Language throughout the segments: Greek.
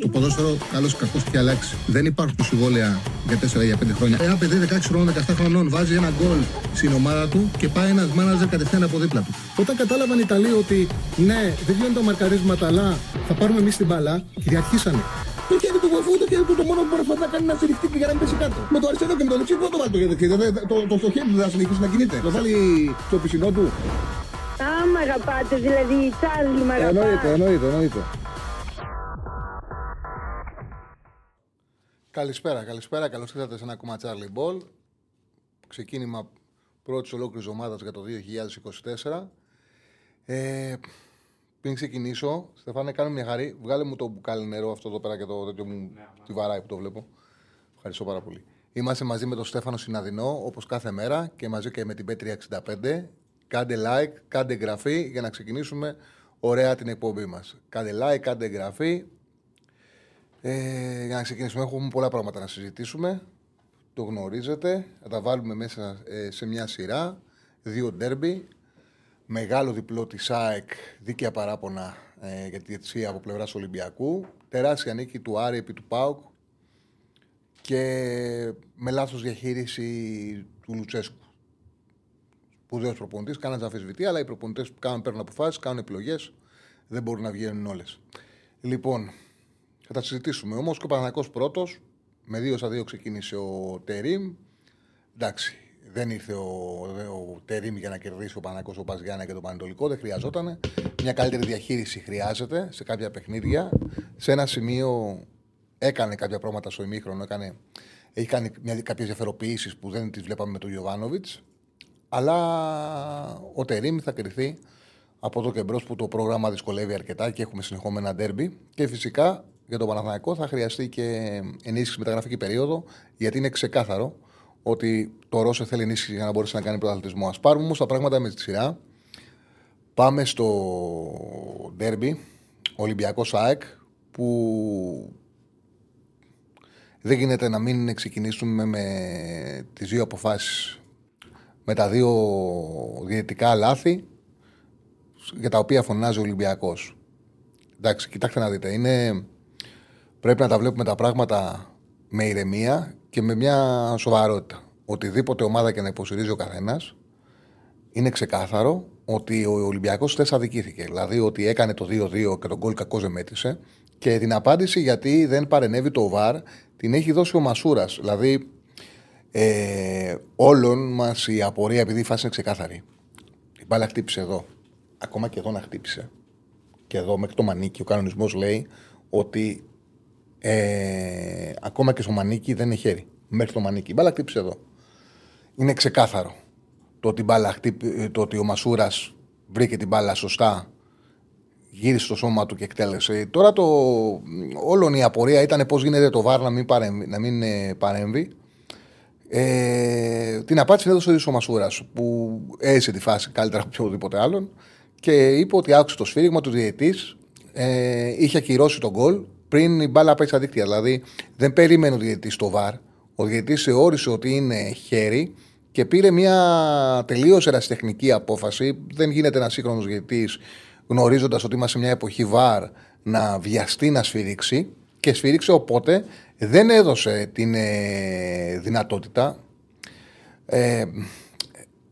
Το ποδόσφαιρο, καλός ή κακός, έχει αλλάξει. Δεν υπάρχουν συμβόλαια για 4 για 5 χρόνια. Ένα παιδί 16 χρονών, 17 χρονών βάζει ένα γκολ στην ομάδα του και πάει ένας μάναζερ κατευθείαν από δίπλα του. Όταν κατάλαβαν οι Ιταλοί ότι ναι, δεν γίνονται μαρκαρίσματα, αλλά θα πάρουμε εμείς την μπάλα, κυριαρχήσανε. Το χέρι του βοηθού, το χέρι του το μόνο που προσπαθεί να κάνει να στηριχτεί για να μην πέσει κάτω. Με το αριστερό και με το δεξί δεν το βάλει το χέρι. Το, το, το, χέρι του δεν θα συνεχίσει να κινείται. Το βάλει στο πισινό του. Α, μ' αγαπάτε, δηλαδή, Τσάρλι, μ' αγαπάτε. Εννοείται, εννοείται, εννοείται. Καλησπέρα, καλησπέρα. Καλώς ήρθατε σε ένα ακόμα Charlie Ball. Ξεκίνημα πρώτης ολόκληρης ομάδας για το 2024. Ε, πριν ξεκινήσω, Στεφάνε, κάνω μια χαρή. Βγάλε μου το μπουκάλι νερό αυτό εδώ πέρα και το τέτοιο μου τη βαράει που το βλέπω. Ευχαριστώ πάρα πολύ. Είμαστε μαζί με τον Στέφανο Συναδεινό, όπως κάθε μέρα, και μαζί και με την Πέτρια65. Κάντε like, κάντε εγγραφή για να ξεκινήσουμε ωραία την εκπομπή μας. Κάντε like, κάντε εγγραφή. Ε, για να ξεκινήσουμε, έχουμε πολλά πράγματα να συζητήσουμε. Το γνωρίζετε. Θα τα βάλουμε μέσα ε, σε μια σειρά. Δύο ντέρμπι. Μεγάλο διπλό της ΑΕΚ, δίκαια παράπονα ε, για τη διετησία από πλευράς Ολυμπιακού. Τεράστια νίκη του Άρη επί του ΠΑΟΚ και με λάθος διαχείριση του Λουτσέσκου. Σπουδαίο προπονητής, κάνανε αμφισβητή, αλλά οι προπονητές που κάνουν, παίρνουν αποφάσεις, κάνουν επιλογές, δεν μπορούν να βγαίνουν όλες. Λοιπόν, θα τα συζητήσουμε. Όμω και ο Παναγιακό πρώτος, με 2 στα 2 ξεκίνησε ο Τερήμ. Εντάξει, δεν ήρθε ο, ο Τερήμ για να κερδίσει ο Παναγιακό, ο Παζιάννα και το Πανετολικό. Δεν χρειαζόταν. Μια καλύτερη διαχείριση χρειάζεται σε κάποια παιχνίδια. Σε ένα σημείο έκανε κάποια πράγματα στο ημίχρονο. Έκανε, έχει κάνει κάποιες διαφοροποιήσεις που δεν τις βλέπαμε με τον Ιωβάνοβιτ. Αλλά ο Τερήμ θα κρυθεί από εδώ και μπρος που το πρόγραμμα δυσκολεύει αρκετά και έχουμε συνεχόμενα ντέρμπι. Και φυσικά για τον Παναθηναϊκό θα χρειαστεί και ενίσχυση μεταγραφική περίοδο, γιατί είναι ξεκάθαρο ότι το Ρώσο θέλει ενίσχυση για να μπορέσει να κάνει πρωταθλητισμό. Α πάρουμε όμως τα πράγματα με τη σειρά. Πάμε στο ντέρμπι, Ολυμπιακός ΑΕΚ, που δεν γίνεται να μην ξεκινήσουμε με τις δύο αποφάσεις με τα δύο διαιτητικά λάθη για τα οποία φωνάζει ο Ολυμπιακός. Εντάξει, κοιτάξτε να δείτε, είναι πρέπει να τα βλέπουμε τα πράγματα με ηρεμία και με μια σοβαρότητα. Οτιδήποτε ομάδα και να υποστηρίζει ο καθένας, είναι ξεκάθαρο ότι ο Ολυμπιακός δεν αδικήθηκε. Δηλαδή ότι έκανε το 2-2 και τον γκολ κακός δεν μέτρησε. Και την απάντηση γιατί δεν παρενέβη το ΒΑΡ την έχει δώσει ο Μασούρας. Δηλαδή, ε, όλων μας η απορία, επειδή η φάση είναι ξεκάθαρη. Η μπάλα χτύπησε εδώ. Ακόμα και εδώ να χτύπησε. Και εδώ μέχρι το μανίκι ο κανονισμός λέει ότι ε, ακόμα και στο μανίκι δεν είναι χέρι. Μέχρι το μανίκι. Η μπάλα χτύπησε εδώ. Είναι ξεκάθαρο το ότι, μπάλα το ότι ο Μασούρας βρήκε την μπάλα σωστά, γύρισε στο σώμα του και εκτέλεσε. Τώρα το, όλον η απορία ήταν πώς γίνεται το βάρ να μην παρέμβει. Να μην ε, παρέμβει. Ε, την απάντηση έδωσε ο ίδιος ο Μασούρας που έζησε τη φάση καλύτερα από οποιοδήποτε άλλον και είπε ότι άκουσε το σφύριγμα του διαιτή, ε, είχε ακυρώσει τον γκολ πριν η μπάλα πάει στα δίκτυα. Δηλαδή δεν περίμενε ο διαιτητής το βαρ. Ο διαιτητής όρισε ότι είναι χέρι και πήρε μια τελείως ερασιτεχνική απόφαση. Δεν γίνεται ένας σύγχρονος διαιτητής γνωρίζοντας ότι είμαστε σε μια εποχή βαρ να βιαστεί να σφυρίξει και σφυρίξε οπότε δεν έδωσε την ε, δυνατότητα ε,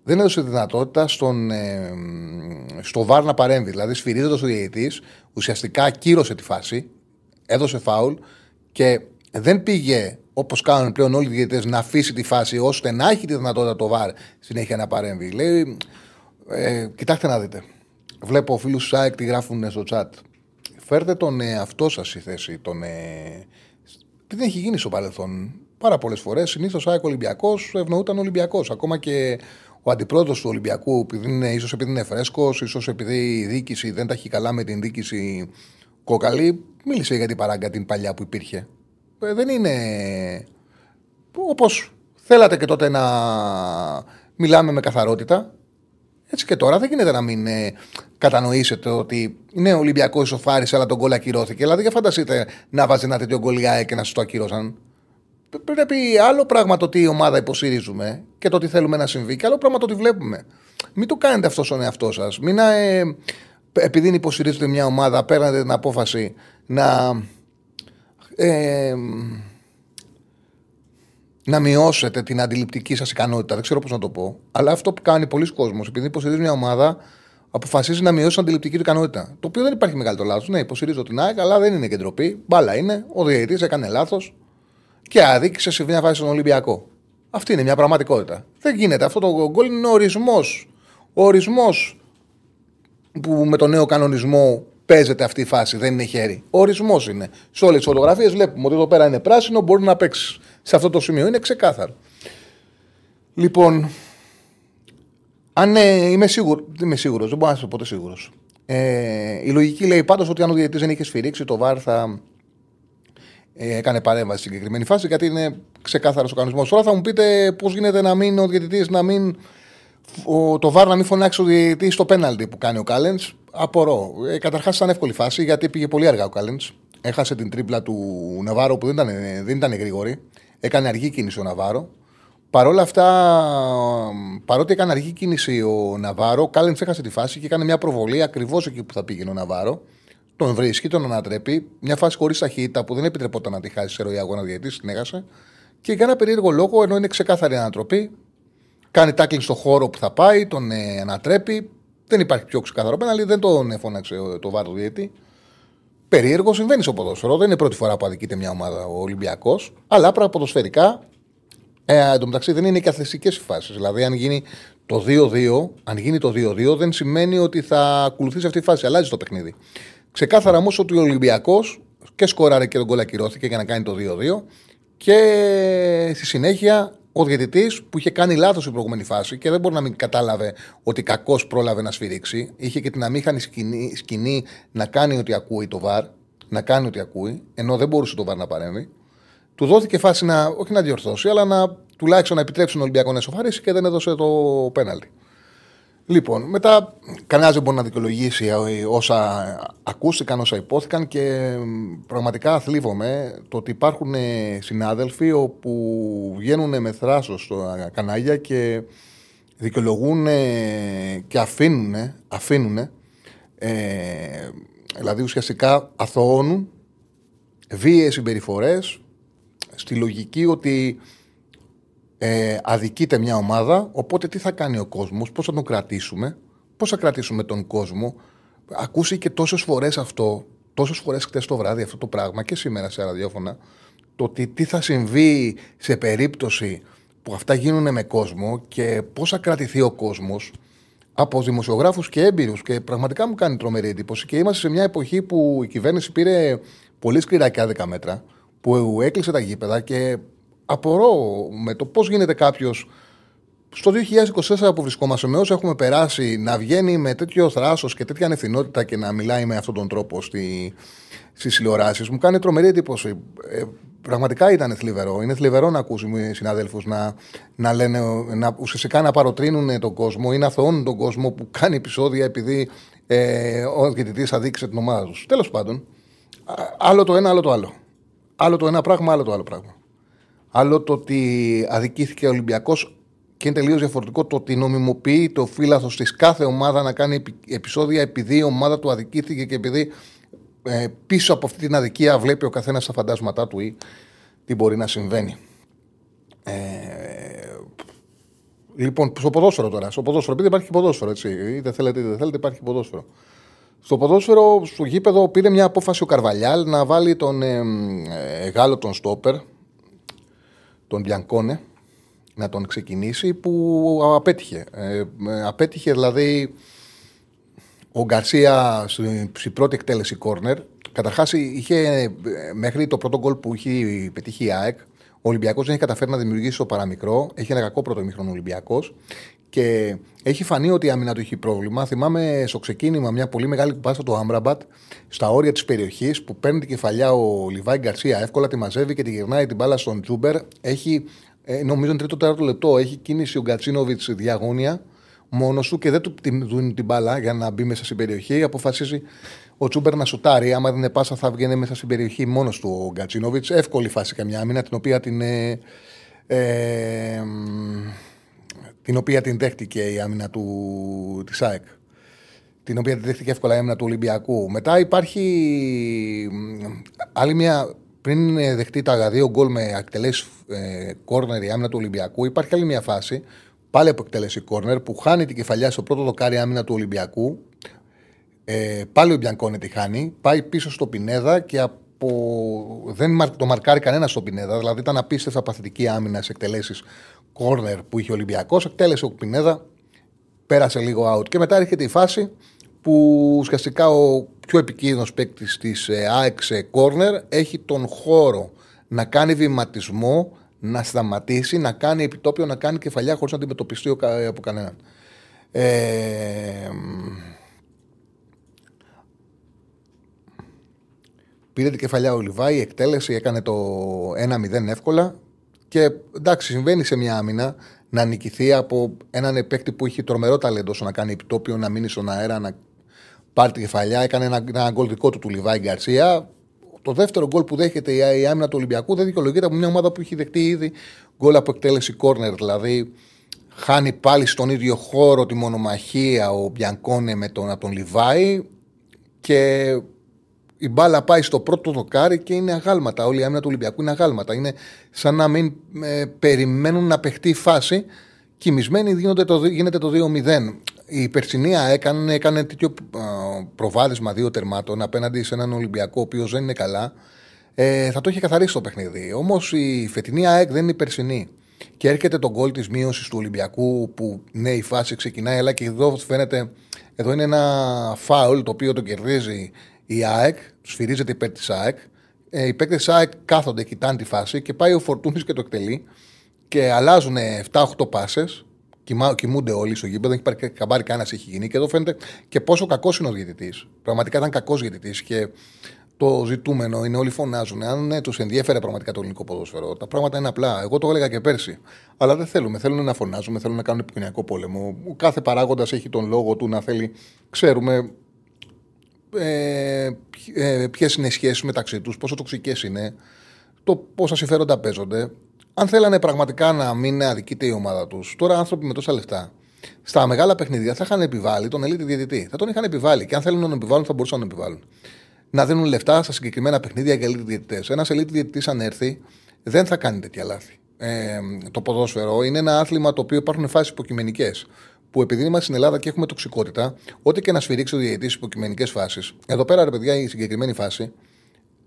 δεν έδωσε δυνατότητα στον, ε, στο βαρ να παρέμβει. Δηλαδή, σφυρίζοντας ο διαιτητής, ουσιαστικά ακύρωσε τη φάση έδωσε φάουλ και δεν πήγε όπως κάνουν πλέον όλοι οι διαιτητές να αφήσει τη φάση ώστε να έχει τη δυνατότητα το βαρ συνέχεια να παρέμβει. Λέει, ε, κοιτάξτε να δείτε. Βλέπω φίλους του ΣΑΕΚ τι γράφουν στο chat. Φέρτε τον εαυτό σας στη θέση. Τον, ε, δεν έχει γίνει στο παρελθόν πάρα πολλές φορές. Συνήθως ο ΑΕΚ Ολυμπιακός ευνοούταν Ολυμπιακός. Ακόμα και ο αντιπρόεδρος του Ολυμπιακού, επειδή είναι, ίσως επειδή είναι φρέσκος, ίσως επειδή η διοίκηση δεν τα έχει καλά με την διοίκηση κόκαλη, μίλησε για την παράγκα την παλιά που υπήρχε. Ε, δεν είναι όπως θέλατε και τότε να μιλάμε με καθαρότητα. Έτσι και τώρα δεν γίνεται να μην ε, κατανοήσετε ότι ναι, ο Ολυμπιακός ισοφάρισε, αλλά τον κόλλα ακυρώθηκε. Δηλαδή, για φανταστείτε να βάζει ένα τέτοιο γκολιάε και να σας το ακυρώσαν. Πρέπει άλλο πράγμα το ότι η ομάδα υποστηρίζουμε και το ότι θέλουμε να συμβεί, και άλλο πράγμα το ότι βλέπουμε. Μην το κάνετε αυτό στον εαυτό σας. Μην ε, επειδή υποστηρίζετε μια ομάδα, παίρνετε την απόφαση να ε, να μειώσετε την αντιληπτική σας ικανότητα. Δεν ξέρω πώς να το πω. Αλλά αυτό που κάνει πολλοί κόσμος, επειδή υποστηρίζει μια ομάδα, αποφασίζει να μειώσει την αντιληπτική του ικανότητα. Το οποίο δεν υπάρχει μεγάλο λάθος. Ναι, υποστηρίζω την ΑΕΚ, αλλά δεν είναι κεντροπή. Μπάλα είναι. Ο διαιτητής έκανε λάθος και αδίκησε σε μια φάση στον Ολυμπιακό. Αυτή είναι μια πραγματικότητα. Δεν γίνεται. Αυτό το γκολ είναι ο ορισμός. Ο ορισμός που με τον νέο κανονισμό παίζεται αυτή η φάση. Δεν είναι χέρι. Ο ορισμός είναι. Σε όλες τις φωτογραφίες βλέπουμε ότι εδώ πέρα είναι πράσινο, μπορεί να παίξει σε αυτό το σημείο. Είναι ξεκάθαρο. Λοιπόν, αν ναι, είμαι σίγουρο, δεν είμαι σίγουρος, δεν μπορώ να είσαι ποτέ σίγουρος. Ε, η λογική λέει πάντως ότι αν ο διαιτητής δεν είχε σφυρίξει, το βάρ θα ε, έκανε παρέμβαση στην συγκεκριμένη φάση, γιατί είναι ξεκάθαρος ο κανονισμός. Τώρα θα μου πείτε πώς γίνεται να μην ο διαιτητής να μην. Ο, το βάρ να μην φωνάξει ο διαιτητή στο πέναλτι που κάνει ο Κάλεν. Απορώ. Ε, Καταρχάς ήταν εύκολη φάση γιατί πήγε πολύ αργά ο Κάλεν. Έχασε την τρίπλα του Ναβάρο που δεν ήταν, δεν ήταν γρήγορη. Έκανε αργή κίνηση ο Ναβάρο. Παρ' όλα αυτά, παρότι έκανε αργή κίνηση ο Ναβάρο, ο Κάλεν έχασε τη φάση και έκανε μια προβολή ακριβώς εκεί που θα πήγαινε ο Ναβάρο. Τον βρίσκει, τον ανατρέπει. Μια φάση χωρίς ταχύτητα που δεν επιτρεπόταν να τη χάσει σε ροή αγώνα διαιτή, την έχασε. Και για ένα περίεργο λόγο, ενώ είναι ξεκάθαρη ανατροπή, κάνει τάκλινγκ στο χώρο που θα πάει, τον ε, ανατρέπει. Δεν υπάρχει πιο ξεκάθαρο πέναλι, δεν τον έφωναξε το βάρος διαιτή. Περίεργο συμβαίνει στο ποδόσφαιρο. Δεν είναι η πρώτη φορά που αδικείται μια ομάδα ο Ολυμπιακός. Αλλά πράγμα ποδοσφαιρικά. Ε, εν τω μεταξύ δεν είναι και αθλητικές οι φάσεις. Δηλαδή, αν γίνει το 2-2, αν γίνει το 2-2, δεν σημαίνει ότι θα ακολουθήσει αυτή η φάση. Αλλάζει το παιχνίδι. Ξεκάθαρα όμως ότι ο Ολυμπιακός και σκοράρε και τον κόλλα ακυρώθηκε για να κάνει το 2-2. Και στη συνέχεια ο διαιτητή που είχε κάνει λάθος στην προηγούμενη φάση και δεν μπορεί να μην κατάλαβε ότι κακώς πρόλαβε να σφυρίξει. Είχε και την αμήχανη σκηνή, σκηνή να κάνει ότι ακούει το βαρ. Να κάνει ότι ακούει, ενώ δεν μπορούσε το βαρ να παρέμβει. Του δόθηκε φάση να, όχι να διορθώσει, αλλά να τουλάχιστον να επιτρέψει τον Ολυμπιακό να εσωφαρίσει και δεν έδωσε το πέναλτι. Λοιπόν, μετά κανένα δεν μπορεί να δικαιολογήσει όσα ακούστηκαν, όσα υπόθηκαν και πραγματικά θλίβομαι το ότι υπάρχουν συνάδελφοι όπου βγαίνουν με θράσος στο κανάλια και δικαιολογούν και αφήνουν, αφήνουν ε, δηλαδή ουσιαστικά αθωώνουν βίαιες συμπεριφορές στη λογική ότι ε, αδικείται μια ομάδα, οπότε τι θα κάνει ο κόσμος, πώς θα τον κρατήσουμε, πώς θα κρατήσουμε τον κόσμο. Ακούσει τόσες φορές αυτό, τόσες φορές χτες το βράδυ αυτό το πράγμα και σήμερα σε ραδιόφωνα, το ότι τι θα συμβεί σε περίπτωση που αυτά γίνουν με κόσμο και πώς θα κρατηθεί ο κόσμος από δημοσιογράφους και έμπειρους. Και πραγματικά μου κάνει τρομερή εντύπωση. Και είμαστε σε μια εποχή που η κυβέρνηση πήρε πολύ σκληρά και άδικα μέτρα, που έκλεισε τα γήπεδα και απορώ με το πώς γίνεται κάποιος στο 2024 που βρισκόμαστε με όσο έχουμε περάσει να βγαίνει με τέτοιο θράσος και τέτοια ανευθυνότητα και να μιλάει με αυτόν τον τρόπο στη, στις τηλεοράσεις. Μου κάνει τρομερή εντύπωση. Ε, πραγματικά ήταν θλιβερό. Είναι θλιβερό να ακούσουμε συναδέλφους να, να λένε, να, ουσιαστικά να παροτρύνουν τον κόσμο ή να θεώνουν τον κόσμο που κάνει επεισόδια επειδή ε, ο διαιτητής αδίκησε την ομάδα τους. Τέλος πάντων, άλλο το ένα, άλλο το άλλο. Άλλο το ένα πράγμα, άλλο το άλλο πράγμα. Άλλο το ότι αδικήθηκε ο Ολυμπιακός και είναι τελείως διαφορετικό το ότι νομιμοποιεί το φύλαθος της κάθε ομάδα να κάνει επεισόδια επειδή η ομάδα του αδικήθηκε και επειδή ε, πίσω από αυτή την αδικία βλέπει ο καθένας τα φαντάσματά του ή τι μπορεί να συμβαίνει. Ε, λοιπόν, στο ποδόσφαιρο τώρα. Στο ποδόσφαιρο, επειδή υπάρχει ποδόσφαιρο, έτσι. Είτε θέλετε είτε δεν θέλετε, υπάρχει ποδόσφαιρο. Στο ποδόσφαιρο, στο γήπεδο, πήρε μια απόφαση ο Καρβαλιάλ να βάλει τον ε, ε, Γάλλο τον Στόπερ, τον Μπιανκόνε να τον ξεκινήσει που απέτυχε. Ε, απέτυχε δηλαδή ο Γκαρσία στην πρώτη εκτέλεση κόρνερ. Καταρχάς είχε μέχρι το πρώτο γκολ που είχε πετύχει η ΑΕΚ. Ο Ολυμπιακός δεν έχει καταφέρει να δημιουργήσει το παραμικρό. Έχει ένα κακό πρώτο ημίχρονο Ολυμπιακός. Και έχει φανεί ότι η άμυνα του έχει πρόβλημα. Θυμάμαι στο ξεκίνημα μια πολύ μεγάλη κουπάστα του Άμπραμπατ στα όρια της περιοχής που παίρνει την κεφαλιά ο Λιβάη Γκαρσία εύκολα, τη μαζεύει και τη γυρνάει την μπάλα στον Τζούμπερ. Έχει, ε, νομίζω, τρίτο τέταρτο λεπτό έχει κίνηση ο Γκατσίνοβιτς διαγώνια μόνος του και δεν του δίνει την μπάλα για να μπει μέσα στην περιοχή. Αποφασίζει ο Τσούμπερ να σουτάρει. Άμα δεν είναι πάσα, θα βγαίνει μέσα στην περιοχή μόνος του ο Γκατσίνοβιτς. Εύκολη φάση καμιά άμυνα, την οποία την. Ε, ε, την οποία την δέχτηκε η άμυνα του, της ΑΕΚ. Την οποία την δέχτηκε εύκολα η άμυνα του Ολυμπιακού. Μετά υπάρχει άλλη μια πριν ε, δεχτεί τα δύο γκολ με εκτελέσεις ε, κόρνερ η άμυνα του Ολυμπιακού, υπάρχει άλλη μια φάση, πάλι από εκτελέσει κόρνερ, που χάνει την κεφαλιά στο πρώτο δοκάρι άμυνα του Ολυμπιακού. Ε, πάλι ο Μπιανκόνη τη χάνει, πάει πίσω στο Πινέδα και από... δεν το μαρκάρει κανένα στο Πινέδα. Δηλαδή ήταν απίστευτα παθητική άμυνα σε εκτελέσεις κόρνερ που είχε ο Ολυμπιακός. Εκτέλεσε ο Πινέδα, πέρασε λίγο out. Και μετά έρχεται η φάση που ουσιαστικά ο πιο επικίνδυνος παίκτης της ε, ΑΕΚ σε corner έχει τον χώρο να κάνει βηματισμό, να σταματήσει, να κάνει επιτόπιο, να κάνει κεφαλιά χωρίς να αντιμετωπιστεί από κανέναν. Ε, πήρε την κεφαλιά ο Λιβάη, εκτέλεση, έκανε το 1-0 εύκολα. Και εντάξει, συμβαίνει σε μια άμυνα να νικηθεί από έναν παίκτη που έχει τρομερό ταλέντο να κάνει επιτόπιο, να μείνει στον αέρα, να πάρει τη κεφαλιά. Έκανε ένα, ένα γκολ δικό του του Λιβάη Γκαρσία. Το δεύτερο γκολ που δέχεται η άμυνα του Ολυμπιακού δεν δικαιολογείται από μια ομάδα που έχει δεχτεί ήδη γκολ από εκτέλεση κόρνερ. Δηλαδή χάνει πάλι στον ίδιο χώρο τη μονομαχία ο Μπιανκόνε με τον, τον Λιβάη και η μπάλα πάει στο πρώτο δοκάρι και είναι αγάλματα. Όλη η άμυνα του Ολυμπιακού είναι αγάλματα. Είναι σαν να μην ε, περιμένουν να παιχτεί η φάση. Κοιμισμένοι το, γίνεται το 2-0. Η Περσινία έκανε, έκανε τέτοιο προβάδισμα δύο τερμάτων απέναντι σε έναν Ολυμπιακό ο οποίος δεν είναι καλά. Ε, θα το είχε καθαρίσει το παιχνίδι. Όμως η φετινή ΑΕΚ δεν είναι η περσινή. Και έρχεται το γκολ της μείωσης του Ολυμπιακού που ναι, η φάση ξεκινάει, αλλά και εδώ φαίνεται. Εδώ είναι ένα φάουλ το οποίο το κερδίζει η ΑΕΚ, σφυρίζεται υπέρ της ΑΕΚ. Ε, οι παίκτες της ΑΕΚ κάθονται, κοιτάνε τη φάση και πάει ο Φορτούνης και το εκτελεί. Και αλλάζουν 7-8 πάσες. Κοιμούνται όλοι στο γήπεδο, δεν έχει πάρει καμπάρι κανένας έχει γίνει. Και εδώ φαίνεται και πόσο κακός είναι ο διαιτητής. Πραγματικά ήταν κακός διαιτητής και το ζητούμενο είναι όλοι φωνάζουν. Αν ναι, τους ενδιέφερε πραγματικά το ελληνικό ποδόσφαιρο, τα πράγματα είναι απλά. Εγώ το έλεγα και πέρσι. Αλλά δεν θέλουμε. Θέλουν να φωνάζουμε, θέλουν να κάνουν επικοινωνιακό πόλεμο. κάθε παράγοντας έχει τον λόγο του να θέλει. Ξέρουμε ε, ε, ποιες είναι οι σχέσεις μεταξύ τους, πόσο τοξικές είναι, το πόσα συμφέροντα παίζονται. Αν θέλανε πραγματικά να μην αδικείται η ομάδα τους, τώρα άνθρωποι με τόσα λεφτά, στα μεγάλα παιχνίδια θα είχαν επιβάλει τον ελίτη διαιτητή. Θα τον είχαν επιβάλει. Και αν θέλουν να τον επιβάλλουν, θα μπορούσαν να τον επιβάλλουν. Να δίνουν λεφτά στα συγκεκριμένα παιχνίδια για ελίτη διαιτητές. Ένας ελίτη διαιτητής, αν έρθει, δεν θα κάνει τέτοια λάθη. Ε, το ποδόσφαιρο είναι ένα άθλημα το οποίο υπάρχουν φάσεις υποκειμενικές που επειδή είμαστε στην Ελλάδα και έχουμε τοξικότητα, ό,τι και να σφυρίξει ο διαιτητής υποκειμενικές φάσεις, εδώ πέρα ρε παιδιά η συγκεκριμένη φάση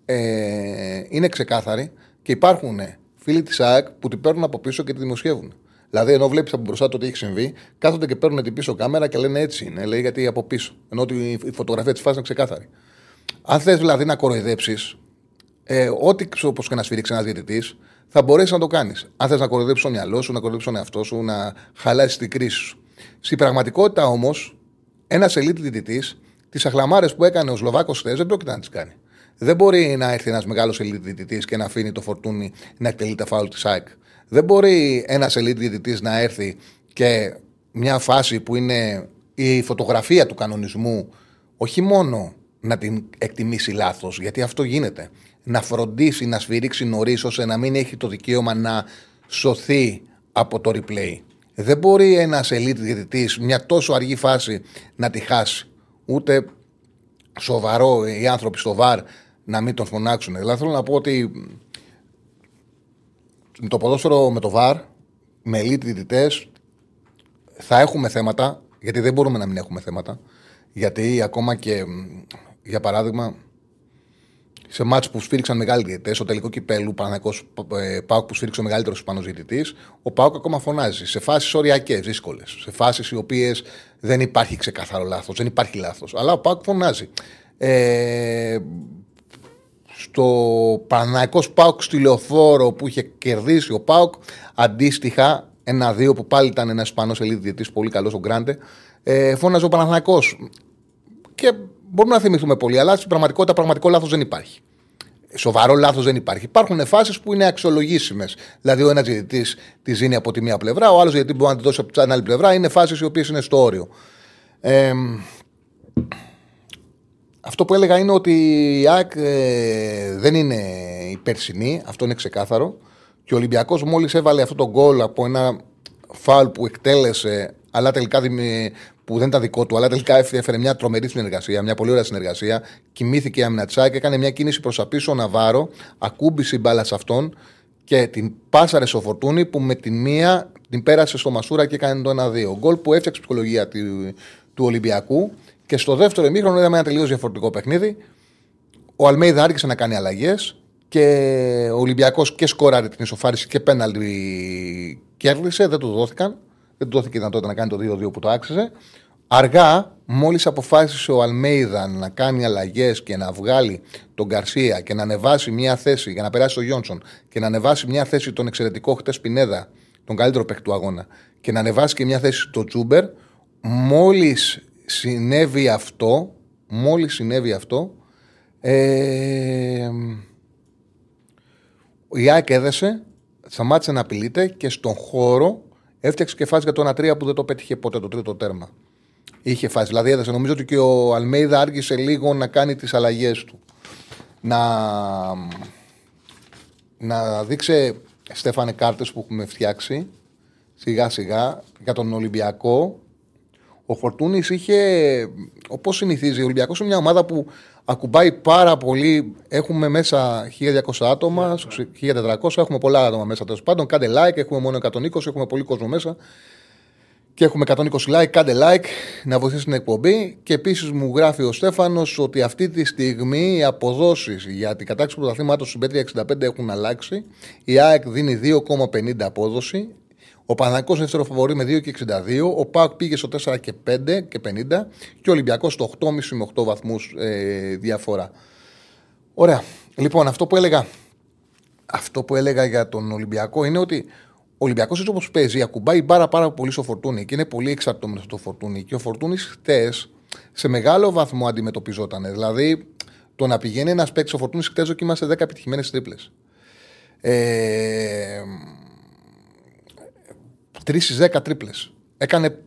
ε, είναι ξεκάθαρη και υπάρχουν φίλοι της ΑΕΚ που την παίρνουν από πίσω και τη δημοσιεύουν. Δηλαδή, ενώ βλέπεις από μπροστά το τι έχει συμβεί, κάθονται και παίρνουν την πίσω κάμερα και λένε έτσι είναι. Λέει γιατί από πίσω. Ενώ η φωτογραφία της φάσης είναι ξεκάθαρη. Αν θες δηλαδή να κοροϊδέψεις, ε, ό,τι όπως και να σφυρίξει ένας διαιτητής, θα μπορέσεις να το κάνεις. Αν θες να κοροϊδέψεις το μυαλό σου, να κοροϊδέψεις τον εαυτό σου, να χαλάσεις την κρίση σου. Στην πραγματικότητα όμως, ένας ελίτ διαιτητής, τις αχλαμάρες που έκανε ο Σλοβάκος χθες δεν πρόκειται να τις κάνει. Δεν μπορεί να έρθει ένας μεγάλος ελίτ διαιτητής και να αφήνει το φορτούνι να εκτελεί τα φάουλ της ΑΕΚ. Δεν μπορεί ένας ελίτ διαιτητής να έρθει και μια φάση που είναι η φωτογραφία του κανονισμού, όχι μόνο να την εκτιμήσει λάθος, γιατί αυτό γίνεται. Να φροντίσει να σφυρίξει νωρίς ώστε να μην έχει το δικαίωμα να σωθεί από το replay. Δεν μπορεί ένας elite διαιτητής μια τόσο αργή φάση να τη χάσει. Ούτε σοβαρό οι άνθρωποι στο βαρ να μην τον φωνάξουν. Δηλαδή θέλω να πω ότι το ποδόσφαιρο με το βαρ, με elite διαιτητές, θα έχουμε θέματα, γιατί δεν μπορούμε να μην έχουμε θέματα. Γιατί ακόμα και, για παράδειγμα, σε μάτς που σφίριξαν μεγάλοι διαιτητές, στο τελικό κυπέλου Παναγικό ε, Πάουκ που σφίριξε ο μεγαλύτερος Ισπανό διαιτητής, ο Πάουκ ακόμα φωνάζει σε φάσεις οριακές, δύσκολες. Σε φάσεις οι οποίες δεν υπάρχει ξεκάθαρο λάθος, δεν υπάρχει λάθος. Αλλά ο Πάουκ φωνάζει. Ε, στο Παναγικό Πάουκ στη λεωφόρο που είχε κερδίσει ο Πάουκ, αντίστοιχα ένα-δύο που πάλι ήταν ένας Ισπανός ελίδη διαιτητής, πολύ καλός ο Γκράντε, ε, φώναζε ο Παναθηναϊκός. Και Μπορούμε να θυμηθούμε πολύ, αλλά στην πραγματικότητα πραγματικό λάθος δεν υπάρχει. Σοβαρό λάθος δεν υπάρχει. Υπάρχουν φάσεις που είναι αξιολογήσιμες. Δηλαδή, ο ένας διαιτητής τη δίνει από τη μία πλευρά, ο άλλος διαιτητή μπορεί να τη δώσει από την άλλη πλευρά. Είναι φάσεις οι οποίες είναι στο όριο. Ε, αυτό που έλεγα είναι ότι η ΑΕΚ ε, δεν είναι η περσινή, αυτό είναι ξεκάθαρο. Και ο Ολυμπιακός μόλις έβαλε αυτό το γκολ από ένα φάουλ που εκτέλεσε αλλά τελικά που δεν ήταν δικό του, αλλά τελικά έφερε μια τρομερή συνεργασία, μια πολύ ωραία συνεργασία. Κοιμήθηκε η άμυνα και έκανε μια κίνηση προς τα πίσω ο Ναβάρο, ακούμπησε η μπάλα σε αυτόν και την πάσαρε στο φορτούνι που με την μία την πέρασε στο Μασούρα και έκανε το 1-2. Γκολ που έφτιαξε ψυχολογία του, του Ολυμπιακού και στο δεύτερο ημίχρονο είδαμε ένα τελείως διαφορετικό παιχνίδι. Ο Αλμέιδα άρχισε να κάνει αλλαγές και ο Ολυμπιακός και σκόραρε την ισοφάριση και πέναλτι κέρδισε, δεν του δόθηκαν. Δεν του δόθηκε η δυνατότητα να κάνει το 2-2 που το άξιζε. Αργά, μόλις αποφάσισε ο Αλμέιδα να κάνει αλλαγές και να βγάλει τον Καρσία και να ανεβάσει μια θέση για να περάσει ο Γιόνσον και να ανεβάσει μια θέση τον εξαιρετικό χτες Πινέδα, τον καλύτερο παίκτη του αγώνα, και να ανεβάσει και μια θέση τον Τσούμπερ, μόλις συνέβη αυτό, μόλις συνέβη αυτό, ε, η ΑΕΚ έδεσε, σταμάτησε να απειλείται και στον χώρο έφτιαξε και φάση για το 1-3 που δεν το πέτυχε ποτέ το τρίτο τέρμα. Είχε φάση. Δηλαδή έδεσε. Νομίζω ότι και ο Αλμέιδα άργησε λίγο να κάνει τις αλλαγές του. Να, να δείξει Στέφανε κάρτες που έχουμε φτιάξει σιγά σιγά για τον Ολυμπιακό. Ο Φορτούνης είχε, όπως συνηθίζει, ο Ολυμπιακός είναι μια ομάδα που ακουμπάει πάρα πολύ. Έχουμε μέσα 1200 άτομα, 1400, έχουμε πολλά άτομα μέσα τέλος πάντων. Κάντε like, έχουμε μόνο 120, έχουμε πολύ κόσμο μέσα. Και έχουμε 120 like, κάντε like να βοηθήσει την εκπομπή. Και επίσης μου γράφει ο Στέφανος ότι αυτή τη στιγμή οι αποδόσεις για την κατάξυση του πρωταθλήματος στην Πέτρια 65 έχουν αλλάξει. Η ΑΕΚ δίνει 2,50 απόδοση. Ο Παναγικός δεύτερο φαβορή με 2,62. Ο ΠΑΚ πήγε στο 4 και 5 και 50. Και ο Ολυμπιακός στο 8,5 με 8 βαθμούς ε, διαφορά. Ωραία. Λοιπόν, αυτό που έλεγα. Αυτό που έλεγα για τον Ολυμπιακό είναι ότι ο Ολυμπιακός έτσι όπως παίζει, ακουμπάει πάρα, πάρα πολύ στο φορτούνι και είναι πολύ εξαρτώμενος στο φορτούνι. Και ο φορτούνι χτες σε μεγάλο βαθμό αντιμετωπιζόταν. Δηλαδή, το να πηγαίνει ένας παίκτης στο φορτούνι χτες δοκίμασε 10 επιτυχημένες τρίπλες. Ε, 3 στις 10 τρίπλες. Έκανε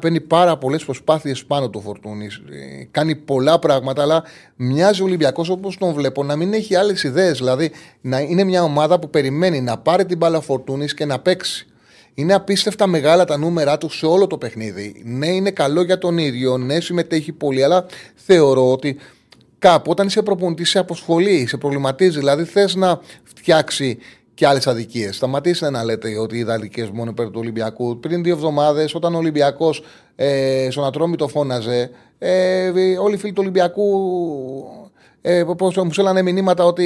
παίρνει πάρα πολλές προσπάθειες πάνω του φορτούνι. Ε, κάνει πολλά πράγματα, αλλά μοιάζει ο Ολυμπιακός όπως τον βλέπω να μην έχει άλλες ιδέες. Δηλαδή να είναι μια ομάδα που περιμένει να πάρει την μπάλα φορτούνη και να παίξει. Είναι απίστευτα μεγάλα τα νούμερά του σε όλο το παιχνίδι. Ναι, είναι καλό για τον ίδιο. Ναι, συμμετέχει πολύ, αλλά θεωρώ ότι κάπου όταν είσαι προπονητής σε αποσχολεί, σε προβληματίζει. Δηλαδή θες να φτιάξει και άλλες αδικίες. Σταματήστε να λέτε ότι οι αδικίε μόνο υπέρ του Ολυμπιακού. Πριν δύο εβδομάδες, όταν ο Ολυμπιακός ε, στον Ατρόμητο φώναζε, ε, όλοι οι φίλοι του Ολυμπιακού ε, πώς μου στέλνανε μηνύματα ότι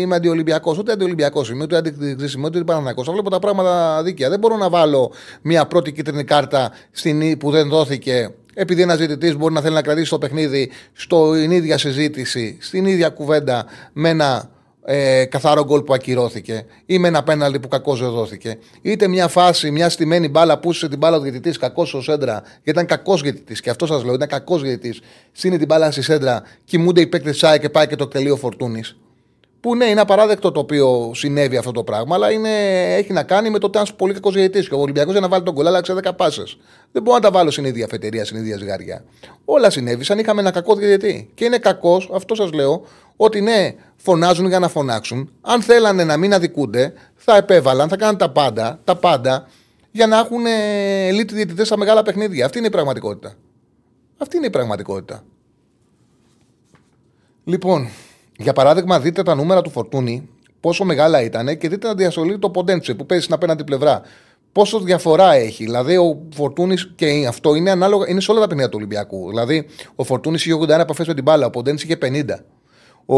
είμαι αντιολυμπιακός. Ούτε αντιολυμπιακός είμαι, ούτε αντικρισιμο, ούτε παρανακό. Θα βλέπω τα πράγματα δίκαια. Δεν μπορώ να βάλω μια πρώτη κίτρινη κάρτα στην, που δεν δόθηκε επειδή ένας διαιτητής μπορεί να θέλει να κρατήσει το παιχνίδι στην ίδια συζήτηση, στην ίδια κουβέντα με ένα ε, καθαρό γκολ που ακυρώθηκε ή με ένα πέναλτι που κακό δόθηκε. Είτε μια φάση, μια στημένη μπάλα που είσαι την μπάλα του διαιτητής, κακός στο σέντρα, γιατί ήταν κακός διαιτητής. Και αυτό σας λέω, ήταν κακός διαιτητής. Σύνει την μπάλα στη σέντρα, κοιμούνται οι παίκτες Σάι και πάει και το τελείο φορτούνης. Που ναι, είναι απαράδεκτο το οποίο συνέβη αυτό το πράγμα, αλλά είναι, έχει να κάνει με το ότι ήταν πολύ κακός διαιτητής. Και ο Ολυμπιακός για να βάλει τον κολλά, άλλαξε 10 πάσες. Δεν μπορώ να τα βάλω στην ίδια αφετηρία, στην ίδια ζυγαριά. Όλα συνέβησαν, είχαμε ένα κακό διαιτητή. Και είναι κακός, αυτό σας λέω, ότι ναι, φωνάζουν για να φωνάξουν. Αν θέλανε να μην αδικούνται, θα επέβαλαν, θα κάνουν τα πάντα, τα πάντα για να έχουν ελίτ διαιτητές στα μεγάλα παιχνίδια. Αυτή είναι η πραγματικότητα. Αυτή είναι η πραγματικότητα. Λοιπόν, για παράδειγμα, δείτε τα νούμερα του Φορτούνη, πόσο μεγάλα ήταν και δείτε να διασωλεί το Ποντέντσο που παίζει στην απέναντι πλευρά. Πόσο διαφορά έχει. Δηλαδή, ο Φορτούνης και αυτό είναι ανάλογα, είναι σε όλα τα παιχνίδια του Ολυμπιακού. Δηλαδή, ο Φορτούνης είχε 81 επαφές με την μπάλα, ο Ποντέντσο είχε 50. Ο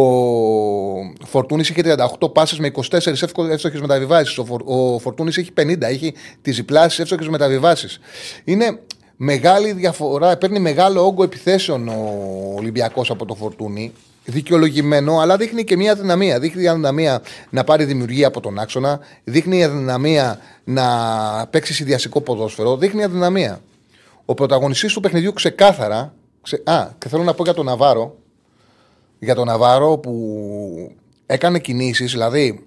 Φορτούνης είχε 38 πάσει με 24 εύστοχες μεταβιβάσεις. Ο, Φορ, ο Φορτούνης έχει 50, έχει τις διπλάσεις εύστοχες μεταβιβάσεις. Είναι μεγάλη διαφορά, παίρνει μεγάλο όγκο επιθέσεων ο Ολυμπιακός από το Φορτούνη δικαιολογημένο, αλλά δείχνει και μια αδυναμία. Δείχνει η αδυναμία να πάρει δημιουργία από τον άξονα, δείχνει η αδυναμία να παίξει συνδυαστικό ποδόσφαιρο, δείχνει η αδυναμία. Ο πρωταγωνιστής του παιχνιδιού ξεκάθαρα. Ξε... Α, και θέλω να πω για τον Ναβάρο. Για τον Ναβάρο που έκανε κινήσεις, δηλαδή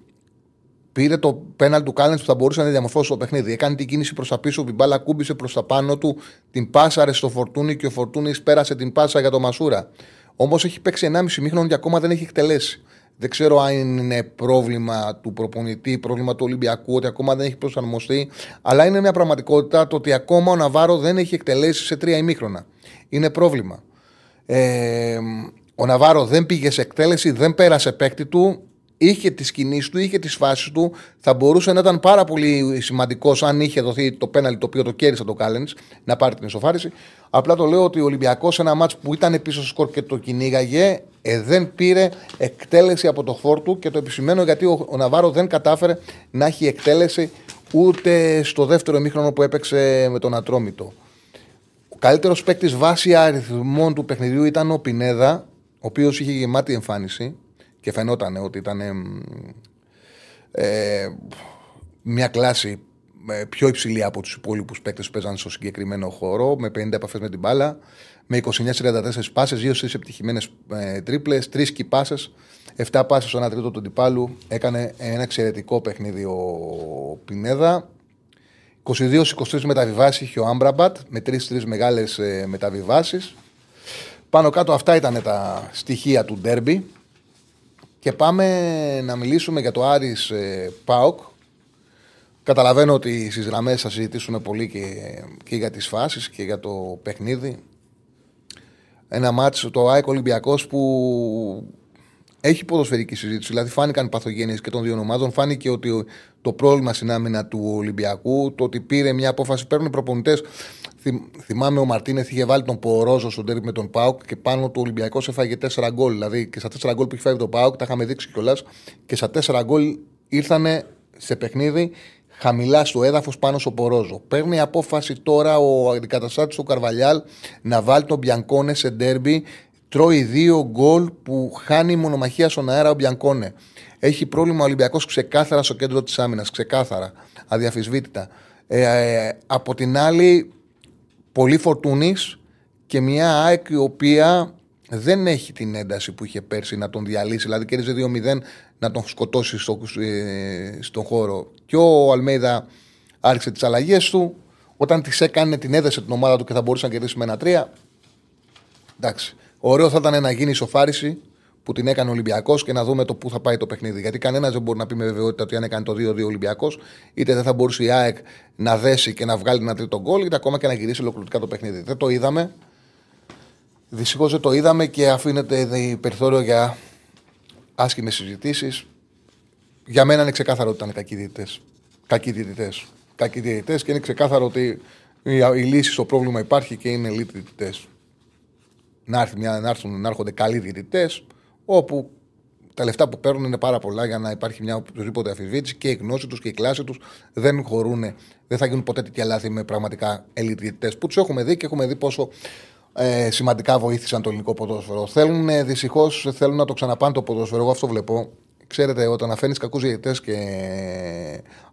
πήρε το πέναλ του Κάλεν που θα μπορούσε να διαμορφώσει το παιχνίδι. Έκανε την κίνηση προς τα πίσω, την μπάλα κούμπησε προς τα πάνω του, την πάσαρε στο φορτούνι και ο φορτούνι πέρασε την πάσα για το Μασούρα. Όμως έχει παίξει 1,5 μήχρονο και ακόμα δεν έχει εκτελέσει. Δεν ξέρω αν είναι πρόβλημα του προπονητή, πρόβλημα του Ολυμπιακού, ότι ακόμα δεν έχει προσαρμοστεί. Αλλά είναι μια πραγματικότητα το ότι ακόμα ο Ναβάρο δεν έχει εκτελέσει σε τρία ημίχρονα. Είναι πρόβλημα. Ε, ο Ναβάρο δεν πήγε σε εκτέλεση, δεν πέρασε παίκτη του είχε τις κινήσεις του, είχε τις φάσεις του. Θα μπορούσε να ήταν πάρα πολύ σημαντικός αν είχε δοθεί το πέναλι το οποίο το κέρδισε το Κάλενς να πάρει την ισοφάριση. Απλά το λέω ότι ο Ολυμπιακός σε ένα μάτς που ήταν πίσω στο σκορ και το κυνήγαγε, ε, δεν πήρε εκτέλεση από το χώρο του και το επισημαίνω γιατί ο, ο Ναβάρο δεν κατάφερε να έχει εκτέλεση ούτε στο δεύτερο ημίχρονο που έπαιξε με τον Ατρόμητο. Ο καλύτερος παίκτης βάσει αριθμών του παιχνιδιού ήταν ο Πινέδα, ο οποίος είχε γεμάτη εμφάνιση και φαινόταν ότι ήταν ε, μια κλάση ε, πιο υψηλή από τους υπόλοιπους παίκτες που παίζαν στο συγκεκριμένο χώρο, με 50 επαφές με την μπάλα, με 29-34 πάσες, 2 στι επιτυχημένες ε, τρίπλες, 3 κυπάσε, 7 πάσες στο 1 τρίτο του αντιπάλου. Έκανε ένα εξαιρετικό παιχνίδι ο Πινέδα. 22-23 μεταβιβάσεις είχε ο Άμπραμπατ με 3-3 μεγάλες μεταβιβάσεις. Πάνω κάτω αυτά ήταν τα στοιχεία του ντέρμπι. Και πάμε να μιλήσουμε για το Άρης ε, ΠΑΟΚ. Καταλαβαίνω ότι στις γραμμές θα συζητήσουμε πολύ και, και για τις φάσεις και για το παιχνίδι. Ένα μάτσο το ΑΕΚ Ολυμπιακός που έχει ποδοσφαιρική συζήτηση. Δηλαδή, φάνηκαν παθογένειες και των δύο ομάδων. Φάνηκε ότι το πρόβλημα στην άμυνα του Ολυμπιακού, το ότι πήρε μια απόφαση, παίρνουν προπονητές. Θυμάμαι ο Μαρτίνεθ είχε βάλει τον Πορόζο στον τέρμι με τον Πάουκ και πάνω του Ολυμπιακός έφαγε 4 γκολ. Δηλαδή και στα 4 γκολ που έχει φάει τον Πάουκ, τα είχαμε δείξει κιόλας. Και στα 4 γκολ ήρθαν σε παιχνίδι χαμηλά στο έδαφος πάνω στο Πορόζο. Παίρνει απόφαση τώρα ο αντικαταστάτης του Καρβαλιάλ να βάλει τον Μπιανκόνε σε ντέρμπι τρώει δύο γκολ που χάνει μονομαχία στον αέρα ο Μπιανκόνε. Έχει πρόβλημα ο Ολυμπιακός ξεκάθαρα στο κέντρο της άμυνας. Ξεκάθαρα. Αδιαφυσβήτητα. Ε, ε, από την άλλη, πολύ φορτούνη και μια ΑΕΚ η οποία δεν έχει την ένταση που είχε πέρσι να τον διαλύσει. Δηλαδή, κέρδιζε 2-0 να τον σκοτώσει στο, ε, στον χώρο. Και ο Αλμέιδα άρχισε τις αλλαγές του. Όταν τις έκανε, την έδεσε την ομάδα του και θα μπορούσε να κερδίσει με ένα 3. Εντάξει. Ωραίο θα ήταν να γίνει η σοφάριση που την έκανε ο Ολυμπιακός και να δούμε το πού θα πάει το παιχνίδι. Γιατί κανένας δεν μπορεί να πει με βεβαιότητα ότι αν έκανε το 2-2 Ολυμπιακός, είτε δεν θα μπορούσε η ΑΕΚ να δέσει και να βγάλει ένα τρίτο γκολ, είτε ακόμα και να γυρίσει ολοκληρωτικά το παιχνίδι. Δεν το είδαμε. Δυστυχώς δεν το είδαμε και αφήνεται περιθώριο για άσχημες συζητήσεις. Για μένα είναι ξεκάθαρο ότι ήταν κακοί διαιτητές. Κακοί διαιτητές. Κακοί διαιτητές και είναι ξεκάθαρο ότι η λύση στο πρόβλημα υπάρχει και είναι elite διαιτητές να, έρθει μια, να, έρθουν, να έρχονται καλοί διαιτητές, όπου τα λεφτά που παίρνουν είναι πάρα πολλά για να υπάρχει μια οποιοδήποτε αφιβήτηση και η γνώση τους και η κλάση τους δεν χωρούν, δεν θα γίνουν ποτέ τέτοια λάθη με πραγματικά ελιτητέ που τους έχουμε δει και έχουμε δει πόσο ε, σημαντικά βοήθησαν το ελληνικό ποδόσφαιρο. Θέλουν δυστυχώς θέλουν να το ξαναπάνε το ποδόσφαιρο. Εγώ αυτό βλέπω. Ξέρετε, όταν αφήνει κακούς διαιτητές και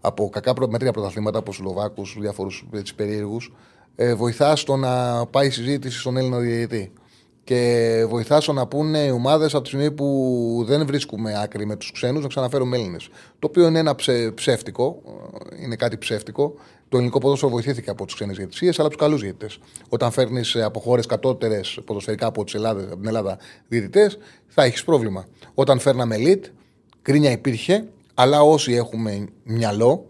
από κακά μετρία πρωταθλήματα, από Σλοβάκους, διάφορους περίεργους, ε, βοηθάς στο να πάει η συζήτηση στον Έλληνα διαιτητή και βοηθάσω να πούνε οι ομάδες από τη στιγμή που δεν βρίσκουμε άκρη με τους ξένους να ξαναφέρουμε Έλληνες. Το οποίο είναι ένα ψε, ψεύτικο, είναι κάτι ψεύτικο. Το ελληνικό ποδόσφαιρο βοηθήθηκε από τι ξένες διαιτησίες, αλλά από τους καλούς διαιτητές. Όταν φέρνεις από χώρες κατώτερες ποδοσφαιρικά από, τις Ελλάδα, από την Ελλάδα διαιτητές, θα έχεις πρόβλημα. Όταν φέρναμε elite, κρίνια υπήρχε, αλλά όσοι έχουμε μυαλό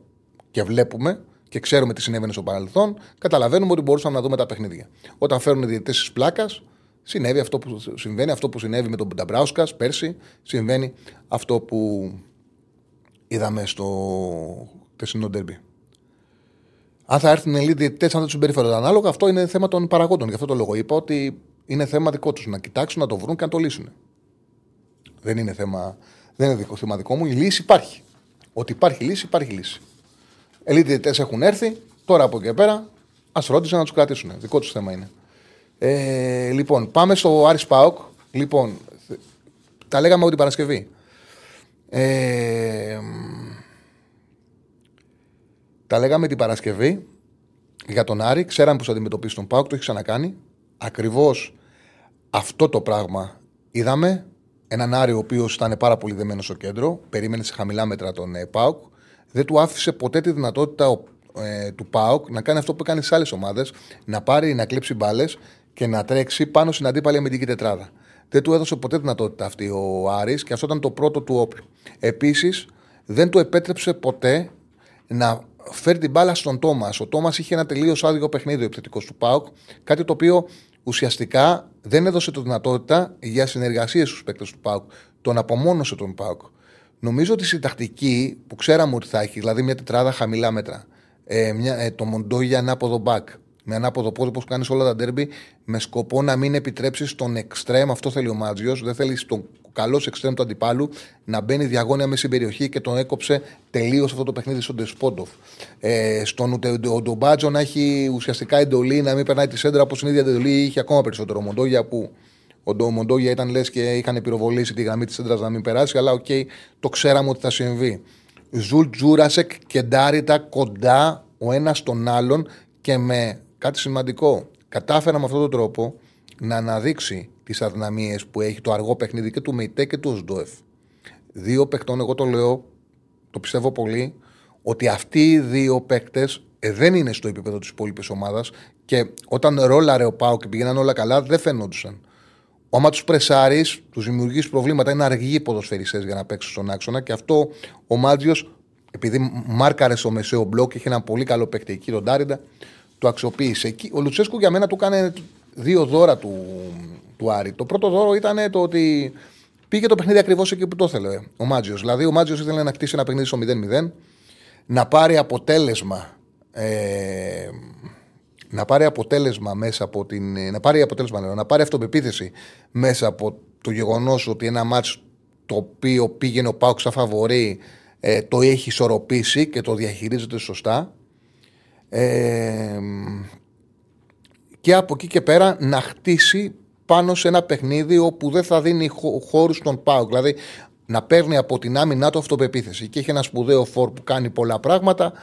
και βλέπουμε και ξέρουμε τι συνέβαινε στο παρελθόν, καταλαβαίνουμε ότι μπορούσαμε να δούμε τα παιχνίδια. Όταν φέρνουν διαιτητές της πλάκας, Συνέβη αυτό που συμβαίνει, αυτό που συνέβη με τον Νταμπράουσκα πέρσι, συμβαίνει αυτό που είδαμε στο τεσσινό ντερμπι. Αν θα έρθουν οι διαιτητέ, αν δεν τους συμπεριφέρονται ανάλογα, αυτό είναι θέμα των παραγόντων. Γι' αυτό το λόγο είπα ότι είναι θέμα δικό τους να κοιτάξουν, να το βρουν και να το λύσουν. Δεν είναι θέμα, δεν είναι δικό, θέμα δικό μου. Η λύση υπάρχει. Ότι υπάρχει λύση, υπάρχει λύση. Οι διαιτητές έχουν έρθει, τώρα από εκεί και πέρα ας ρώτησαν να τους κρατήσουν. Δικό τους θέμα είναι. Ε, λοιπόν, πάμε στο Άρης Πάοκ. Λοιπόν, τα λέγαμε ότι την Παρασκευή. Ε, τα λέγαμε την Παρασκευή για τον Άρη. Ξέραμε πώ θα αντιμετωπίσει τον Πάοκ, το έχει ξανακάνει. Ακριβώς αυτό το πράγμα είδαμε. Έναν Άρη ο οποίος ήταν πάρα πολύ δεμένος στο κέντρο, περίμενε σε χαμηλά μέτρα τον ε, Πάοκ. Δεν του άφησε ποτέ τη δυνατότητα ε, του Πάοκ να κάνει αυτό που έκανε σε άλλες ομάδες, να πάρει, να κλέψει μπάλες και να τρέξει πάνω στην αντίπαλη αμυντική τετράδα. Δεν του έδωσε ποτέ δυνατότητα αυτή ο Άρης και αυτό ήταν το πρώτο του όπλο. Επίσης, δεν του επέτρεψε ποτέ να φέρει την μπάλα στον Τόμας. Ο Τόμας είχε ένα τελείως άδειο παιχνίδι επιθετικός του Πάουκ, κάτι το οποίο ουσιαστικά δεν έδωσε τη δυνατότητα για συνεργασίες στους παίκτες του Πάουκ. Τον απομόνωσε τον Πάουκ. Νομίζω ότι η τακτική που ξέραμε ότι θα έχει, δηλαδή μια τετράδα χαμηλά μέτρα, ε, μια, ε, το Μοντόγια ανάποδο μπακ, με ανάποδο πόδι όπως κάνει όλα τα ντέρμπι, με σκοπό να μην επιτρέψεις τον εξτρέμ, αυτό θέλει ο Μάντζιος, δεν θέλει τον καλός εξτρέμ του αντιπάλου να μπαίνει διαγώνια μέσα στην περιοχή και τον έκοψε τελείως αυτό το παιχνίδι στον Ντεσπόντοφ. Ε, στον ο Ντομπάτζο να έχει ουσιαστικά εντολή να μην περνάει τη σέντρα όπως την ίδια εντολή είχε ακόμα περισσότερο. Μοντόγια που ο Μοντόγια ήταν λες και είχαν πυροβολήσει τη γραμμή της σέντρας να μην περάσει, αλλά OK, okay, το ξέραμε ότι θα συμβεί. Ζουλ Γιούρασεκ και Νταρίντα κοντά ο ένας στον άλλον και με κάτι σημαντικό. Κατάφερε με αυτόν τον τρόπο να αναδείξει τις αδυναμίες που έχει το αργό παιχνίδι και του Μεϊτέ και του Οζντόεφ. Δύο παικτών, εγώ το λέω, το πιστεύω πολύ, ότι αυτοί οι δύο παίκτες ε, δεν είναι στο επίπεδο της υπόλοιπης ομάδας και όταν ρόλαρε ο ΠΑΟΚ και πήγαιναν όλα καλά, δεν φαινόντουσαν. Άμα τους πρεσάρεις, τους δημιουργείς προβλήματα. Είναι αργοί ποδοσφαιριστές για να παίξουν στον άξονα και αυτό ο Μάτζιος, επειδή μάρκαρε στο μεσαίο μπλοκ, είχε ένα πολύ καλό παίκτη εκεί, τον Ντάριντα, το αξιοποίησε. Ο Λουτσέσκου για μένα του έκανε δύο δώρα του, του Άρη. Το πρώτο δώρο ήταν το ότι πήγε το παιχνίδι ακριβώς εκεί που το ήθελε ο Μάτζιος. Δηλαδή, ο Μάτζιος ήθελε να κτίσει ένα παιχνίδι στο 0-0, να πάρει αποτέλεσμα. Ε, να πάρει αποτέλεσμα μέσα από την. Να πάρει αποτέλεσμα, να πάρει αυτοπεποίθηση μέσα από το γεγονός ότι ένα μάτσο το οποίο πήγαινε ο Πάουξ σαν φαβορή ε, το έχει ισορροπήσει και το διαχειρίζεται σωστά. Ε, και από εκεί και πέρα να χτίσει πάνω σε ένα παιχνίδι όπου δεν θα δίνει χώρους στον Πάουκ. Δηλαδή να παίρνει από την άμυνά του αυτοπεποίθηση. Και έχει ένα σπουδαίο φόρ που κάνει πολλά πράγματα.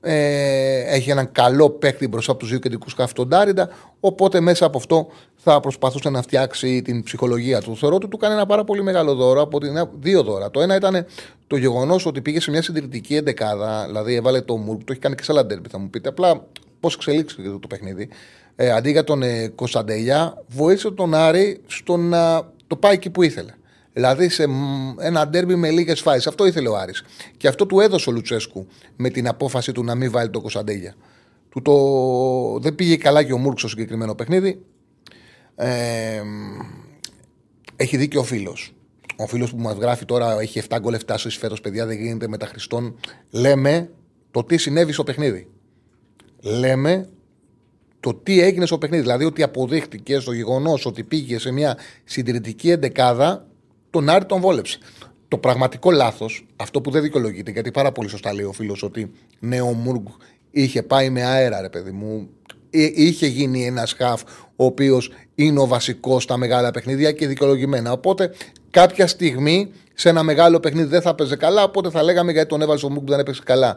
Ε, έχει έναν καλό παίκτη μπροστά από τους δύο κεντρικούς καυτοντάριντα. Οπότε μέσα από αυτό θα προσπαθούσε να φτιάξει την ψυχολογία του. Θεωρώ ότι του κάνει ένα πάρα πολύ μεγάλο δώρο από την, δύο δώρα. Το ένα ήταν το γεγονός ότι πήγε σε μια συντηρητική εντεκάδα, δηλαδή έβαλε το Μουρκ, το έχει κάνει και σε άλλα ντέρμπι, θα μου πείτε. Απλά πώς εξελίξεται το παιχνίδι ε, αντί για τον ε, Κωνσταντελιά, βοήθησε τον Άρη στο να το πάει εκεί που ήθελε. Δηλαδή σε ένα ντέρμπι με λίγες φάσεις. Αυτό ήθελε ο Άρης. Και αυτό του έδωσε ο Λουτσέσκου με την απόφαση του να μην βάλει τον Κωνσταντέλια. Του το... Δεν πήγε καλά και ο Μούρκ στο συγκεκριμένο παιχνίδι. Ε, έχει δίκιο ο φίλος. Ο φίλος που μας γράφει τώρα έχει 7 γκολ 7 φέτος, παιδιά, δεν γίνεται με τα Χριστόν. Λέμε το τι συνέβη στο παιχνίδι. Λέμε το τι έγινε στο παιχνίδι. Δηλαδή ότι αποδείχτηκε στο γεγονός ότι πήγε σε μια συντηρητική εντεκάδα, τον Άρη τον βόλεψε. Το πραγματικό λάθος, αυτό που δεν δικαιολογείται, γιατί πάρα πολύ σωστά λέει ο φίλος ότι ναι, ο Μουργκ είχε πάει με αέρα, ρε παιδί μου. Είχε γίνει ένας σκάφ ο οποίος είναι ο βασικός στα μεγάλα παιχνίδια και δικαιολογημένα. Οπότε κάποια στιγμή σε ένα μεγάλο παιχνίδι δεν θα παίζει καλά, οπότε θα λέγαμε γιατί τον έβαλε ο Μουργκ δεν έπαιξε καλά.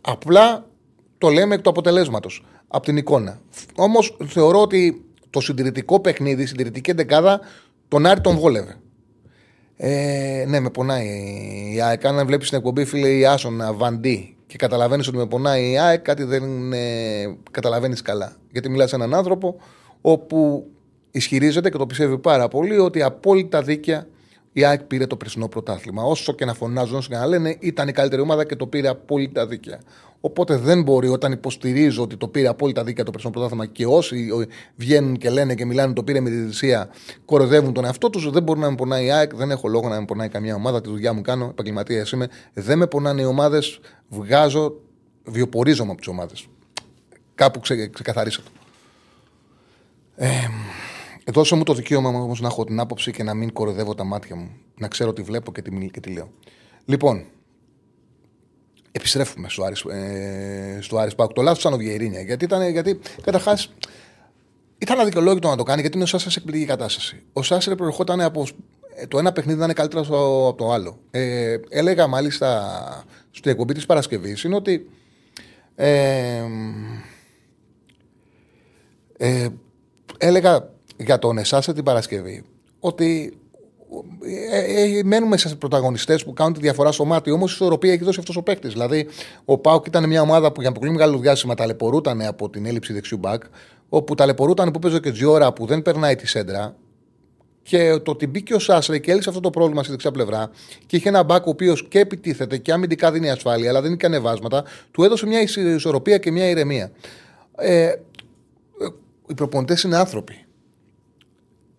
Απλά το λέμε εκ του αποτελέσματος από την εικόνα. Όμως θεωρώ ότι το συντηρητικό παιχνίδι, η συντηρητική εντεκάδα, τον Άρη τον βόλευε. Ε, ναι, με πονάει η ΑΕΚ. Αν βλέπεις την εκπομπή, φίλε, η Άσονα Βαντί και καταλαβαίνεις ότι με πονάει η ΑΕΚ, κάτι δεν ε, καταλαβαίνεις καλά. Γιατί μιλάς σε έναν άνθρωπο όπου ισχυρίζεται και το πιστεύει πάρα πολύ ότι απόλυτα δίκαια η ΑΕΚ πήρε το περσινό πρωτάθλημα. Όσο και να φωνάζουν, όσο και να λένε, ήταν η καλύτερη ομάδα και το πήρε απόλυτα δίκαια. Οπότε δεν μπορεί όταν υποστηρίζω ότι το πήρε απόλυτα δίκαια το περσινό πρωτάθλημα και όσοι βγαίνουν και λένε και μιλάνε το πήρε με τη θυσία, κοροϊδεύουν τον εαυτό τους. Δεν μπορεί να με πονάει η ΑΕΚ, δεν έχω λόγο να με πονάει καμία ομάδα. Τη δουλειά μου κάνω, επαγγελματίας είμαι. Δεν με πονάνε οι ομάδες, βγάζω, βιοπορίζομαι από τις ομάδες. Κάπου ξε, ξεκαθαρίσα το. Ε, δώσε μου το δικαίωμα όμως να έχω την άποψη και να μην κοροϊδεύω τα μάτια μου. Να ξέρω τι βλέπω και τι, και τι λέω. Λοιπόν, επιστρέφουμε στο Άρης, ε, στο Άρης Πάουκ. Το λάθος ήταν ο Βιερίνια. Γιατί, ήταν, γιατί καταρχάς ήταν αδικαιολόγητο να το κάνει γιατί είναι ο Σάσα σε εκπληκτική κατάσταση. Ο Σάσα προερχόταν από. Ε, το ένα παιχνίδι να είναι καλύτερο από το άλλο. Ε, έλεγα μάλιστα στην εκπομπή της Παρασκευής είναι ότι. Ε, ε, έλεγα για τον Εσάσα την Παρασκευή ότι ε, ε, μένουμε σε πρωταγωνιστές που κάνουν τη διαφορά στο μάτι. Όμως η ισορροπία έχει δώσει αυτός ο παίκτης. Δηλαδή, ο Πάουκ ήταν μια ομάδα που για πολύ μεγάλο διάστημα ταλαιπωρούταν από την έλλειψη δεξιού μπακ, όπου ταλαιπωρούταν που παίζει και Τζιόρα που δεν περνάει τη σέντρα. Και το ότι μπήκε ο Σάσρε και έλυσε αυτό το πρόβλημα στη δεξιά πλευρά και είχε ένα μπακ ο οποίος και επιτίθεται και αμυντικά δίνει ασφάλεια, αλλά δίνει και ανεβάσματα, του έδωσε μια ισορροπία και μια ηρεμία. Ε, οι προπονητές είναι άνθρωποι.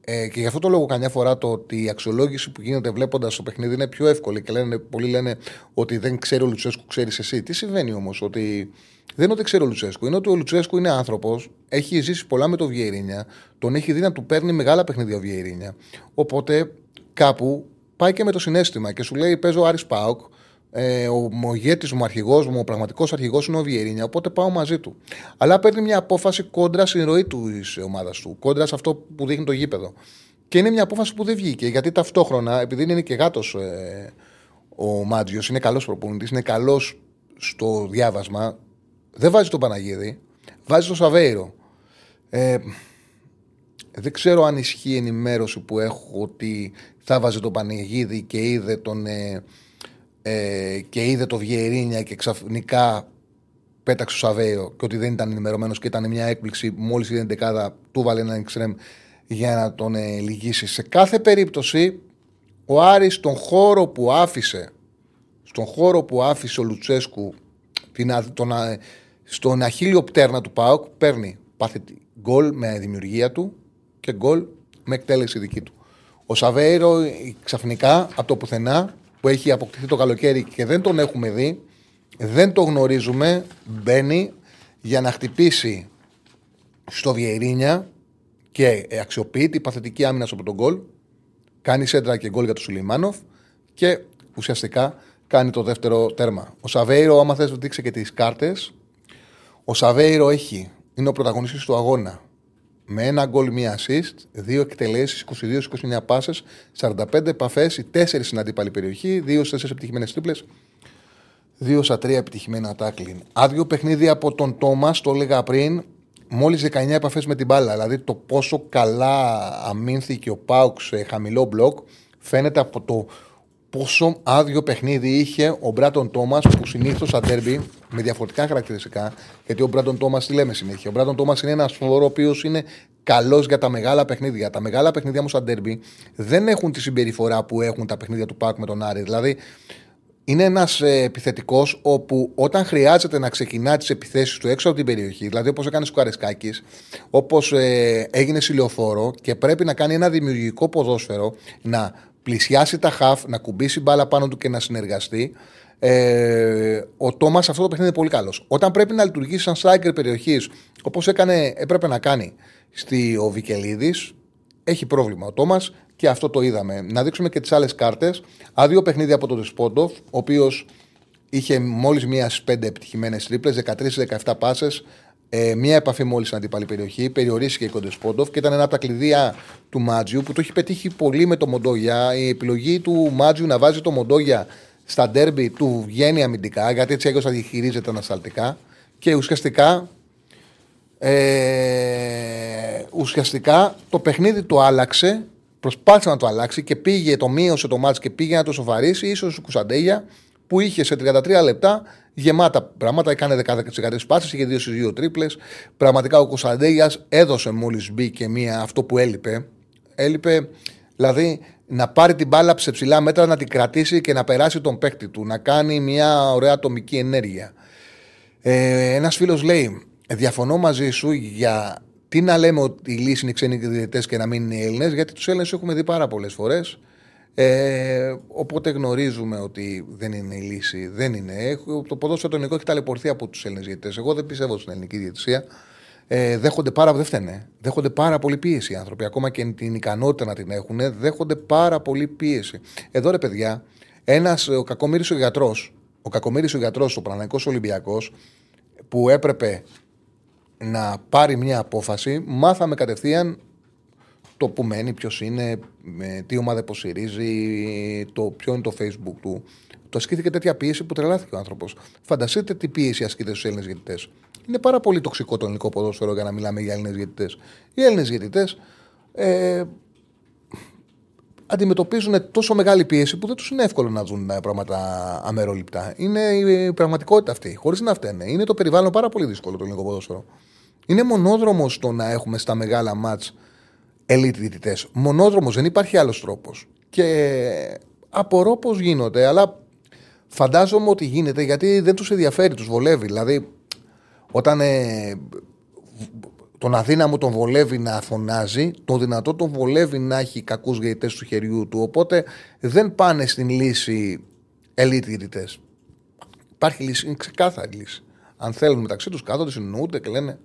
Ε, και γι' αυτό το λόγο, καμιά φορά το ότι η αξιολόγηση που γίνεται βλέποντας το παιχνίδι είναι πιο εύκολη. Και λένε, πολλοί λένε ότι δεν ξέρει ο Λουτσέσκου, ξέρεις εσύ. Τι συμβαίνει όμως, ότι δεν είναι ότι ξέρει ο Λουτσέσκου. Είναι ότι ο Λουτσέσκου είναι άνθρωπος, έχει ζήσει πολλά με το Βιερίνια, τον έχει δει να του παίρνει μεγάλα παιχνίδια ο Βιερίνια. Οπότε κάπου πάει και με το συνέστημα και σου λέει: Παίζω Άρης Πάουκ, ε, ο, ο ηγέτη μου, αρχηγός μου, ο πραγματικός αρχηγός είναι ο Βιερίνια, οπότε πάω μαζί του. Αλλά παίρνει μια απόφαση κόντρα στην ροή της ομάδας του, κόντρα σε αυτό που δείχνει το γήπεδο. Και είναι μια απόφαση που δεν βγήκε, γιατί ταυτόχρονα, επειδή είναι και γάτος ε, ο Μάτζιος, είναι καλός προπονητής, είναι καλός στο διάβασμα, δεν βάζει τον Παναγίδη, βάζει τον Σαβέιρο. Ε, δεν ξέρω αν ισχύει η ενημέρωση που έχω ότι θα βάζει τον Παναγίδη και είδε τον. Ε, ε, και είδε το Βιερίνια και ξαφνικά πέταξε ο Σαβέιο και ότι δεν ήταν ενημερωμένος και ήταν μια έκπληξη. Μόλις είδε την δεκάδα, του βάλε έναν εξτρέμ για να τον ε, λυγίσει. Σε κάθε περίπτωση, ο Άρης στον χώρο που άφησε, στον χώρο που άφησε ο Λουτσέσκου την, τον, στον αχίλιο πτέρνα του ΠΑΟΚ, παίρνει πάθητη γκολ με δημιουργία του και γκολ με εκτέλεση δική του. Ο Σαβέιρο ξαφνικά από το πουθενά που έχει αποκτηθεί το καλοκαίρι και δεν τον έχουμε δει, δεν το γνωρίζουμε, μπαίνει για να χτυπήσει στο Βιερίνια και αξιοποιεί την παθητική άμυνα από τον γκολ. Κάνει σέντρα και γκολ για τον Σουλιμάνοφ και ουσιαστικά κάνει το δεύτερο τέρμα. Ο Σαβέιρο, άμα θες δείξει και τις κάρτες, ο Σαβέιρο έχει, είναι ο πρωταγωνιστής του αγώνα με ένα γκολ, μία assist, δύο εκτελέσεις, 22-29 πάσες, 45 επαφές, οι 4 στην αντίπαλη περιοχή, 2 4 επιτυχημένες τρίπλες, 2 στα 3 επιτυχημένα τάκλιν. Άδειο παιχνίδι από τον Τόμας, το έλεγα πριν, μόλις 19 επαφές με την μπάλα. Δηλαδή το πόσο καλά αμήνθηκε ο Πάουξ σε χαμηλό μπλοκ φαίνεται από το πόσο άδειο παιχνίδι είχε ο Μπράτον Τόμας που συνήθως στα τέρμπι με διαφορετικά χαρακτηριστικά. Γιατί ο Μπράτον Τόμας, τι λέμε συνέχεια. Ο Μπράτον Τόμας είναι ένας φορό ο οποίος είναι καλός για τα μεγάλα παιχνίδια. Τα μεγάλα παιχνίδια όμως στα τέρμπι δεν έχουν τη συμπεριφορά που έχουν τα παιχνίδια του Πάκ με τον Άρη. Δηλαδή είναι ένας ε, επιθετικός όπου όταν χρειάζεται να ξεκινά τις επιθέσεις του έξω από την περιοχή, δηλαδή όπως έκανε ο Καρεσκάκης, όπως ε, έγινε ηλιοφόρο και πρέπει να κάνει ένα δημιουργικό ποδόσφαιρο, να πλησιάσει τα χαφ, να κουμπίσει μπάλα πάνω του και να συνεργαστεί. Ε, ο Τόμας αυτό το παιχνίδι είναι πολύ καλός. Όταν πρέπει να λειτουργήσει σαν striker περιοχής, όπως έπρεπε να κάνει στη ο Βικελίδης, έχει πρόβλημα ο Τόμας και αυτό το είδαμε. Να δείξουμε και τις άλλες κάρτες. Άδειο παιχνίδι από τον Δεσπόντοφ, ο οποίος είχε μόλις μίας στι πέντε επιτυχημένες τρίπλες, 13-17 πάσες, ε, μία επαφή μόλις στην αντίπαλη περιοχή. Περιορίστηκε η Κοντεσπόντοφ και ήταν ένα από τα κλειδία του Μάτζιου που το έχει πετύχει πολύ με το Μοντόγια. Η επιλογή του Μάτζιου να βάζει το Μοντόγια στα ντέρμπι του βγαίνει αμυντικά, γιατί έτσι έγινε θα διαχειρίζεται ανασταλτικά. Και ουσιαστικά, ε, ουσιαστικά το παιχνίδι του άλλαξε, προσπάθησε να το αλλάξει και πήγε, το μείωσε το μάτς και πήγε να το σοβαρήσει, ίσως ο Κουσαντέγια που είχε σε 33 λεπτά γεμάτα πράγματα. Έκανε 10 πάσει, είχε δύο στι δύο τρίπλες. Πραγματικά ο Κωνσταντέγια έδωσε μόλις μπήκε μία αυτό που έλειπε. Έλειπε δηλαδή να πάρει την μπάλα σε ψηλά μέτρα, να την κρατήσει και να περάσει τον παίκτη του. Να κάνει μια ωραία ατομική ενέργεια. Ε, Ένας φίλος λέει: Διαφωνώ μαζί σου για τι να λέμε ότι η λύση είναι οι ξένοι διαιτητές και να μην είναι οι Έλληνες, γιατί τους Έλληνες έχουμε δει πάρα πολλές φορές. Ε, οπότε γνωρίζουμε ότι δεν είναι η λύση. Δεν είναι. Το ποδόσφαιρο το ελληνικό έχει ταλαιπωρηθεί από τους Έλληνες διαιτητές. Εγώ δεν πιστεύω στην ελληνική διαιτησία. Ε, δέχονται πάρα, δεν φταίνε. Δέχονται πάρα πολύ πίεση οι άνθρωποι. Ακόμα και την ικανότητα να την έχουν, δέχονται πάρα πολύ πίεση. Εδώ ρε παιδιά, ένας ο κακομίρη ο γιατρός, ο κακομίρη ο γιατρός, ο Παναναναϊκό Ολυμπιακός, που έπρεπε να πάρει μια απόφαση, μάθαμε κατευθείαν το που μένει, ποιος είναι, τι ομάδα υποστηρίζει, το ποιο είναι το Facebook του. Το ασκήθηκε τέτοια πίεση που τρελάθηκε ο άνθρωπος. Φανταστείτε τι πίεση ασκείται στους Έλληνες διαιτητές. Είναι πάρα πολύ τοξικό το ελληνικό ποδόσφαιρο για να μιλάμε για Έλληνες διαιτητές. Οι Έλληνες διαιτητές ε, αντιμετωπίζουν τόσο μεγάλη πίεση που δεν τους είναι εύκολο να δουν πράγματα αμερόληπτα. Είναι η πραγματικότητα αυτή, χωρίς να φταίνε. Είναι το περιβάλλον πάρα πολύ δύσκολο το ελληνικό ποδόσφαιρο. Είναι μονόδρομος το να έχουμε στα μεγάλα μάτς ελίτ διαιτητές. Μονόδρομος δεν υπάρχει άλλος τρόπος. Και απορώ πώς γίνονται, αλλά φαντάζομαι ότι γίνεται γιατί δεν τους ενδιαφέρει, τους βολεύει. Δηλαδή, όταν ε, τον αδύναμο τον βολεύει να φωνάζει, τον δυνατό τον βολεύει να έχει κακούς γεητέ του χεριού του. Οπότε δεν πάνε στην λύση ελίτ γεητέ. Υπάρχει λύση, είναι ξεκάθαρη λύση. Αν θέλουν μεταξύ τους κάθονται, συνεννοούνται και λένε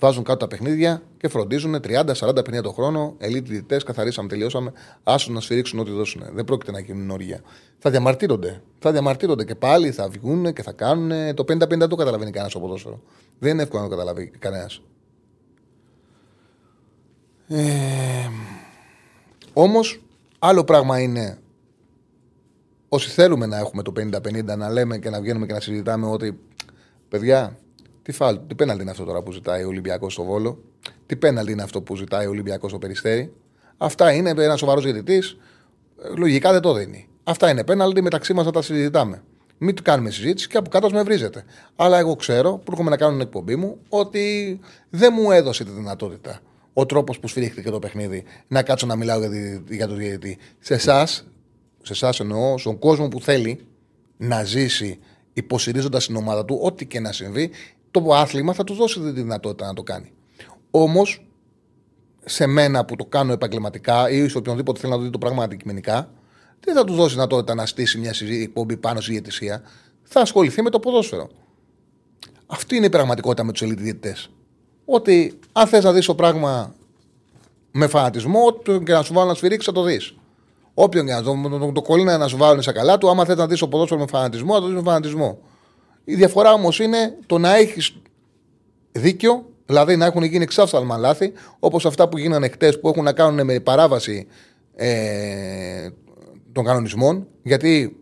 βάζουν κάτω τα παιχνίδια και φροντίζουν 30, 40, 50 το χρόνο. Ελίτ διαιτητές, καθαρίσαμε, τελειώσαμε. Άσου να σφυρίξουν ό,τι δώσουν. Δεν πρόκειται να γίνουν όρια. Θα διαμαρτύρονται. Θα διαμαρτύρονται και πάλι θα βγουν και θα κάνουν. Το 50-50 το καταλαβαίνει κανένας στο ποδόσφαιρο. Δεν είναι εύκολο να το καταλαβεί κανένας. Ε, Όμως, άλλο πράγμα είναι όσοι θέλουμε να έχουμε το 50-50 να λέμε και να βγαίνουμε και να συζητάμε ότι παιδιά, τι, φάλ, τι πέναλτι είναι αυτό τώρα που ζητάει ο Ολυμπιακός στο Βόλο, τι πέναλτι είναι αυτό που ζητάει ο Ολυμπιακός στο Περιστέρι; Αυτά είναι ένα σοβαρός διαιτητής. Λογικά δεν το δίνει. Αυτά είναι πέναλτι, μεταξύ μας θα τα συζητάμε. Μην του κάνουμε συζήτηση και από κάτω με βρίζετε. Αλλά εγώ ξέρω, που έρχομαι να κάνω την εκπομπή μου, ότι δεν μου έδωσε τη δυνατότητα ο τρόπος που σφυρίχθηκε το παιχνίδι να κάτσω να μιλάω για, για τον διαιτητή. Σε εσάς, σε εσάς εννοώ, στον κόσμο που θέλει να ζήσει υποστηρίζοντα την ομάδα του, ό,τι και να συμβεί, το άθλημα θα του δώσει τη δυνατότητα να το κάνει. Όμως, σε μένα που το κάνω επαγγελματικά ή σε οποιονδήποτε θέλει να δει το πράγμα αντικειμενικά, δεν θα του δώσει δυνατότητα να στήσει μια εκπομπή πάνω στη διαιτησία. Θα ασχοληθεί με το ποδόσφαιρο. Αυτή είναι η πραγματικότητα με τους ελίτ Ότι αν θες να δεις το πράγμα με φανατισμό, και να σου βάλω να σφυρίξει, θα το δεις. Όποιον και να το, το, το κολλήνα να σου βάλουν σε καλά του, άμα θες να δεις το ποδόσφαιρο με φανατισμό, θα το δεις με φανατισμό. Η διαφορά όμως είναι το να έχεις δίκιο, δηλαδή να έχουν γίνει εξάφθαλμα λάθη, όπως αυτά που γίνανε χτες που έχουν να κάνουν με παράβαση ε, των κανονισμών, γιατί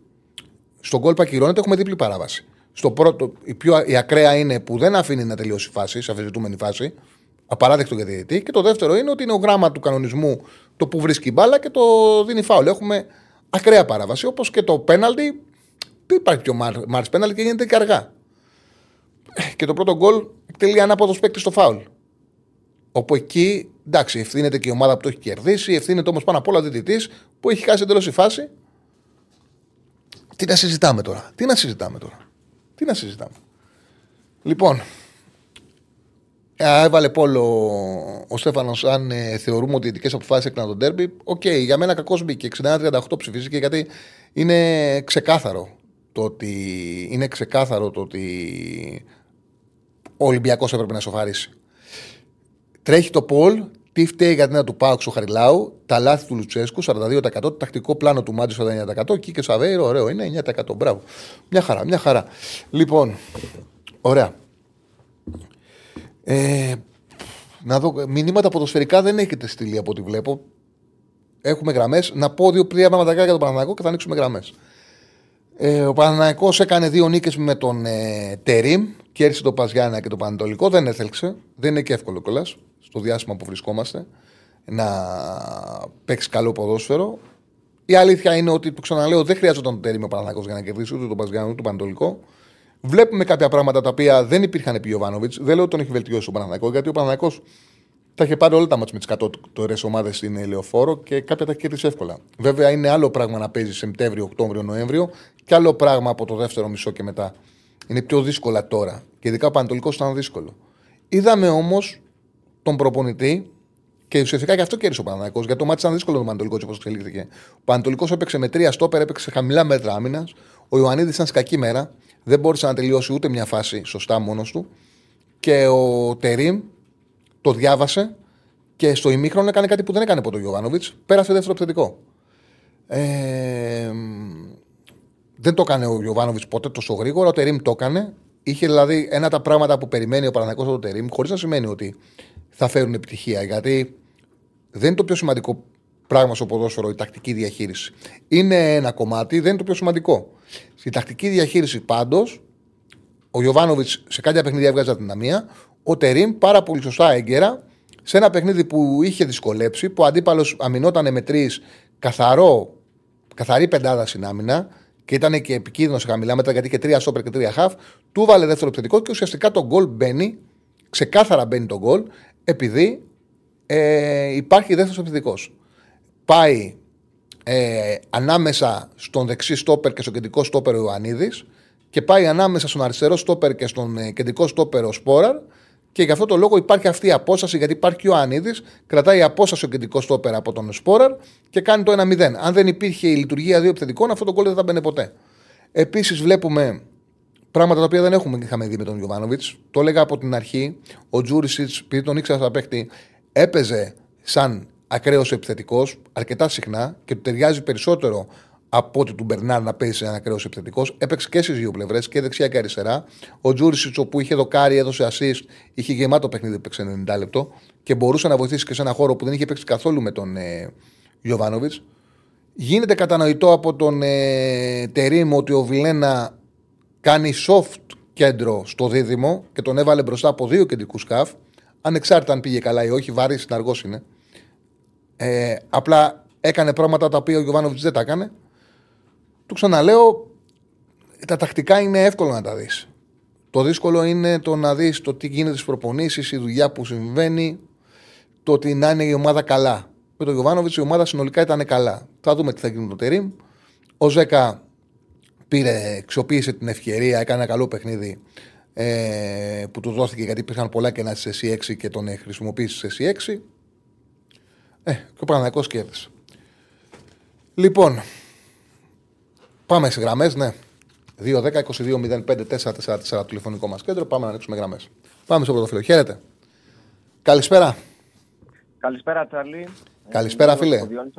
στον κόλπα ακυρώνεται έχουμε διπλή παράβαση. Στο πρώτο, η πιο η ακραία είναι που δεν αφήνει να τελειώσει η φάση, σε αφιζητούμενη φάση, απαράδεκτο για διαιτητή. Και το δεύτερο είναι ότι είναι ο γράμμα του κανονισμού το που βρίσκει μπάλα και το δίνει φάουλ. Έχουμε ακραία παράβαση. Όπως και το πέναλτι, δεν υπάρχει πιο μάρς πέναλτι και γίνεται και αργά. Και το πρώτο γκολ τελεί ανάποδος παίκτης στο φάουλ. Όπου εκεί, εντάξει, ευθύνεται και η ομάδα που το έχει κερδίσει, ευθύνεται όμως πάνω απ' όλα ο διαιτητής που έχει χάσει εντελώς η φάση. Τι να συζητάμε τώρα. Τι να συζητάμε τώρα. Τι να συζητάμε. Λοιπόν, έβαλε πόλο ο Στέφανος αν ε, θεωρούμε ότι οι ειδικές αποφάσεις έκαναν τον τέρμπι. Οκ, okay, για μένα κακός μπήκε. 61-38 ψηφίστηκε γιατί είναι ξεκάθαρο το ότι, είναι ξεκάθαρο το ότι ο Ολυμπιακός έπρεπε να σοφαρίσει. Τρέχει το Πολ, τι φταίει για την ένα του Πάουξ ο Χαριλάου, τα λάθη του Λουτσέσκου, 42%, το τακτικό πλάνο του Μάτζη 49%, και Σαβέιρο, ωραίο είναι 9%. Μπράβο. Μια χαρά, μια χαρά. Λοιπόν, ωραία. Ε, να δω, μηνύματα ποδοσφαιρικά δεν έχετε στείλει από ό,τι βλέπω. Έχουμε γραμμές. Να πω δύο-τρία πράγματα για τον Παναγιακό και θα ανοίξουμε γραμμές. Ε, ο Παναναναϊκό έκανε δύο νίκες με τον ε, Τερήμ. Κέρδισε τον Παζιάννα και τον Πανατολικό. Δεν έθελξε. Δεν είναι και εύκολο κιόλας στο διάστημα που βρισκόμαστε να παίξει καλό ποδόσφαιρο. Η αλήθεια είναι ότι, το ξαναλέω, δεν χρειάζονταν τον Τερήμ ο Παναναναϊκό για να κερδίσει ούτε τον Παζιάννα ούτε τον Πανατολικό. Βλέπουμε κάποια πράγματα τα οποία δεν υπήρχαν επί Ιωβάνοβιτς. Δεν λέω ότι τον έχει βελτιώσει ο Παναναναϊκό, γιατί ο Παναναναϊκό τα είχε πάρει όλα τα μάτια με τις κατώτερες ομάδες στην Λεωφόρο και κάποια τα κέρδισε εύκολα. Βέβαια είναι άλλο πράγμα να παίζεις Σεπτέμβριο, Οκτώβριο, Νοέμβριο και άλλο πράγμα από το δεύτερο μισό και μετά. Είναι πιο δύσκολα τώρα. Και ειδικά ο Πανατολικό ήταν δύσκολο. Είδαμε όμως τον προπονητή και ουσιαστικά και αυτό κέρδισε ο Παναναναϊκό. Γιατί το μάτι ήταν δύσκολο το Πανατολικό όπως εξελίχθηκε. Ο Πανατολικό έπαιξε με τρία στόπερ, έπαιξε χαμηλά μέτρα άμυνας. Ο Ιωαννίδης ήταν σε κακή μέρα. Δεν μπόρεσε να τελειώσει ούτε μια φάση σωστά μόνος του. Και ο Τερήμ το διάβασε και στο ημίχρονο έκανε κάτι που δεν έκανε ποτέ ο Γιωβάνοβιτς. Πέρασε δεύτερο επιθετικό. Ε, δεν το έκανε ο Γιωβάνοβιτς ποτέ τόσο γρήγορα. Ο Τερήμ το έκανε. Είχε δηλαδή ένα από τα πράγματα που περιμένει ο Παναγιακό από τον Τερήμ, χωρίς να σημαίνει ότι θα φέρουν επιτυχία. Γιατί δεν είναι το πιο σημαντικό πράγμα στο ποδόσφαιρο η τακτική διαχείριση. Είναι ένα κομμάτι, δεν είναι το πιο σημαντικό. Στη τακτική διαχείριση πάντως, ο Γιωβάνοβιτς σε κάποια παιχνίδια έβγαζε αδυναμία ο Τερήμ πάρα πολύ σωστά έγκαιρα σε ένα παιχνίδι που είχε δυσκολέψει, που ο αντίπαλος αμυνόταν με τρεις καθαρό, καθαρή πεντάδα στην άμυνα και ήταν και επικίνδυνος σε χαμηλά μέτρα γιατί και τρία σόπερ και τρία χαφ, του βάλε δεύτερο επιθετικό και ουσιαστικά το γκολ μπαίνει, ξεκάθαρα μπαίνει το γκολ, επειδή ε, υπάρχει δεύτερος επιθετικός. Πάει ε, ανάμεσα στον δεξί στόπερ και στον κεντρικό στόπερ ο Ιωαννίδης και πάει ανάμεσα στον αριστερό στόπερ και στον ε, κεντρικό στόπερ ο Σπόραρ. Και γι' αυτό το λόγο υπάρχει αυτή η απόσταση, γιατί υπάρχει και ο Ιωαννίδη, κρατάει απόσταση ο κεντρικός στόπερ από τον Σπόραρ και κάνει το 1-0. Αν δεν υπήρχε η λειτουργία δύο επιθετικών, αυτό το κόλλο δεν θα μπαίνει ποτέ. Επίσης, βλέπουμε πράγματα τα οποία δεν έχουμε είχαμε δει με τον Γιωβάνοβιτς. Το έλεγα από την αρχή. Ο Τζούρισιτς, επειδή τον ήξερα σαν παίχτη, έπαιζε σαν ακραίος επιθετικός αρκετά συχνά και του ταιριάζει περισσότερο από ότι του Μπερνάρ να παίζει ένα ακραίο επιθετικός. Έπαιξε και στις δύο πλευρές, και δεξιά και αριστερά. Ο Τζούρισιτς, όπου είχε δοκάρει, έδωσε assist, είχε γεμάτο παιχνίδι, έπαιξε 90 λεπτό και μπορούσε να βοηθήσει και σε ένα χώρο που δεν είχε παίξει καθόλου με τον ε, Γιωβάνοβιτς. Γίνεται κατανοητό από τον ε, Τερήμ ότι ο Βιλένα κάνει soft κέντρο στο δίδυμο και τον έβαλε μπροστά από δύο κεντρικούς σκαφ. Ανεξάρτητα αν πήγε καλά ή όχι, βάρη συναργός είναι. Ε, απλά έκανε πράγματα τα οποία ο Γιωβάνοβιτς δεν τα έκανε. Του ξαναλέω, τα τακτικά είναι εύκολο να τα δεις. Το δύσκολο είναι το να δεις το τι γίνεται στις προπονήσεις, η δουλειά που συμβαίνει, το ότι να είναι η ομάδα καλά. Με τον Γιωβάνοβιτς η ομάδα συνολικά ήταν καλά. Θα δούμε τι θα γίνει με το Τερήμ. Ο Ζέκα πήρε, αξιοποίησε την ευκαιρία, έκανε ένα καλό παιχνίδι ε, που του δόθηκε γιατί υπήρχαν πολλά κενά στη σεσί 6 και τον χρησιμοποίησε στη σεσί 6. Ε, και ο Παναγιακός κέρδισε. Λοιπόν, πάμε σε γραμμές, ναι. 2-10-22-05-4-4-4 τηλεφωνικό μας κέντρο. Πάμε να ανοίξουμε γραμμές. Πάμε στο πρώτο φίλο. Χαίρετε. Καλησπέρα. Καλησπέρα, Τσαρλί. Καλησπέρα, φίλε.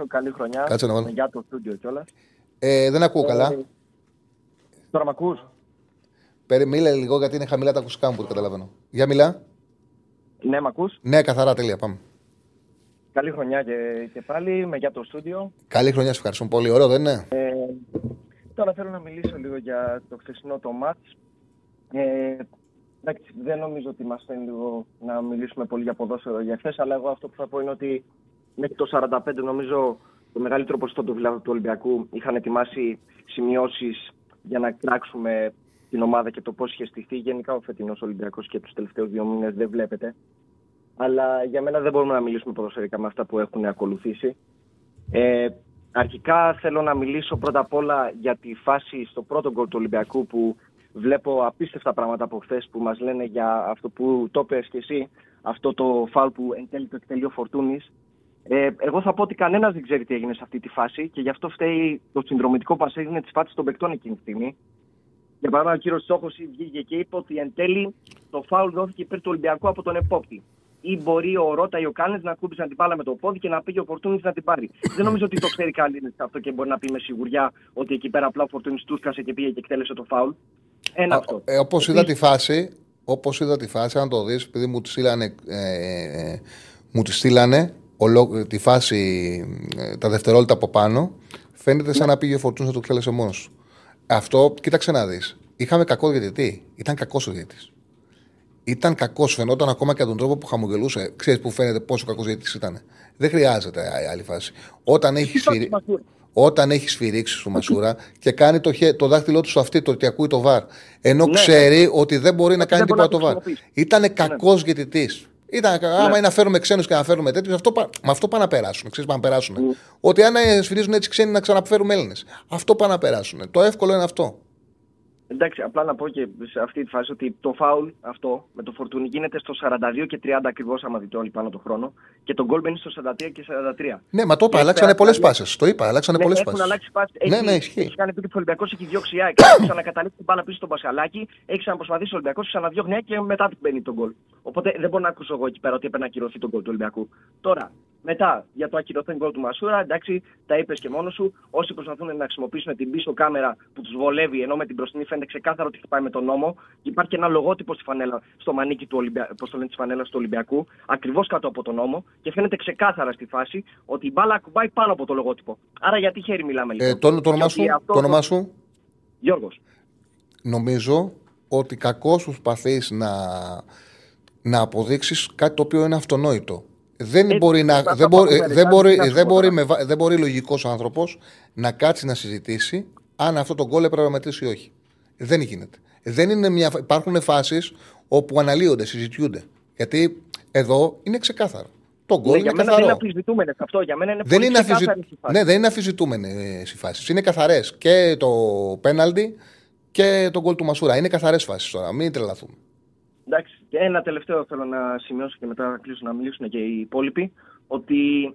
Καλή χρονιά. Κάτσε να βάλω. Για το στούντιο κιόλας. Ε, δεν ακούω καλά. Τώρα με ακούς; Περι, μίλε λίγο γιατί είναι χαμηλά τα ακουστικά μου που το καταλαβαίνω. Για μιλά. Ναι, με ακούς; Ναι, καθαρά, τελεία. Πάμε. Καλή χρονιά και, και πάλι με για το στούντιο. Καλή χρονιά, σε ευχαριστώ πολύ. Ωραίο, δεν είναι; Ε, τώρα θέλω να μιλήσω λίγο για το χθεσινό το μάτς. Ε, εντάξει, δεν νομίζω ότι μας θέλει λίγο να μιλήσουμε πολύ για ποδόσφαιρο για χθες, αλλά εγώ αυτό που θα πω είναι ότι μέχρι το 45 νομίζω το μεγαλύτερο ποσοστό του φιλάδου του Ολυμπιακού είχαν ετοιμάσει σημειώσεις για να κράξουμε την ομάδα και το πώς είχε στηθεί. Γενικά ο φετινός Ολυμπιακός και τους τελευταίους δύο μήνες δεν βλέπετε. Αλλά για μένα δεν μπορούμε να μιλήσουμε ποδοσφαιρικά με αυτά που έχουν ακολουθήσει. Ε, αρχικά θέλω να μιλήσω πρώτα απ' όλα για τη φάση στο πρώτο γκολ του Ολυμπιακού που βλέπω απίστευτα πράγματα από χθες που μας λένε για αυτό που το πες και εσύ, αυτό το φάουλ που εν τέλει το εκτελεί ο Φορτούνης. Ε, εγώ θα πω ότι κανένας δεν ξέρει τι έγινε σε αυτή τη φάση και γι' αυτό φταίει το συνδρομητικό που έγινε τη φάση των παικτών εκείνη τη στιγμή. Για παράδειγμα, ο κύριος Στόχο βγήκε και είπε ότι εν τέλει το φάουλ δόθηκε υπέρ του Ολυμπιακού από τον επόπτη. Ή μπορεί ο Ρότα ή ο Κάνε να κούμπησαν την μπάλα με το πόδι και να πήγε ο Φορτούνης να την πάρει. δεν νομίζω ότι το ξέρει κανεί αυτό και μπορεί να πει με σιγουριά ότι εκεί πέρα απλά ο Φορτούνης τούσκασε και πήγε και εκτέλεσε το φάουλ. Ένα αυτό. Ε, Όπως είδα τη φάση, όπως είδα τη φάση, αν το δεις, επειδή μου τη στείλανε, ε, ε, μου τη στείλανε τη φάση, ε, τα δευτερόλεπτα από πάνω, φαίνεται σαν να πήγε ο Φορτούνης να το εκτέλεσε μόνος του. Αυτό, κοίταξε να δεις. Είχαμε κακό διαιτητή. Ήταν κακός ο διαιτητής. Ήταν κακός, φαινόταν ακόμα και από τον τρόπο που χαμογελούσε. Ξέρεις που φαίνεται πόσο κακός διαιτητής ήταν. Δεν χρειάζεται άλλη φάση. Όταν έχει σφυρί... Όταν έχει σφυρίξει στο Μασούρα και κάνει το, χέ, το δάχτυλό του στο αυτή, το ότι ακούει το βαρ. Ενώ ναι, ξέρει ναι. ότι δεν μπορεί να κάνει τίποτα το βαρ. Ήταν ναι. κακός διαιτητής. Ήταν, ναι. Άμα είναι να φέρουμε ξένους και να φέρουμε τέτοιους, αυτό, με αυτό πάνε να περάσουν. Ξέρεις, πάνε να περάσουν. Mm. Ότι αν σφυρίζουν έτσι ξένοι να ξαναφέρουμε Έλληνες. Αυτό πάνε να περάσουν. Το εύκολο είναι αυτό. Εντάξει, απλά να πω και σε αυτή τη φάση ότι το φάουλ αυτό με το φορτούνι γίνεται στο 42 και 30 ακριβώς, άμα δείτε όλοι πάνω το χρόνο. Και το γκολ μπαίνει στο 43 και 43. Ναι, μα το είπα, αλλάξανε πολλές πάσες. Το είπα, αλλάξανε ναι, πολλές πάσες. Έχουν αλλάξει πάσε. Ναι, ναι, ισχύει. Έχει κάνει πει ότι ο Ολυμπιακός έχει διώξει η ΑΕΚ. Έχει ξανακαταλήξει την μπάλα πίσω στον Πασχαλάκη. Έχει ξαναπροσπαθήσει ο Ολυμπιακός, ξαναδιώχνει και μετά μπαίνει τον γκολ. Οπότε δεν μπορώ να ακούσω εγώ εκεί πέρα ότι έπρεπε να ακυρωθεί τον γκολ του Ολυμπιακού. Τώρα, μετά για το ακυρωθέν γκολ του Μασούρα, εντάξει, τα είπες και μόνος σου. Όσοι προσπαθούν να χρησιμοποιήσουν την πίσω κάμερα που τους βολεύει, ενώ με την μπροστινή φαίνεται ξεκάθαρο ότι χτυπάει με τον νόμο. Υπάρχει και ένα λογότυπο στη φανέλα, στο μανίκι του Ολυμπια... το λένε, της φανέλας του Ολυμπιακού, ακριβώς κάτω από τον νόμο και φαίνεται ξεκάθαρα στη φάση ότι η μπάλα ακουμπάει πάνω από το λογότυπο. Άρα γιατί χέρι μιλάμε λοιπόν; Ε, το, το, όνομά σου, το όνομά σου; Γιώργος. Νομίζω ότι κακώς προσπαθείς να, να αποδείξεις κάτι το οποίο είναι αυτονόητο. Δεν, μπορεί, να, δεν, μπορεί, δεν, μπορεί, δεν, μπορεί, με, δεν μπορεί λογικός άνθρωπος να κάτσει να συζητήσει αν αυτό το γκολ έπρεπε να μετρήσει ή όχι. Δεν γίνεται. Δεν είναι μια... Υπάρχουν φάσεις όπου αναλύονται, συζητιούνται. Γιατί εδώ είναι ξεκάθαρο. Το γκολ Ναι, είναι για μένα καθαρό. δεν είναι αμφισβητούμενε αυτό. Για μένα είναι Δεν πολύ είναι, αφιζη... ξεκάθαρες οι φάσεις. ναι, δεν είναι αφιζητούμενε οι φάσεις. Είναι καθαρές. Και το πέναλτι και το γκολ του Μασούρα. Είναι καθαρές φάσεις τώρα. Μην τρελαθούμε. Εντάξει, και ένα τελευταίο θέλω να σημειώσω και μετά να κλείσω να μιλήσουν και οι υπόλοιποι. Ότι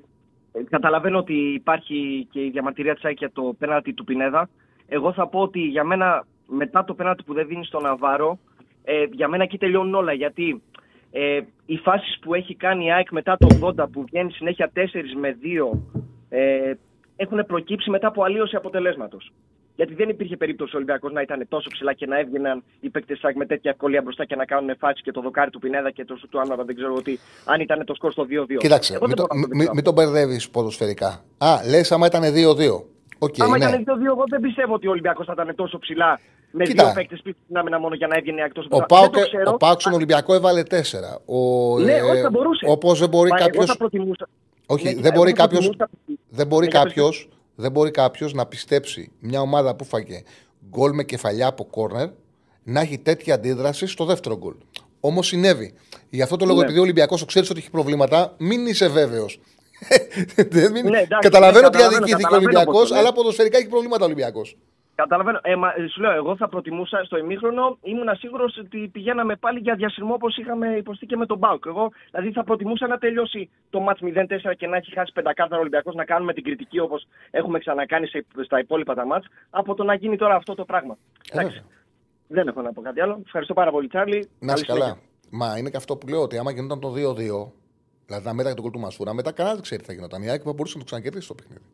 ε, καταλαβαίνω ότι υπάρχει και η διαμαρτυρία της ΑΕΚ για το πέναλτι του Πινέδα. Εγώ θα πω ότι για μένα μετά το πέναλτι που δεν δίνει στον Ναβάρο, ε, για μένα εκεί τελειώνουν όλα. Γιατί ε, οι φάσεις που έχει κάνει η ΑΕΚ μετά το 80 που βγαίνει συνέχεια 4 με 2 ε, έχουν προκύψει μετά από αλλοίωση αποτελέσματος. Γιατί δεν υπήρχε περίπτωση ο Ολυμπιακός να ήταν τόσο ψηλά και να έβγαιναν οι παίκτες ΣΑΚ με τέτοια ευκολία μπροστά και να κάνουν φάση και το δοκάρι του Πινέδα και το σουτ του Άνναβα. Δεν ξέρω ότι αν ήταν το σκορ στο 2-2. Κοίταξε, Εγώ μην δεν το, μπορώ να το μη- δεχτώ μην αυτό. τον μπερδεύεις ποδοσφαιρικά. Α, λες, άμα ήταν 2-2. Οκ, Άμα ναι. ήταν 2-2, εγώ δεν πιστεύω ότι ο Ολυμπιακός θα ήταν τόσο ψηλά με Κοίτα. δύο παίκτες πίσω στην άμυνα μόνο για να έβγαινε εκτός Ο Πάοκ, ο Πάοκ στον Α, Ολυμπιακό έβαλε 4. Ο, Ναι, όχι, θα μπορούσε. Όπως δεν μπορεί Μα κάποιο. Εγώ θα προτιμούσα. Όχι, Ναι, δεν εγώ μπορεί θα κάποιο. προτιμούσα- Δεν μπορεί Ναι, για πες κάποιο δεν μπορεί κάποιος να πιστέψει μια ομάδα που φάγε γκολ με κεφαλιά από κόρνερ να έχει τέτοια αντίδραση στο δεύτερο γκολ. Όμως συνέβη. Γι' αυτό το λόγο, Ναι. επειδή ο Ολυμπιακός ξέρεις ότι έχει προβλήματα, μην είσαι βέβαιος. μην... Ναι, εντάξει, καταλαβαίνω ναι, ότι καταλαβαίνω, αδικήθηκε ο καταλαβαίνω Ολυμπιακός, πώς το λες. αλλά ποδοσφαιρικά έχει προβλήματα ο Ολυμπιακός. Καταλαβαίνω. Ε, μα, ε, σου λέω, εγώ θα προτιμούσα στο ημίχρονο, ήμουν σίγουρος ότι πηγαίναμε πάλι για διασυρμό όπως είχαμε υποστεί και με τον Μπάουκ. Εγώ δηλαδή θα προτιμούσα να τελειώσει το μάτς 0-4 και να έχει χάσει πεντακάθαρο Ολυμπιακός να κάνουμε την κριτική όπως έχουμε ξανακάνει σε, στα υπόλοιπα τα μάτς από το να γίνει τώρα αυτό το πράγμα. Εντάξει. Δεν έχω να πω κάτι άλλο. Ευχαριστώ πάρα πολύ, Τσάρλι. Να είσαι καλά. Μα είναι και αυτό που λέω ότι άμα γινόταν το 2-2, δηλαδή να μετά τον κολ του Μασούρα, μετά κανένα δεν ξέρει τι θα γινόταν. Η ΑΕΚ θα μπορούσε να το ξανακερδίσει το παιχνίδι.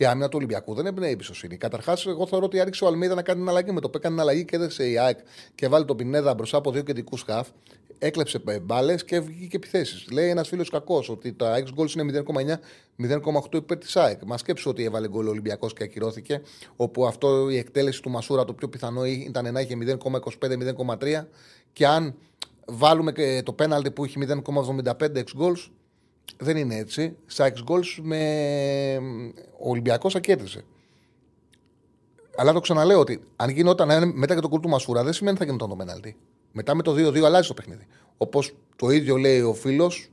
Η άμυνα του Ολυμπιακού δεν έμπαινε εμπιστοσύνη. Καταρχάς, εγώ θεωρώ ότι άρχισε ο Αλμίδα να κάνει την αλλαγή με το που έκανε την αλλαγή και έδεσε η ΑΕΚ και βάλει τον Πινέδα μπροστά από δύο κεντρικού χαφ. Έκλεψε μπάλες και βγήκε και επιθέσεις. Λέει ένας φίλος κακός ότι τα X goals είναι 0,9-0,8 υπέρ της ΑΕΚ. Μα σκέψου ότι έβαλε γκολ ο Ολυμπιακός και ακυρώθηκε. Όπου αυτό η εκτέλεση του Μασούρα το πιο πιθανό ήταν να είχε 0,25-0,3. Και αν βάλουμε και το πέναλτι που έχει 0,75 X goals, δεν είναι έτσι. Στα X goals με... ο Ολυμπιακός θα κέρδισε. Αλλά το ξαναλέω ότι αν γινόταν ένα- μετά και το κουλ του Μασούρα, δεν σημαίνει ότι θα γινόταν το πέναλτι. Μετά με το 2-2 αλλάζει το παιχνίδι. Όπως το ίδιο λέει ο φίλος,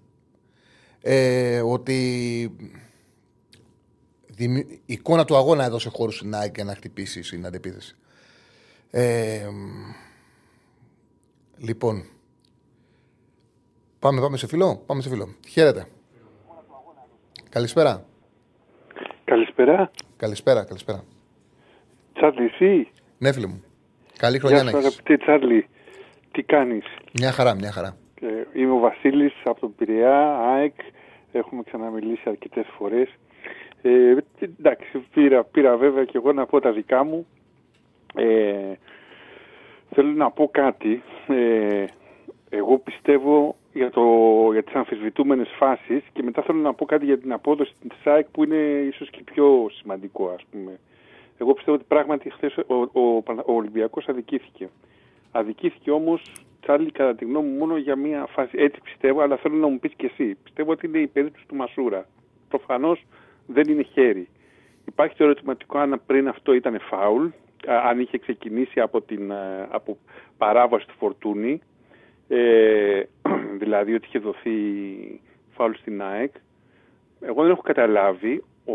ε, ότι δημι- η εικόνα του αγώνα έδωσε χώρους στην ΑΕΚ για να χτυπήσεις στην αντεπίθεση. Ε, λοιπόν, πάμε, πάμε σε φίλο. Πάμε σε φίλο. Χαίρετε. Καλησπέρα. Καλησπέρα. Καλησπέρα, καλησπέρα. Τσάρλι, εσύ; Ναι, φίλε μου. Καλή χρονιά Γεια να σου, έχεις. αγαπητέ Τσάρλι. Τι κάνεις; Μια χαρά, μια χαρά. Ε, Είμαι ο Βασίλης από τον Πειραιά, ΑΕΚ. Έχουμε ξαναμιλήσει αρκετές φορές. Ε, εντάξει, πήρα, πήρα βέβαια και εγώ να πω τα δικά μου. Ε, θέλω να πω κάτι. Ε, εγώ πιστεύω για, το, για τις αμφισβητούμενες φάσεις και μετά θέλω να πω κάτι για την απόδοση της ΑΕΚ που είναι ίσως και πιο σημαντικό ας πούμε. Εγώ πιστεύω ότι πράγματι χθες ο, ο, Πανα- ο Ολυμπιακός αδικήθηκε. Αδικήθηκε όμως, Τσάρλι, κατά τη γνώμη μου, μόνο για μία φάση. Έτσι πιστεύω, αλλά θέλω να μου πεις και εσύ. Πιστεύω ότι είναι η περίπτωση του Μασούρα. Προφανώς δεν είναι χέρι. Υπάρχει το ερωτηματικό αν πριν αυτό ήταν φάουλ, α, αν είχε ξεκινήσει από, την, α, από παράβαση του Φορτούνη, ε, δηλαδή ότι είχε δοθεί φάουλ στην ΑΕΚ. Εγώ δεν έχω καταλάβει ο,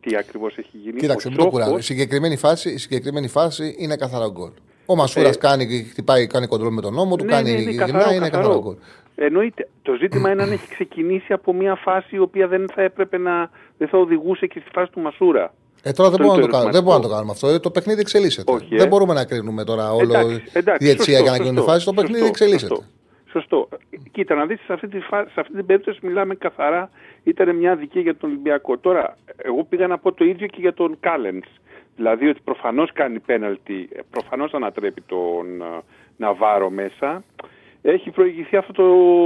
τι ακριβώς έχει γίνει. Κοίταξε, Ο μην το Σόφος- κουράζεις. Η συγκεκριμένη φάση, η συγκεκριμένη φάση είναι καθαρά γκολ. Ο Μασούρα Ε, κάνει, χτυπάει, κάνει κοντρόλ με τον νόμο του, Ναι, κάνει ναι, ναι, γυρνάει, καθαρό, είναι καθαρό. καθαρά γκολ. Εννοείται. Το ζήτημα είναι αν έχει ξεκινήσει από μια φάση η οποία δεν θα έπρεπε να. δεν θα οδηγούσε και στη φάση του Μασούρα. Ε, τώρα δεν Αυτό μπορούμε, να είναι το το κάνουμε, δεν μπορούμε να το ερωτηματικό. κάνουμε αυτό. Ε, το παιχνίδι εξελίσσεται. Όχι, ε. δεν μπορούμε να κρίνουμε τώρα όλο Εντάξει, εντάξει, η διετσία σωστό, για να γίνουν σωστό, φάσει. Το παιχνίδι σωστό, εξελίσσεται. Σωστό. Σωστό. Κοίτα, να δεις σε αυτή, τη φα... σε αυτή την περίπτωση μιλάμε καθαρά, ήταν μια αδικία για τον Ολυμπιακό. Τώρα, εγώ πήγα να πω το ίδιο και για τον Κάλενς. Δηλαδή ότι προφανώς κάνει πέναλτι, προφανώς ανατρέπει τον ε, Ναβάρο μέσα. Έχει προηγηθεί αυτό το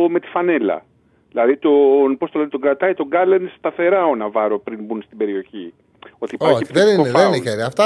με τη φανέλα. Δηλαδή, τον, πώς το λένε, τον κρατάει τον Κάλενς σταθερά ο Ναβάρο πριν μπουν στην περιοχή. Ότι υπάρχει Όχι, δεν επιθετικό είναι, δεν φάουλ. είναι χέρι. Αυτά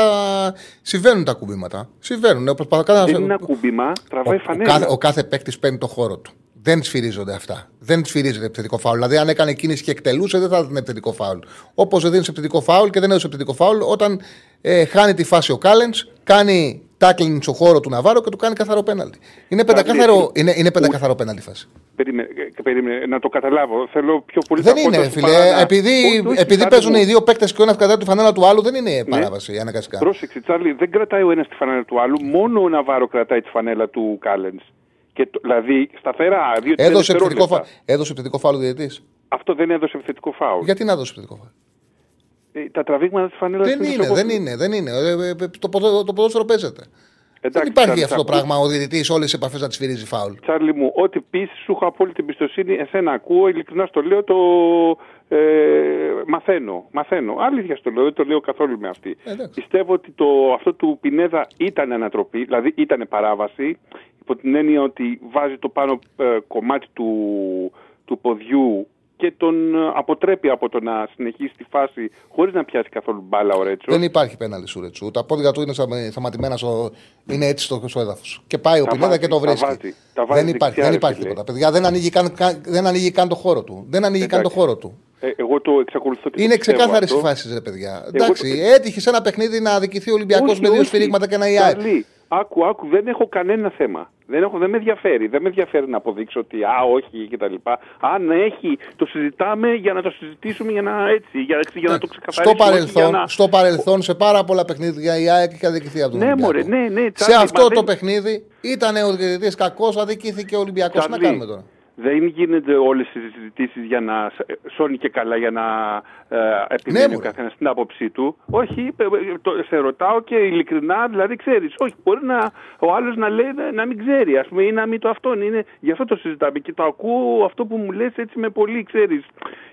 συμβαίνουν τα κουμπίματα. Συμβαίνουν. Προσπαθώ να- Δεν είναι ένα κούμπιμα, Ο, τραβάει ο φανέλα. κάθε, ο κάθε παίκτης παίρνει το χώρο του. Δεν σφυρίζονται αυτά. Δεν σφυρίζεται επιθετικό φάουλ. Δηλαδή, αν έκανε κίνηση και εκτελούσε, δεν θα ήταν επιθετικό φάουλ. Όπως δεν δίνει επιθετικό φάουλ και δεν έδωσε επιθετικό φάουλ όταν ε, χάνει τη φάση ο Κάλεν, κάνει τάκλινγκ στο χώρο του Ναβάρο και του κάνει καθαρό πέναλτι. Είναι πεντακάθαρο, είναι, είναι πεντακάθαρο πέναλτι φάση. Περίμενε, ε, περίμενε, να το καταλάβω. Θέλω πιο πολύ Δεν τα είναι, φώτα φίλε. σου παρά να- Επειδή, Όχι, όχι, επειδή Τσάρλι παίζουν μου. οι δύο παίκτες και ο ένας κατά τη φανέλα του άλλου, δεν είναι παράβαση αναγκαστικά. Πρόσεξε, Τσάρλι, δεν κρατάει ο ένας τη φανέλα του άλλου, μόνο ο Ναβάρο κρατάει τη φανέλα του Κάλεν. Δηλαδή, σταθερά, δύο Έδωσε επιθετικό, δευτερόλεπτα. φα... έδωσε επιθετικό φάουλ ο διαιτητής. Αυτό δεν έδωσε επιθετικό φάουλ. Γιατί να δώσει επιθετικό φάουλ; Ε, τα τραβήγματα της φανέλας Δεν είναι, δεν είναι, δεν είναι. Ε, ε, ε, Το, ποδο- το ποδόσφαιρο παίζεται. δεν υπάρχει αυτό το πράγμα ο διαιτητής όλες τι επαφές να τις φυρίζει φάουλ. Τσάρλι μου, ό,τι πεις, σου έχω απόλυτη εμπιστοσύνη. Εσένα ακούω, ειλικρινά στο λέω, το ε, μαθαίνω. Μαθαίνω. Αλήθεια στο λέω, δεν το λέω καθόλου με αυτή. Ε, εντάξει. Πιστεύω ότι το, αυτό του Πινέδα ήταν ανατροπή, δηλαδή ήταν παράβαση, υπό την έννοια ότι βάζει το πάνω ε, κομμάτι του, του ποδιού και τον ε, αποτρέπει από το να συνεχίσει τη φάση χωρίς να πιάσει καθόλου μπάλα ο Ρέτσο. Δεν υπάρχει πέναλτι σου ρετσού. Τα πόδια του είναι σταμα- σταματημένα, στο... είναι έτσι στο, στο έδαφος. Και πάει ο Τα Πινέδα βάζει, και το τα βρίσκει. βάζει, τα βάζει δεν υπάρχει, δεξιά, δεν ρε υπάρχει φίλε. τίποτα. Παιδιά δεν ανοίγει καν, καν- δεν ανοίγει καν το χώρο του. Δεν ανοίγει καν το Εντάξει. χώρο του. Ε, εγώ το εξακολουθώ και το Είναι πιστεύω ξεκάθαρες αυτό. οι φάσεις, ρε παιδιά. Εγώ Εντάξει, το- έτυχε σε ένα παιχνίδι να αδικηθεί ο Ολυμπιακός Όχι, με δύο όχι. σφυρίγματα και ένα ΙΑΕ. Τσαρλί, άκου, άκου, δεν έχω κανένα θέμα. Δεν, έχω, δεν με ενδιαφέρει. Δεν με ενδιαφέρει να αποδείξω ότι α, όχι κτλ. Αν έχει, το συζητάμε για να το συζητήσουμε για να έτσι, για, για να το Στο ξεκαθαρίσουμε. όχι παρελθόν, για να... στο παρελθόν, σε πάρα πολλά παιχνίδια η ΑΕΚ είχε αδικηθεί από τον Ναι, Ολυμπιακό. μωρέ, ναι, ναι, σε Τσάρλι, αυτό μα το δεν- παιχνίδι ήταν ο διαιτητής κακός, αδικήθηκε ο Ολυμπιακός. Τι να Τσαρλί, κάνουμε τώρα. Δεν γίνεται όλες οι συζητήσεις για να σώνει και καλά για να ε, επιμένει Ναι, ο μωρέ. καθένας στην άποψή του. Όχι, ε, ε, το, σε ρωτάω και ειλικρινά, δηλαδή ξέρεις. Όχι, μπορεί να, ο άλλος να λέει να- να μην ξέρει, ας πούμε, ή να μην το αυτόν. Είναι, γι' αυτό το συζητάμε και το ακούω αυτό που μου λες έτσι με πολύ, ξέρεις.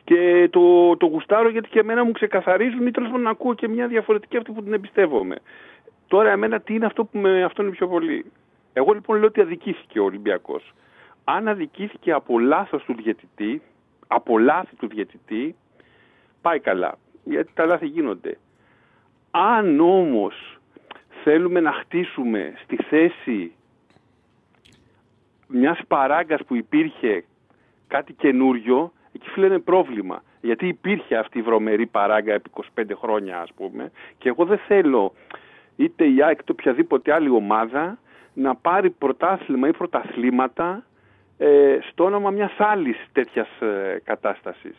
Και το, το γουστάρω γιατί και εμένα μου ξεκαθαρίζουν ή τέλο πάντων ακούω και μια διαφορετική αυτή που την εμπιστεύομαι. Τώρα, εμένα τι είναι αυτό που με αυτό είναι πιο πολύ. Εγώ λοιπόν λέω ότι αδικήθηκε ο Ολυμπιακός. Αν αδικήθηκε από λάθος του διαιτητή, από λάθη του διαιτητή, πάει καλά. Γιατί τα λάθη γίνονται. Αν όμως θέλουμε να χτίσουμε στη θέση μιας παράγκας που υπήρχε κάτι καινούριο, εκεί φίλε είναι πρόβλημα. Γιατί υπήρχε αυτή η βρωμερή παράγκα επί 25 χρόνια ας πούμε και εγώ δεν θέλω είτε η ΑΕΚ είτε οποιαδήποτε άλλη ομάδα να πάρει πρωτάθλημα ή πρωταθλήματα ε, στο όνομα μιας άλλης τέτοιας ε, κατάστασης.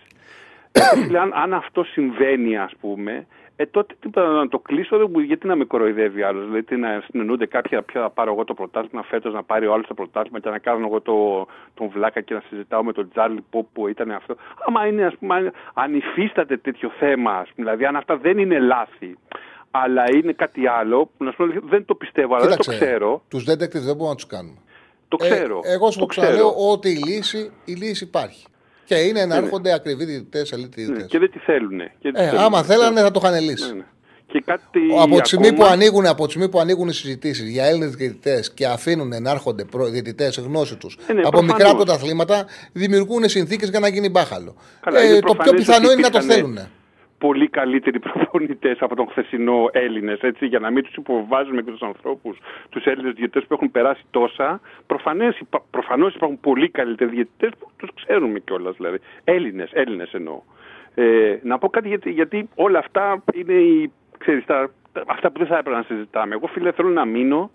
Ε, φίλε, αν, αν αυτό συμβαίνει ας πούμε, ε, τότε τίποτα να το κλείσω, δεν μου- γιατί να με κοροϊδεύει άλλος. Δηλαδή τι να συνεννούνται κάποια ποιο θα πάρω εγώ το πρωτάθλημα φέτος, να πάρει ο άλλος το πρωτάθλημα και να κάνω εγώ το, τον βλάκα και να συζητάω με τον Τζάρλι Πόπ που ήταν αυτό. Άμα είναι, ας πούμε, αν- αν υφίσταται τέτοιο θέμα, ας πούμε, δηλαδή αν αυτά δεν είναι λάθη, αλλά είναι κάτι άλλο, που να σου πω, δεν το πιστεύω, αλλά δεν το ξέρω. Τους detectives δεν μπορούμε να τους κάνουμε. Το ξέρω. Ε, εγώ σου το ξαναλέω ότι η λύση, η λύση υπάρχει. Και είναι να Ναι, ναι. έρχονται ακριβεί διαιτητές, ελίτ Ναι, διαιτητές. και δεν τη θέλουν. Ε, άμα θέλανε θα το είχαν λύσει. Ναι, ναι. Και κάτι Από τη, στιγμή που ακόμα- ανοίγουν, από τη στιγμή που ανοίγουν οι συζητήσεις για Έλληνες διαιτητές και αφήνουν να έρχονται διαιτητές γνώση τους Ε, ναι, από προφανώς. μικρά πρωταθλήματα, δημιουργούν συνθήκες για να γίνει μπάχαλο. Καλά, είναι ε, το πιο προφανές πιθανό ότι είναι να το υπήρχαν, θέλουν. Πολύ καλύτεροι προπονητές από τον χθεσινό Έλληνες, έτσι, για να μην τους υποβάζουμε και τους ανθρώπους, τους Έλληνες διαιτητές που έχουν περάσει τόσα. Προφανώς υπάρχουν πολύ καλύτεροι διαιτητές που τους ξέρουμε κιόλας, δηλαδή. Έλληνες, Έλληνες εννοώ. Ε, να πω κάτι γιατί, γιατί όλα αυτά είναι οι, ξέρεις, τα, τα- αυτά που δεν θα έπρεπε να συζητάμε. Εγώ, φίλε, θέλω να μείνω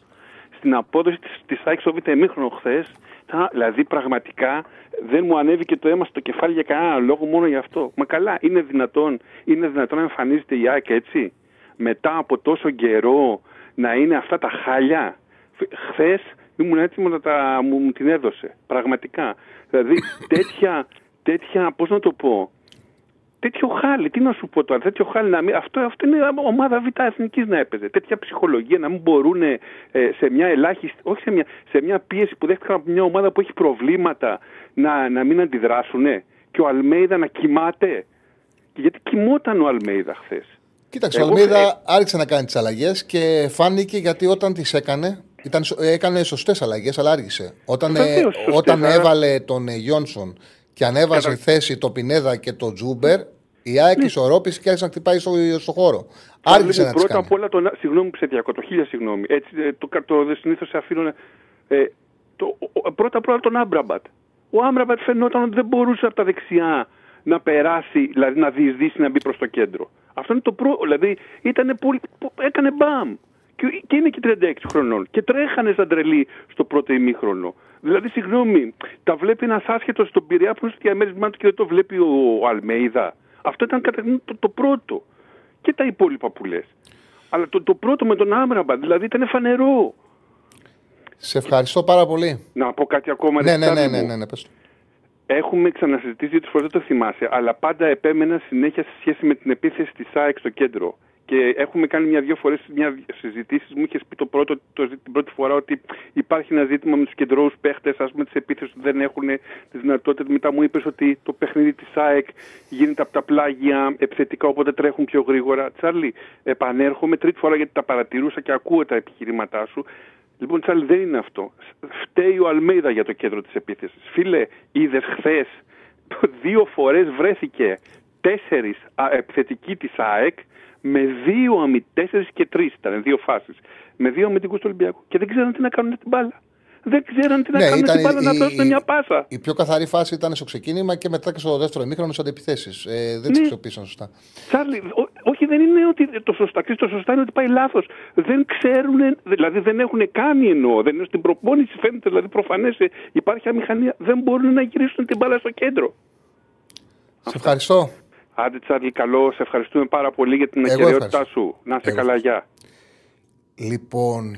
στην απόδοση της, της ΑΕΚ στο β' χθε. Δηλαδή, πραγματικά δεν μου ανέβηκε το αίμα στο κεφάλι για κανένα λόγο μόνο γι' αυτό. Μα καλά, είναι δυνατόν, είναι δυνατόν να εμφανίζεται η ΑΕΚ έτσι, μετά από τόσο καιρό να είναι αυτά τα χάλια. Χθες ήμουν έτοιμος να τα, μου, μου την έδωσε. Πραγματικά. Δηλαδή, τέτοια, τέτοια, πώς να το πω, τέτοιο χάλι, τι να σου πω τώρα, τέτοιο χάλι να μην, αυτό, αυτό είναι ομάδα Β' Εθνικής να έπαιζε. Τέτοια ψυχολογία να μην μπορούν ε, σε μια ελάχιστη, όχι σε μια, σε μια πίεση που δέχτηκαν από μια ομάδα που έχει προβλήματα να, να μην αντιδράσουν και ο Αλμέιδα να κοιμάται. Και γιατί κοιμόταν ο Αλμέιδα χθες. Κοίταξε, ο Εγώ- Αλμίδα άρχισε να κάνει τις αλλαγές και φάνηκε γιατί όταν τις έκανε, ήταν, σω- έκανε σωστές αλλαγές, αλλά άργησε. Όταν, ε, Βεβαίως σωστές, όταν αλλά- έβαλε τον ε, Γιόνσον και ανέβασε Κατα- θέση το Πινέδα και το Τζούμπερ, η ΑΕΚ ισορρόπησε και άρχισε να χτυπάει στο, στο χώρο. Άργησε να τις πρώτα κάνει. απ' όλα, τον, συγγνώμη που σε διακόπτω, χίλια συγγνώμη. Έτσι, ε, το, το, το συνήθως σε αφήνω. να- Ε, το, ο- πρώτα απ' όλα τον Άμπραμπατ. Ο Άμπραμπατ φαινόταν ότι δεν μπορούσε από τα δεξιά να περάσει, δηλαδή να διεισδύσει να μπει προς το κέντρο. Αυτό είναι το πρώτο. Δηλαδή ήταν πολύ, έκανε μπαμ. Και, και είναι και 36 χρονών. Και τρέχανε σαν τρελή στο πρώτο ημίχρονο. Δηλαδή, συγγνώμη, τα βλέπει ένας άσχετος στον Πειραιά που είναι στο διαμέρισμά του και δεν το βλέπει ο, ο Αλμέιδα. Αυτό ήταν κατά το, το πρώτο. Και τα υπόλοιπα που λες. Αλλά το, το πρώτο με τον Άμραμπα, δηλαδή ήταν φανερό. Σε ευχαριστώ πάρα πολύ. Να πω κάτι ακόμα. Ναι, ρε ναι, ναι, Τσάρλι ναι, μου. ναι, ναι, πες το. Έχουμε ξανασυζητήσει δύο φορές, δεν το θυμάσαι, αλλά πάντα επέμενα συνέχεια σε σχέση με την επίθεση της ΑΕΚ στο κέντρο. Και έχουμε κάνει μια-δυο φορές μια συζητήσεις. Μου είχες πει το πρώτο, το, ζή- την πρώτη φορά ότι υπάρχει ένα ζήτημα με τους κεντρώους παίχτες, ας πούμε, της επίθεσης που δεν έχουν τι δυνατότητε. Μετά μου είπες ότι το παιχνίδι της ΑΕΚ γίνεται από τα πλάγια επιθετικά, οπότε τρέχουν πιο γρήγορα. Τσάρλι, επανέρχομαι τρίτη φορά γιατί τα παρατηρούσα και ακούω τα επιχειρήματά σου. Λοιπόν, Τσάρλι, δεν είναι αυτό. Φταίει ο Αλμέιδα για το κέντρο της επίθεσης. Φίλε, είδες χθες δύο φορές βρέθηκε τέσσερις επιθετικοί της ΑΕΚ με δύο αμυ... τέσσερις και τρεις ήταν, δύο φάσεις. Με δύο αμυντικούς του Ολυμπιακού. Και δεν ξέραν τι να κάνουν την μπάλα. Δεν ξέραν τι να Ναι, κάνουν ήταν την μπάλα, να η- δώσουν η- μια πάσα. Η πιο καθαρή φάση ήταν στο ξεκίνημα και μετά και στο δεύτερο ημίχρονο στις αντιπιθέσεις. Ε, δεν τις Ναι. αξιοποίησαν σωστά. Τσάρλι, ό- όχι δεν είναι ότι το σωστά, ξέρεις, το σωστά είναι ότι πάει λάθος. Δεν ξέρουν, δηλαδή δεν έχουν κάνει εννοώ. Δεν είναι στην προπόνηση φαίνεται, δηλαδή προφανές υπάρχει αμηχανία. Δεν μπορούν να γυρίσουν την μπάλα στο κέντρο. Σε ευχαριστώ. Άντε Τσάρλι, καλό, σε ευχαριστούμε πάρα πολύ για την Εγώ ακαιρεότητά ευχαριστώ. σου. Να είσαι Εγώ καλά, γεια. Λοιπόν,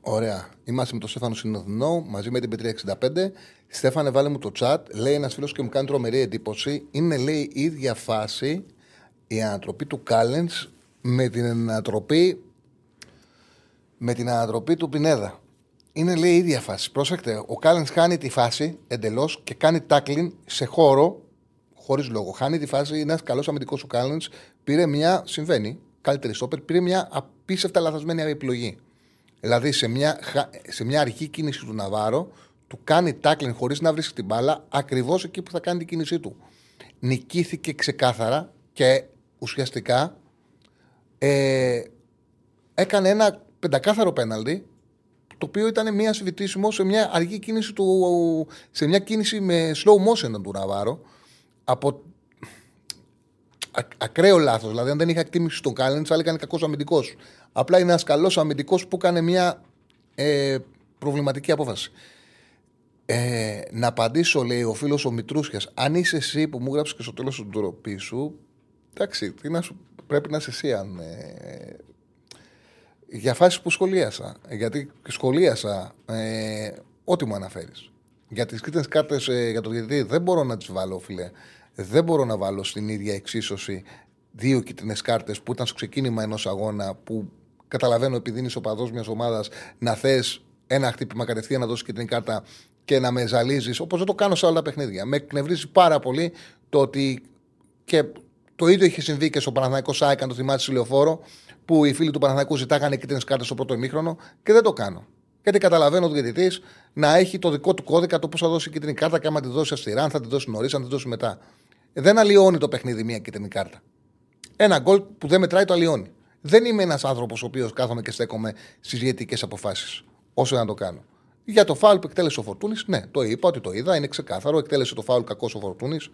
ωραία. Είμαστε με τον Στέφανο Συνοδεινό μαζί με την Πετρία 65. Στέφανε, βάλε μου το chat. Λέει ένας φίλος και μου κάνει τρομερή εντύπωση. Είναι, λέει, η ίδια φάση η ανατροπή του Κάλενς με την ανατροπή με την ανατροπή του Πινέδα. Είναι λέει η ίδια φάση. Πρόσεχτε, ο Κάλενς χάνει τη φάση εντελώς και κάνει τάκλιν σε χώρο, χωρίς λόγο. Χάνει τη φάση, είναι ένας καλός αμυντικός ο Κάλεν. Πήρε μια, συμβαίνει, καλύτερη στόπερ, πήρε μια απίστευτα λαθασμένη επιλογή. Δηλαδή σε μια, χα- σε μια αρχή κίνηση του Ναβάρο, του κάνει τάκλιν χωρίς να βρίσκει την μπάλα, ακριβώς εκεί που θα κάνει την κίνησή του. Νικήθηκε ξεκάθαρα και ουσιαστικά ε, έκανε ένα πεντακάθαρο πέναλτι το οποίο ήταν μια αμφισβητήσιμο σε μια αργή κίνηση του, σε μια κίνηση με slow motion του Ναβάρο από α- ακραίο λάθος. Δηλαδή, αν δεν είχα εκτίμηση στον Κάλεν, θα έλεγαν κακός αμυντικός. Απλά είναι ένας καλός αμυντικός που έκανε μια ε, προβληματική απόφαση. Ε, να απαντήσω, λέει ο φίλος ο Μητρούσια, αν είσαι εσύ που μου γράψεις και στο τέλος του ντροπή σου, εντάξει, τι να σου, πρέπει να είσαι εσύ αν. Ε, για φάσεις που σχολίασα. Γιατί σχολίασα ε, ό,τι μου αναφέρεις. Για τις κρίτες κάρτες ε, για το διαιτητή δεν μπορώ να τις βάλω, φίλε. Δεν μπορώ να βάλω στην ίδια εξίσωση δύο κίτρινες κάρτες που ήταν στο ξεκίνημα ενός αγώνα που καταλαβαίνω επειδή είναι οπαδό μιας ομάδας να θες ένα χτύπημα κατευθείαν να δώσεις κίτρινη κάρτα και να με ζαλίζεις, όπως δεν το κάνω σε όλα τα παιχνίδια. Με εκνευρίζει πάρα πολύ το ότι και το ίδιο είχε συμβεί και στο Παναθηναϊκό ΣΑΕΚ, αν το θυμάσαι, στη λεωφόρο, που οι φίλοι του Παναθηναϊκού ζητάγανε κίτρινες κάρτες στο πρώτο ημίχρονο και δεν το κάνω. Γιατί καταλαβαίνω ο διαιτητής να έχει το δικό του κώδικα το πώς θα δώσει κίτρινη κάρτα και άμα τη δώσει αυστηρά, αν θα τη δώσει νωρίς, αν τη δώσει μετά. Δεν αλλοιώνει το παιχνίδι μία κίτρινη κάρτα. Ένα γκολ που δεν μετράει το αλλοιώνει. Δεν είμαι ένας άνθρωπος ο οποίος κάθομαι και στέκομαι στις διαιτητικές αποφάσεις, όσο να το κάνω. Για το φάουλ που εκτέλεσε ο Φορτούνης, ναι, το είπα ότι το είδα, είναι ξεκάθαρο. Εκτέλεσε το φάουλ κακός ο Φορτούνης.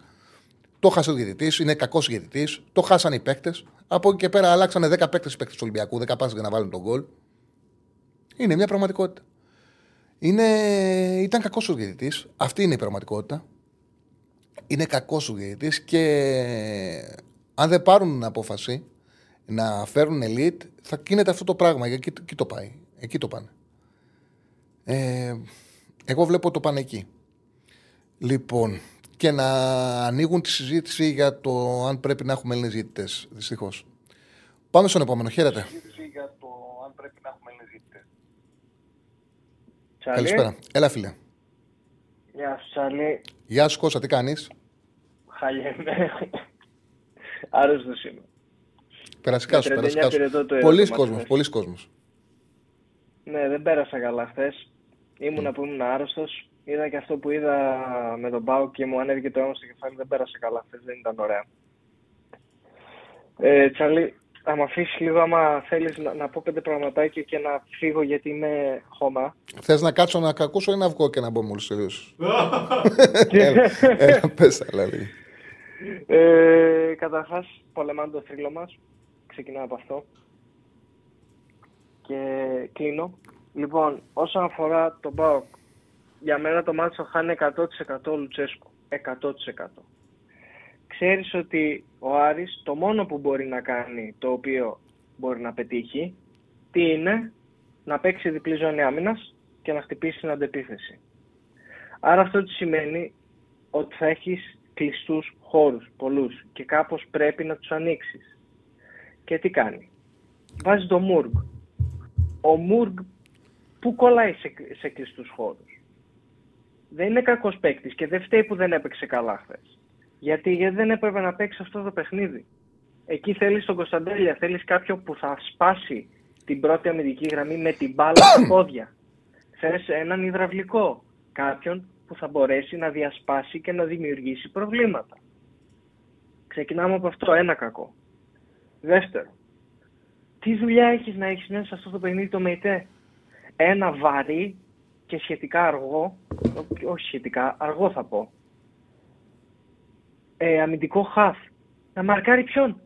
Το χάσε ο διαιτητής, είναι κακός διαιτητής. Το χάσαν οι παίκτες. Από εκεί και πέρα αλλάξανε 10 παίκτες παίκτες του Ολυμπιακού, 10 πάνε για να βάλουν τον γκολ. Είναι μια πραγματικότητα. Είναι... Ήταν κακός ο διαιτητής. Αυτή είναι η πραγματικότητα. Είναι κακός ο διαιτητής και αν δεν πάρουν απόφαση να φέρουν elite, θα γίνεται αυτό το πράγμα. Γιατί εκεί, εκεί το πάει. Εκεί το πάνε. Ε, εγώ βλέπω το πάνε εκεί. Λοιπόν, και να ανοίγουν τη συζήτηση για το αν πρέπει να έχουμε Έλληνες διαιτητές. Δυστυχώς. Πάμε στον επόμενο. Χαίρετε. για το αν πρέπει να έχουμε Έλληνες Τσάλι. Καλησπέρα. Έλα, φίλε. Γεια σου, Τσάλι. Γεια σου, Κώστα, τι κάνεις; Χάλια είμαι. Άρρωστος είμαι. Περασικά σου, Με 39 περασικά πήρε το σου. το Πολλοί έρωτα κόσμος, μας πολλοί κόσμος. Ναι, δεν πέρασα καλά χθες. Ήμουνα που ήμουν άρρωστος. Είδα και αυτό που είδα με τον Πάο και μου ανέβηκε το αίμα στο κεφάλι. Δεν πέρασα καλά χθες. Δεν ήταν ωραία. Ε, Τσαλή, άμα αφήσεις λίγο, άμα θέλεις να, να πω πέντε πραγματάκια και να φύγω γιατί είμαι χώμα. Θες να κάτσω να κακούσω ή να βγω και να μπω μόλις τελείωσε. Έλα, έλα, πες, αλλά λίγο. Ε, Καταρχάς, πολεμάνε το θρύλο μας. Ξεκινάω από αυτό. και κλείνω. Λοιπόν, όσον αφορά τον ΠΑΟΚ, για μένα το μάτι θα είναι 100% Λουτσέσκου. 100%. Ξέρεις ότι ο Άρης το μόνο που μπορεί να κάνει, το οποίο μπορεί να πετύχει, τι είναι, να παίξει διπλή ζώνη άμυνας και να χτυπήσει την αντεπίθεση. Άρα αυτό τι σημαίνει ότι θα έχεις κλειστούς χώρους, πολλούς και κάπως πρέπει να τους ανοίξεις. Και τι κάνει. Βάζει το Μουργκ. Ο Μουργκ που κολλάει σε, σε κλειστούς χώρους. Δεν είναι κακός παίκτης και δεν φταίει που δεν έπαιξε καλά χθες. Γιατί, γιατί δεν έπρεπε να παίξει αυτό το παιχνίδι. Εκεί θέλεις τον Κωνσταντέλια, θέλεις κάποιον που θα σπάσει την πρώτη αμυντική γραμμή με την μπάλα στα πόδια. Θες έναν υδραυλικό, κάποιον που θα μπορέσει να διασπάσει και να δημιουργήσει προβλήματα. Ξεκινάμε από αυτό, ένα κακό. Δεύτερο, τι δουλειά έχεις να έχεις μέσα σε αυτό το παιχνίδι το ΜΕΙΤΕ. Ένα βαρύ και σχετικά αργό, όχι σχετικά, αργό θα πω, ε, αμυντικό χαφ. Να μαρκάρει ποιον,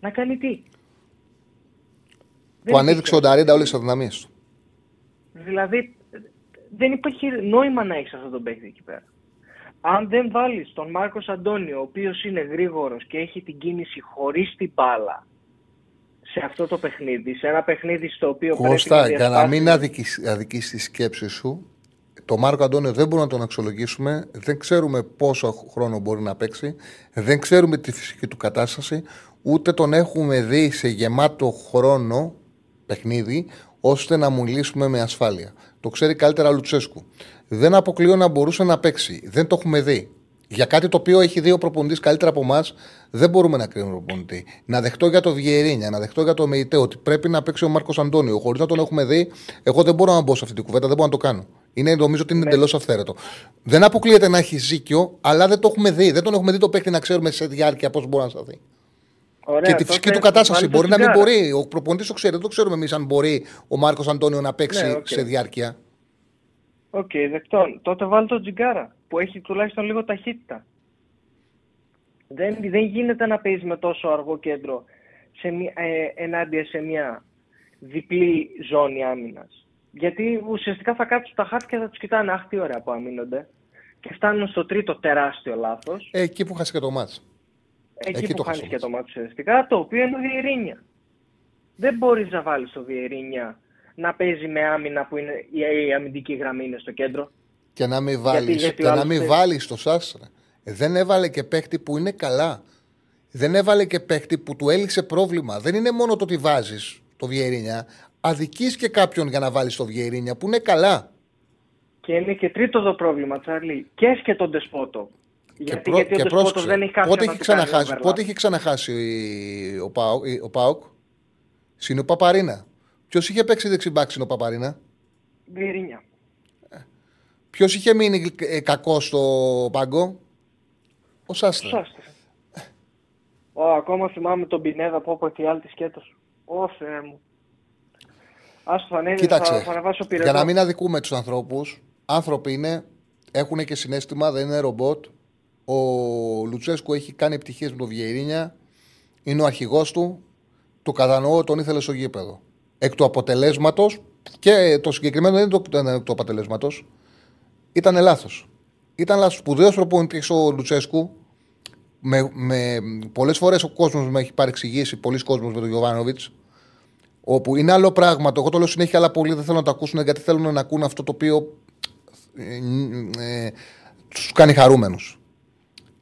να κάνει τι. Που ανέδειξε ο Νταρίντα όλες τις αδυναμίες του. Δηλαδή, δεν υπάρχει νόημα να έχεις αυτό τον παίκτη εκεί πέρα. Αν δεν βάλεις τον Μάρκος Αντώνιο, ο οποίος είναι γρήγορος και έχει την κίνηση χωρίς την μπάλα σε αυτό το παιχνίδι, σε ένα παιχνίδι στο οποίο Κώστα, πρέπει να για να μην διασπάσει- αδικήσεις τη σκέψη σου, το Μάρκο Αντώνιο δεν μπορούμε να τον αξιολογήσουμε. Δεν ξέρουμε πόσο χρόνο μπορεί να παίξει. Δεν ξέρουμε τη φυσική του κατάσταση. Ούτε τον έχουμε δει σε γεμάτο χρόνο παιχνίδι, ώστε να μιλήσουμε με ασφάλεια. Το ξέρει καλύτερα ο Λουτσέσκου. Δεν αποκλείω να μπορούσε να παίξει. Δεν το έχουμε δει. Για κάτι το οποίο έχει δει ο προπονητής καλύτερα από εμάς, δεν μπορούμε να κρίνουμε τον προπονητή. Να δεχτώ για το Βιερίνια, να δεχτώ για το Μεϊτέ ότι πρέπει να παίξει ο Μάρκος Αντώνιο. Χωρίς να τον έχουμε δει, εγώ δεν μπορώ να μπω σε αυτή την κουβέντα, δεν μπορώ να το κάνω. Είναι, νομίζω ότι είναι εντελώς αυθαίρετο. Δεν αποκλείεται να έχει δίκιο, αλλά δεν το έχουμε δει. Δεν τον έχουμε δει το παίκτη να ξέρουμε σε διάρκεια πώς μπορεί να σταθεί. Ωραία, και τη τότε φυσική του κατάσταση. βάλεις το Μπορεί να μην Τσιγγάρα. μπορεί. Ο προπονητής το ξέρει. Δεν το ξέρουμε εμείς αν μπορεί ο Μάρκος Αντώνιο να παίξει Ναι, οκ. σε διάρκεια. Οκ, δεκτών. Τότε βάλε τον Τσιγγάρα που έχει τουλάχιστον λίγο ταχύτητα. Δεν, δεν γίνεται να παίζεις με τόσο αργό κέντρο σε μια, ε, ενάντια σε μια διπλή ζώνη άμυνας. Γιατί ουσιαστικά θα κάτσουν τα χάρτια και θα τους κοιτάνε. Αχ, τι ωραία που αμήνονται. Και φτάνουν στο τρίτο τεράστιο λάθος. Ε, εκεί που χάσει και το μάτς. Εκεί, εκεί που το χάνει χάσαμε. και το μάτι ουσιαστικά, το οποίο είναι ο Βιερίνια. Δεν μπορείς να βάλεις το Βιερίνια να παίζει με άμυνα που είναι, η, η αμυντική γραμμή είναι στο κέντρο. Και να μην βάλει γιατί και ο να άλλος μην θέλει. βάλεις το Σάστρα. Ε, Δεν έβαλε και παίχτη που είναι καλά. Δεν έβαλε και παίχτη που του έλυσε πρόβλημα. Δεν είναι μόνο το ότι βάζεις το Βιερίνια. Αδικείς και κάποιον για να βάλεις το Βιερίνια που είναι καλά. Και είναι και τρίτο το πρόβλημα, Τσάρλι. Και και τον Δεσπότο. Γιατί, προ- γιατί ο Δεσπότο πρόσεξε, δεν έχει κάποιον πότε να έχει του κάνει ξαναχάσει, overlap. πότε είχε ξαναχάσει η- ο, Πάοκ, η- ο Πάοκ; Είναι ο Παπαρίνα. Ποιος είχε παίξει δεξιμπάξ είναι ο Παπαρίνα; Βιερίνια. Ποιος είχε μείνει ε, κακός στο πάγκο; Ο Σάστρα. Σωστά. Ω, ακόμα θυμάμαι τον Πινέδα που από άλλη τη σκέτος. Ω, Θεέ μου. Άστο θα ανέβει, θα, Κοίταξε, θα ανεβάσω πυρετό. για να μην αδικούμε τους ανθρώπους, άνθρωποι είναι, έχουν και συνέστημα, δεν είναι ρομπότ. Ο Λουτσέσκου έχει κάνει επιτυχίες με τον Βιερίνια, είναι ο αρχηγός του. Το κατανοώ, τον ήθελε στο γήπεδο. Εκ του αποτελέσματος, και το συγκεκριμένο δεν είναι το, δεν είναι το αποτελέσματος, ήταν λάθος. Ήταν λάθος. Σπουδαίος προπονητής ο Λουτσέσκου. Με, με, πολλές φορές ο κόσμος με έχει παρεξηγήσει, πολλοί κόσμος με τον Γιωβάνοβιτς Όπου είναι άλλο πράγμα. Το εγώ το λέω συνέχεια, αλλά πολλοί δεν θέλουν να το ακούσουν γιατί θέλουν να ακούν αυτό το οποίο ε, ε, τους κάνει χαρούμενους.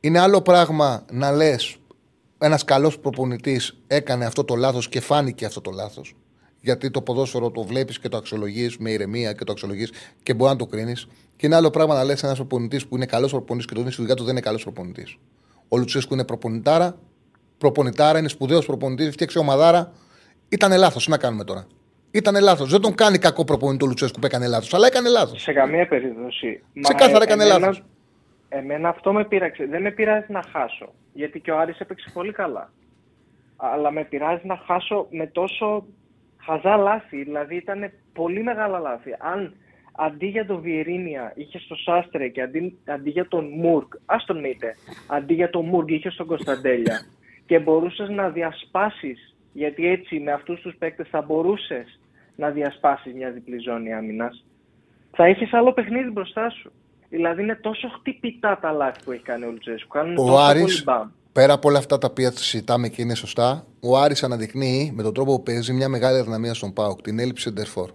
Είναι άλλο πράγμα να λες ένας καλός προπονητής έκανε αυτό το λάθος και φάνηκε αυτό το λάθος. Γιατί το ποδόσφαιρο το βλέπεις και το αξιολογείς με ηρεμία και το αξιολογείς και μπορεί να το κρίνεις. Και είναι άλλο πράγμα να λες ένας προπονητής που είναι καλός προπονητής και το δίνει στη δουλειά του δεν είναι καλός προπονητής. Ο Λουτσέσκου είναι προπονητάρα, προπονητάρα, είναι σπουδαίος προπονητής, φτιάξε ομαδάρα. Ήταν λάθος. Τι να κάνουμε τώρα. Ήταν λάθος. Δεν τον κάνει κακό προπονητή ο Λουτσέσκου που έκανε λάθος, αλλά έκανε λάθος. Σε καμία περίπτωση. Ξεκάθαρα έκανε εμένα- λάθος. Εμένα αυτό με πείραξε. Δεν με πειράζει να χάσω. Γιατί και ο Άρης έπαιξε πολύ καλά. Αλλά με πειράζει να χάσω με τόσο χαζά λάθη. Δηλαδή ήταν πολύ μεγάλα λάθη. Αν αντί για τον Βιερίνια είχε στο Σάστρε και αντί, αντί για τον Μουρκ, ας τον μείτε, αντί για τον Μουρκ είχε στον Κωνσταντέλια και μπορούσες να διασπάσεις, γιατί έτσι με αυτούς τους παίκτες θα μπορούσες να διασπάσεις μια διπλή ζώνη άμυνας. Θα έχεις άλλο παιχνίδι μπροστά σου. Δηλαδή είναι τόσο χτυπητά τα λάθη που έχει κάνει ο Λουτσέσκου. Κάνουν Ο τόσο Άρης, πολύ μπαμ. πέρα από όλα αυτά τα οποία συζητάμε και είναι σωστά, ο Άρης αναδεικνύει με τον τρόπο που παίζει μια μεγάλη αδυναμία στον Πάοκ, την έλλειψη σεντερφόρ.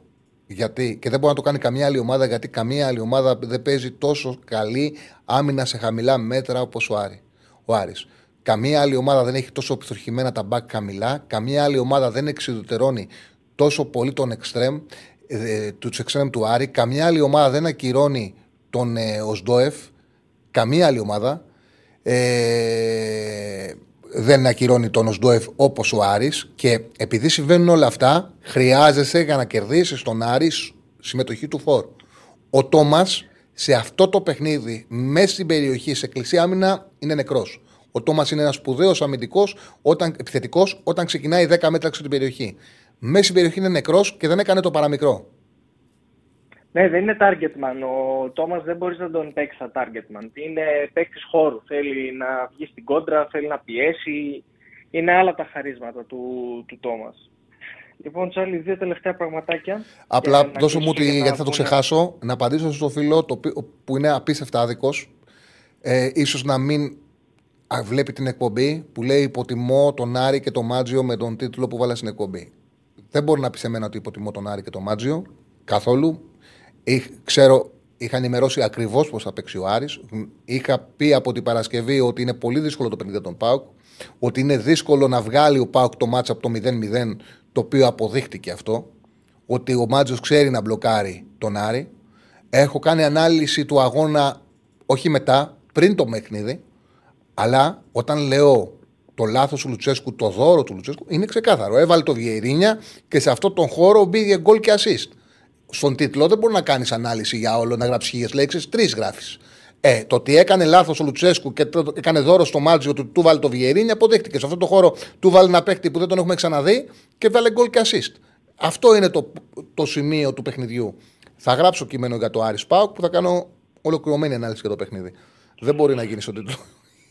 Γιατί, και δεν μπορεί να το κάνει καμία άλλη ομάδα, γιατί καμία άλλη ομάδα δεν παίζει τόσο καλή άμυνα σε χαμηλά μέτρα όπως ο, Άρη, ο Άρης. Καμία άλλη ομάδα δεν έχει τόσο πειθαρχημένα τα μπακ χαμηλά. Καμία άλλη ομάδα δεν εξουδετερώνει τόσο πολύ τον εξτρέμ, ε, τους εξτρέμ του Άρη. Καμία άλλη ομάδα δεν ακυρώνει τον ε, Οσντόεφ. Καμία άλλη ομάδα ε, δεν ακυρώνει τον Οσντόεφ όπως ο Άρης και επειδή συμβαίνουν όλα αυτά, χρειάζεσαι για να κερδίσεις τον Άρη συμμετοχή του φόρ. Ο Τόμας σε αυτό το παιχνίδι, μέσα στην περιοχή, σε κλεισή άμυνα, είναι νεκρός. Ο Τόμας είναι ένας σπουδαίος αμυντικός, όταν, επιθετικός, όταν ξεκινάει 10 μέτρα έξω την περιοχή. Μέσα στην περιοχή είναι νεκρός και δεν έκανε το παραμικρό. Ναι, δεν είναι target man. Ο Τόμας δεν μπορείς να τον παίξεις σαν target man. Είναι παίκτης χώρου. Θέλει να βγει στην κόντρα, θέλει να πιέσει. Είναι άλλα τα χαρίσματα του, του Τόμας. Λοιπόν, Τσάρλι, δύο τελευταία πραγματάκια. Απλά Και να δώσω μου κλείσουμε ότι, και γιατί θα το πούμε- ξεχάσω, να απαντήσω στο φίλο το, οποίο- που είναι απίστευτα άδικος. Ε, ίσως να μην α, βλέπει την εκπομπή που λέει Υποτιμώ τον Άρη και τον Μάτζιο με τον τίτλο που βάλα στην εκπομπή. Δεν μπορεί να πεις σε μένα ότι υποτιμώ τον Άρη και τον Μάτζιο καθόλου. Είχ- ξέρω, είχα ενημερώσει ακριβώς πώς θα παίξει ο Άρης. Είχα πει από την Παρασκευή ότι είναι πολύ δύσκολο το παιχνίδι για τον Πάουκ. Ότι είναι δύσκολο να βγάλει ο Πάουκ το μάτσα από το 0-0, το οποίο αποδείχτηκε αυτό. Ότι ο Μάτζο ξέρει να μπλοκάρει τον Άρη. Έχω κάνει ανάλυση του αγώνα όχι μετά, πριν το παιχνίδι. Αλλά όταν λέω το λάθος του Λουτσέσκου, το δώρο του Λουτσέσκου, είναι ξεκάθαρο. Έβαλε το Βιερίνια και σε αυτόν τον χώρο μπήκε γκολ και assist. Στον τίτλο δεν μπορεί να κάνεις ανάλυση για όλο, να γράψεις χίλιες λέξεις, τρεις γράφεις. Ε, το ότι έκανε λάθος ο Λουτσέσκου και το, έκανε δώρο στο Μάτζιο του, του βάλει το Βιερίνια, αποδείχτηκε. Σε αυτόν τον χώρο του βάλει ένα παίχτη που δεν τον έχουμε ξαναδεί και βάλε γκολ και assist. Αυτό είναι το, το σημείο του παιχνιδιού. Θα γράψω κείμενο για το Άρης Πάουκ που θα κάνω ολοκληρωμένη ανάλυση για το παιχνίδι. Δεν μπορεί να γίνει στον τίτλο.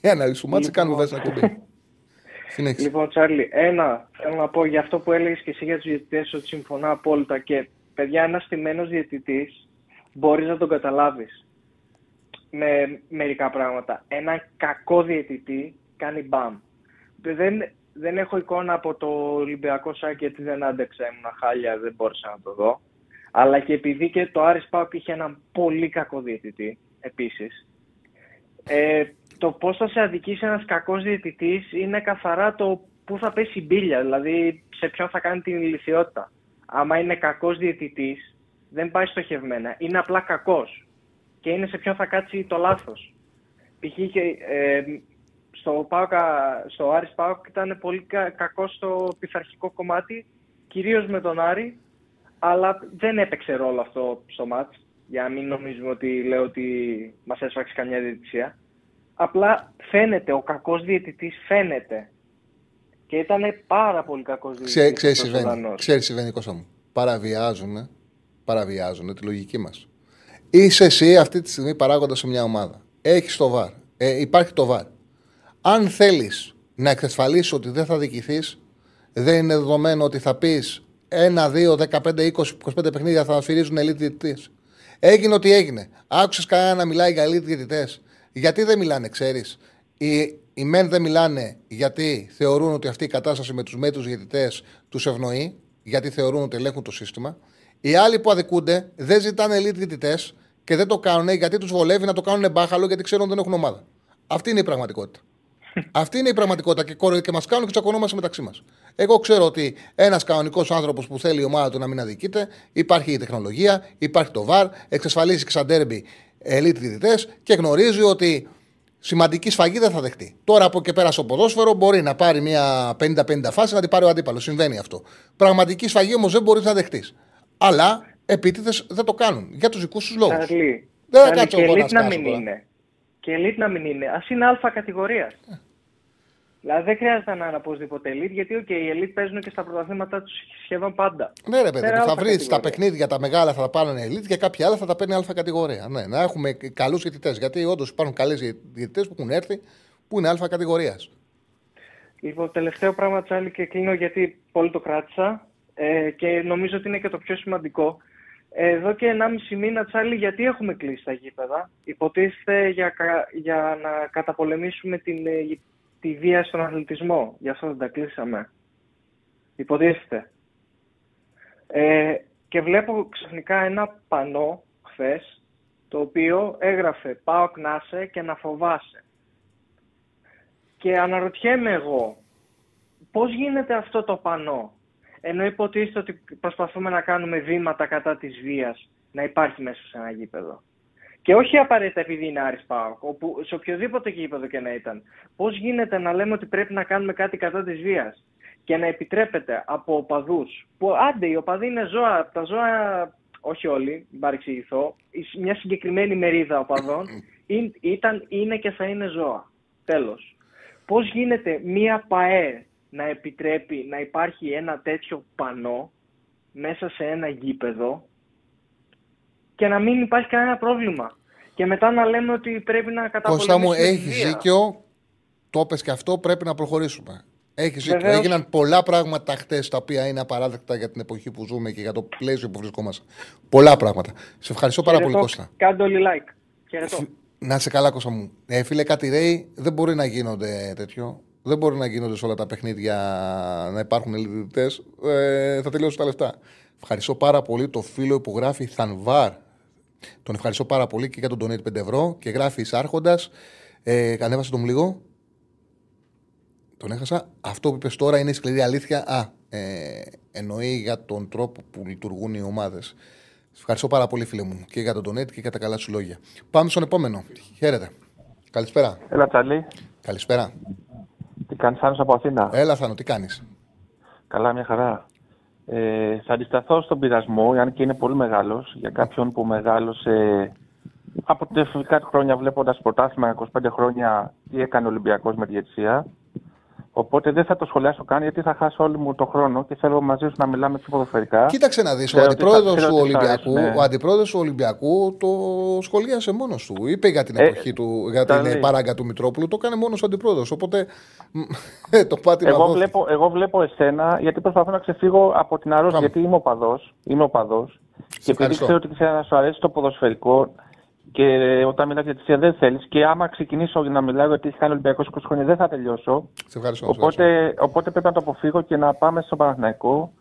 Η ανάλυση του μάτσε κάνουμε βάση να κουμπί. Συνέχισε. Λοιπόν, Τσάρλι, ένα θέλω να πω για αυτό που έλεγες και εσύ για τους διαιτητές, ότι συμφωνώ απόλυτα. Και παιδιά, ένας στημένος διαιτητής μπορείς να τον καταλάβεις με μερικά πράγματα. Ένα κακό διαιτητή κάνει μπαμ. Δεν, δεν έχω εικόνα από το Ολυμπιακό Σάκη γιατί δεν άντεξα, ήμουν χάλια, δεν μπόρεσα να το δω. Αλλά και επειδή και το Άρης Πάουκ είχε έναν πολύ κακό διαιτητή επίσης. Ε, το πώς θα σε αδικήσει ένας κακός διαιτητής είναι καθαρά το πού θα πέσει η μπίλια, δηλαδή σε ποιον θα κάνει την ηλικιότητα. Άμα είναι κακός διαιτητής, δεν πάει στοχευμένα. Είναι απλά κακός. Και είναι σε ποιον θα κάτσει το λάθος. Π.χ. και, ε, στο, Πάοκα, στο Άρης Πάοκ ήταν πολύ κα, κακό στο πειθαρχικό κομμάτι, κυρίως με τον Άρη, αλλά δεν έπαιξε ρόλο αυτό στο μάτς, για να μην νομίζουμε ότι λέω ότι μας έσφαξε καμιά διαιτησία. Απλά φαίνεται, ο κακός διαιτητής φαίνεται. Και ήταν πάρα πολύ κακός διαιτητής. Ξέρει, ξέρεις, αυτός ο συμβαίνει. Δανός. Ξέρεις, συμβαίνει, Κώστα μου. Παραβιάζουν, παραβιάζουν τη λογική μας. Είσαι εσύ αυτή τη στιγμή παράγοντας σε μια ομάδα. Έχεις το βαρ. Ε, υπάρχει το βαρ. Αν θέλεις να εξασφαλίσεις ότι δεν θα δικηθεί, δεν είναι δεδομένο ότι θα πεις 1, 2, 15, 20, 25 παιχνίδια θα αφηρίζουν elite διαιτητές. Έγινε ό,τι έγινε. Άκουσες κανένα να μιλάει για elite διαιτητές. Γιατί δεν μιλάνε, ξέρεις; Οι, οι μεν δεν μιλάνε γιατί θεωρούν ότι αυτή η κατάσταση με τους μέτρους διαιτητές τους ευνοεί, γιατί θεωρούν ότι ελέγχουν το σύστημα. Οι άλλοι που αδικούνται δεν ζητάνε elite διαιτητές και δεν το κάνουν γιατί τους βολεύει να το κάνουν μπάχαλο γιατί ξέρουν ότι δεν έχουν ομάδα. Αυτή είναι η πραγματικότητα. Αυτή είναι η πραγματικότητα και, κορο- και μας κάνουν και τσακωνόμαστε μεταξύ μας. Εγώ ξέρω ότι ένας κανονικός άνθρωπος που θέλει η ομάδα του να μην αδικείται, υπάρχει η τεχνολογία, υπάρχει το VAR, εξασφαλίζει και σαν τέρμπι elite διαιτητές και γνωρίζει ότι σημαντική σφαγή δεν θα δεχτεί. Τώρα από και πέρα στο ποδόσφαιρο μπορεί να πάρει μια 50-50 φάση να την πάρει ο αντίπαλος. Συμβαίνει αυτό. Πραγματική σφαγή όμως δεν μπορείς να δεχτείς. Αλλά επίτηδες δεν το κάνουν για τους δικούς τους λόγους. Τσαρλί, Δεν θα Τσαρλί, κάτσω και εγώ να elite να σκάσω μην τώρα. είναι. Και elite να μην είναι. Α είναι αλφα κατηγορίας. Δηλαδή δεν χρειάζεται να είναι οπωσδήποτε elite, γιατί okay, οι elite παίζουν και στα πρωταθλήματα τους σχεδόν πάντα. Ναι, ρε παιδί, Πέρα μου, θα αλφα βρεις τα κατηγορία. παιχνίδια τα μεγάλα θα τα πάρουν elite και κάποια άλλα θα τα παίρνει αλφα κατηγορία. Ναι, να έχουμε καλούς διαιτητέ. Γιατί όντως υπάρχουν καλές διαιτητέ που έχουν έρθει που είναι αλφα κατηγορίας. Λοιπόν, τελευταίο πράγμα, Τσάλι, και κλείνω γιατί πολύ το κράτησα. ε, και νομίζω ότι είναι και το πιο σημαντικό. Εδώ και 1,5 μήνα, Τσάλι, γιατί έχουμε κλείσει τα γήπεδα; Υποτίθεται για, κα- για να καταπολεμήσουμε την, ε, τη βία στον αθλητισμό. Γι' αυτό δεν τα κλείσαμε. Υποτίθεται. Ε, και βλέπω ξαφνικά ένα πανό χθες, το οποίο έγραφε «Πάω κνάσε και να φοβάσαι». Και αναρωτιέμαι εγώ, πώς γίνεται αυτό το πανό, ενώ υποτίθεται ότι προσπαθούμε να κάνουμε βήματα κατά της βίας, να υπάρχει μέσα σε ένα γήπεδο. Και όχι απαραίτητα επειδή είναι Άρης ΠΑΟΚ, όπου σε οποιοδήποτε γήπεδο και να ήταν. Πώς γίνεται να λέμε ότι πρέπει να κάνουμε κάτι κατά της βίας και να επιτρέπεται από οπαδούς, που άντε οι οπαδοί είναι ζώα, τα ζώα, όχι όλοι, μην παρεξηγηθώ, μια συγκεκριμένη μερίδα οπαδών είναι- ήταν, είναι και θα είναι ζώα. Τέλος. Πώς γίνεται μία ΠαΕ να επιτρέπει να υπάρχει ένα τέτοιο πανό μέσα σε ένα γήπεδο και να μην υπάρχει κανένα πρόβλημα. Και μετά να λέμε ότι πρέπει να Κώστα καταπολεμήσουμε μου, τη έχεις βία. δίκιο. Το πες και αυτό, πρέπει να προχωρήσουμε. Έχεις δίκιο. Βεβαίως. Έγιναν πολλά πράγματα χτες τα οποία είναι απαράδεκτα για την εποχή που ζούμε και για το πλαίσιο που βρισκόμαστε. Πολλά πράγματα. Σε ευχαριστώ πάρα πολύ, Χαιρετώ. Κώστα. Κάντε όλοι like. Χαιρετώ. Να σε καλά, Κώστα μου. Ε, φίλε, κάτι ρέει, δεν μπορεί να γίνονται τέτοιο. Δεν μπορεί να γίνονται σε όλα τα παιχνίδια να υπάρχουν ελληνικές. Ε, θα τελειώσουν τα λεφτά. Ευχαριστώ πάρα πολύ το φίλο που γράφει Θανβάρ. Τον ευχαριστώ πάρα πολύ και για τον donate 5 ευρώ και γράφει Εισάρχοντα. Ε, ανέβασε τον λίγο. Τον έχασα. Αυτό που είπες τώρα είναι η σκληρή αλήθεια. Α, ε, εννοεί για τον τρόπο που λειτουργούν οι ομάδες. Ευχαριστώ πάρα πολύ, φίλε μου, και για τον donate και για τα καλά σου λόγια. Πάμε στον επόμενο. Χαίρετε. Καλησπέρα. Έλα, Τσαλή. Καλησπέρα. Τι κάνεις, Άννος από Αθήνα; Έλα, Θάνο, τι κάνεις; Καλά, μια χαρά. Ε, θα αντισταθώ στον πειρασμό, αν και είναι πολύ μεγάλος, για κάποιον που μεγάλωσε από τα εφηβικά του χρόνια βλέποντας πρωτάθλημα 25 χρόνια τι έκανε ο Ολυμπιακός με τη Γετσία. Οπότε δεν θα το σχολιάσω καν γιατί θα χάσω όλο μου το χρόνο και θέλω μαζί σου να μιλάμε πιο ποδοσφαιρικά. Κοίταξε να δεις. Ο Ξέρω ότι αντιπρόεδρος θα- ξέρω του, ότι θα Ολυμπιακού, αρέσει, ναι. ο αντιπρόεδρος του Ολυμπιακού το σχολίασε μόνος του. Είπε για την Ε, εποχή του, για τα την λέει. παράγκα του Μητρόπουλου. Το έκανε μόνος ο αντιπρόεδρος. Οπότε ε, το πάτημα Εγώ δόθηκε. βλέπω, εγώ βλέπω εσένα γιατί προσπαθώ να ξεφύγω από την αρρώστια. Πάμε. Γιατί είμαι οπαδό. Είμαι οπαδός, Και επειδή ευχαριστώ. ξέρω ότι ξέρει, σου αρέσει το ποδοσφαιρικό και όταν μιλάς για τη θεία δεν θέλεις. Και άμα ξεκινήσω να μιλάω γιατί έχει κάνει Ολυμπιακός 20 χρόνια δεν θα τελειώσω. Σε ευχαριστώ. σε ευχαριστώ. Οπότε, οπότε πρέπει να το αποφύγω και να πάμε στο Παναθηναϊκό.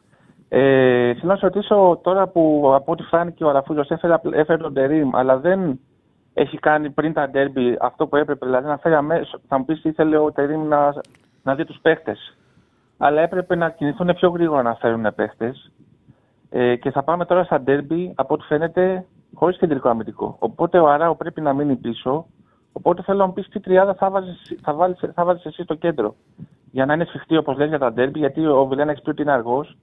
Ε, θέλω να σε ρωτήσω τώρα που από ό,τι φάνηκε ο Αραφούζος έφερε, απλ- έφερε τον Τερίμ, αλλά δεν έχει κάνει πριν τα ντέρμπι αυτό που έπρεπε. Δηλαδή να φέρει αμέσως, θα μου πεις ήθελε ο Τερίμ να, να δει τους παίχτες. Αλλά έπρεπε να κινηθούν πιο γρήγορα να φέρουν παίχτες. Ε, και θα πάμε τώρα στα ντέρμπι, από ό,τι φαίνεται, χωρίς κεντρικό αμυντικό. Οπότε ο Αράου πρέπει να μείνει πίσω. Οπότε θέλω να μου πεις τι τριάδα θα βάζεις, θα βάλεις, θα βάλεις εσύ στο κέντρο. Για να είναι σφιχτή όπως λες για τα ντέρμπι, γιατί ο Βιλένας έχει πει ότι είναι αργός.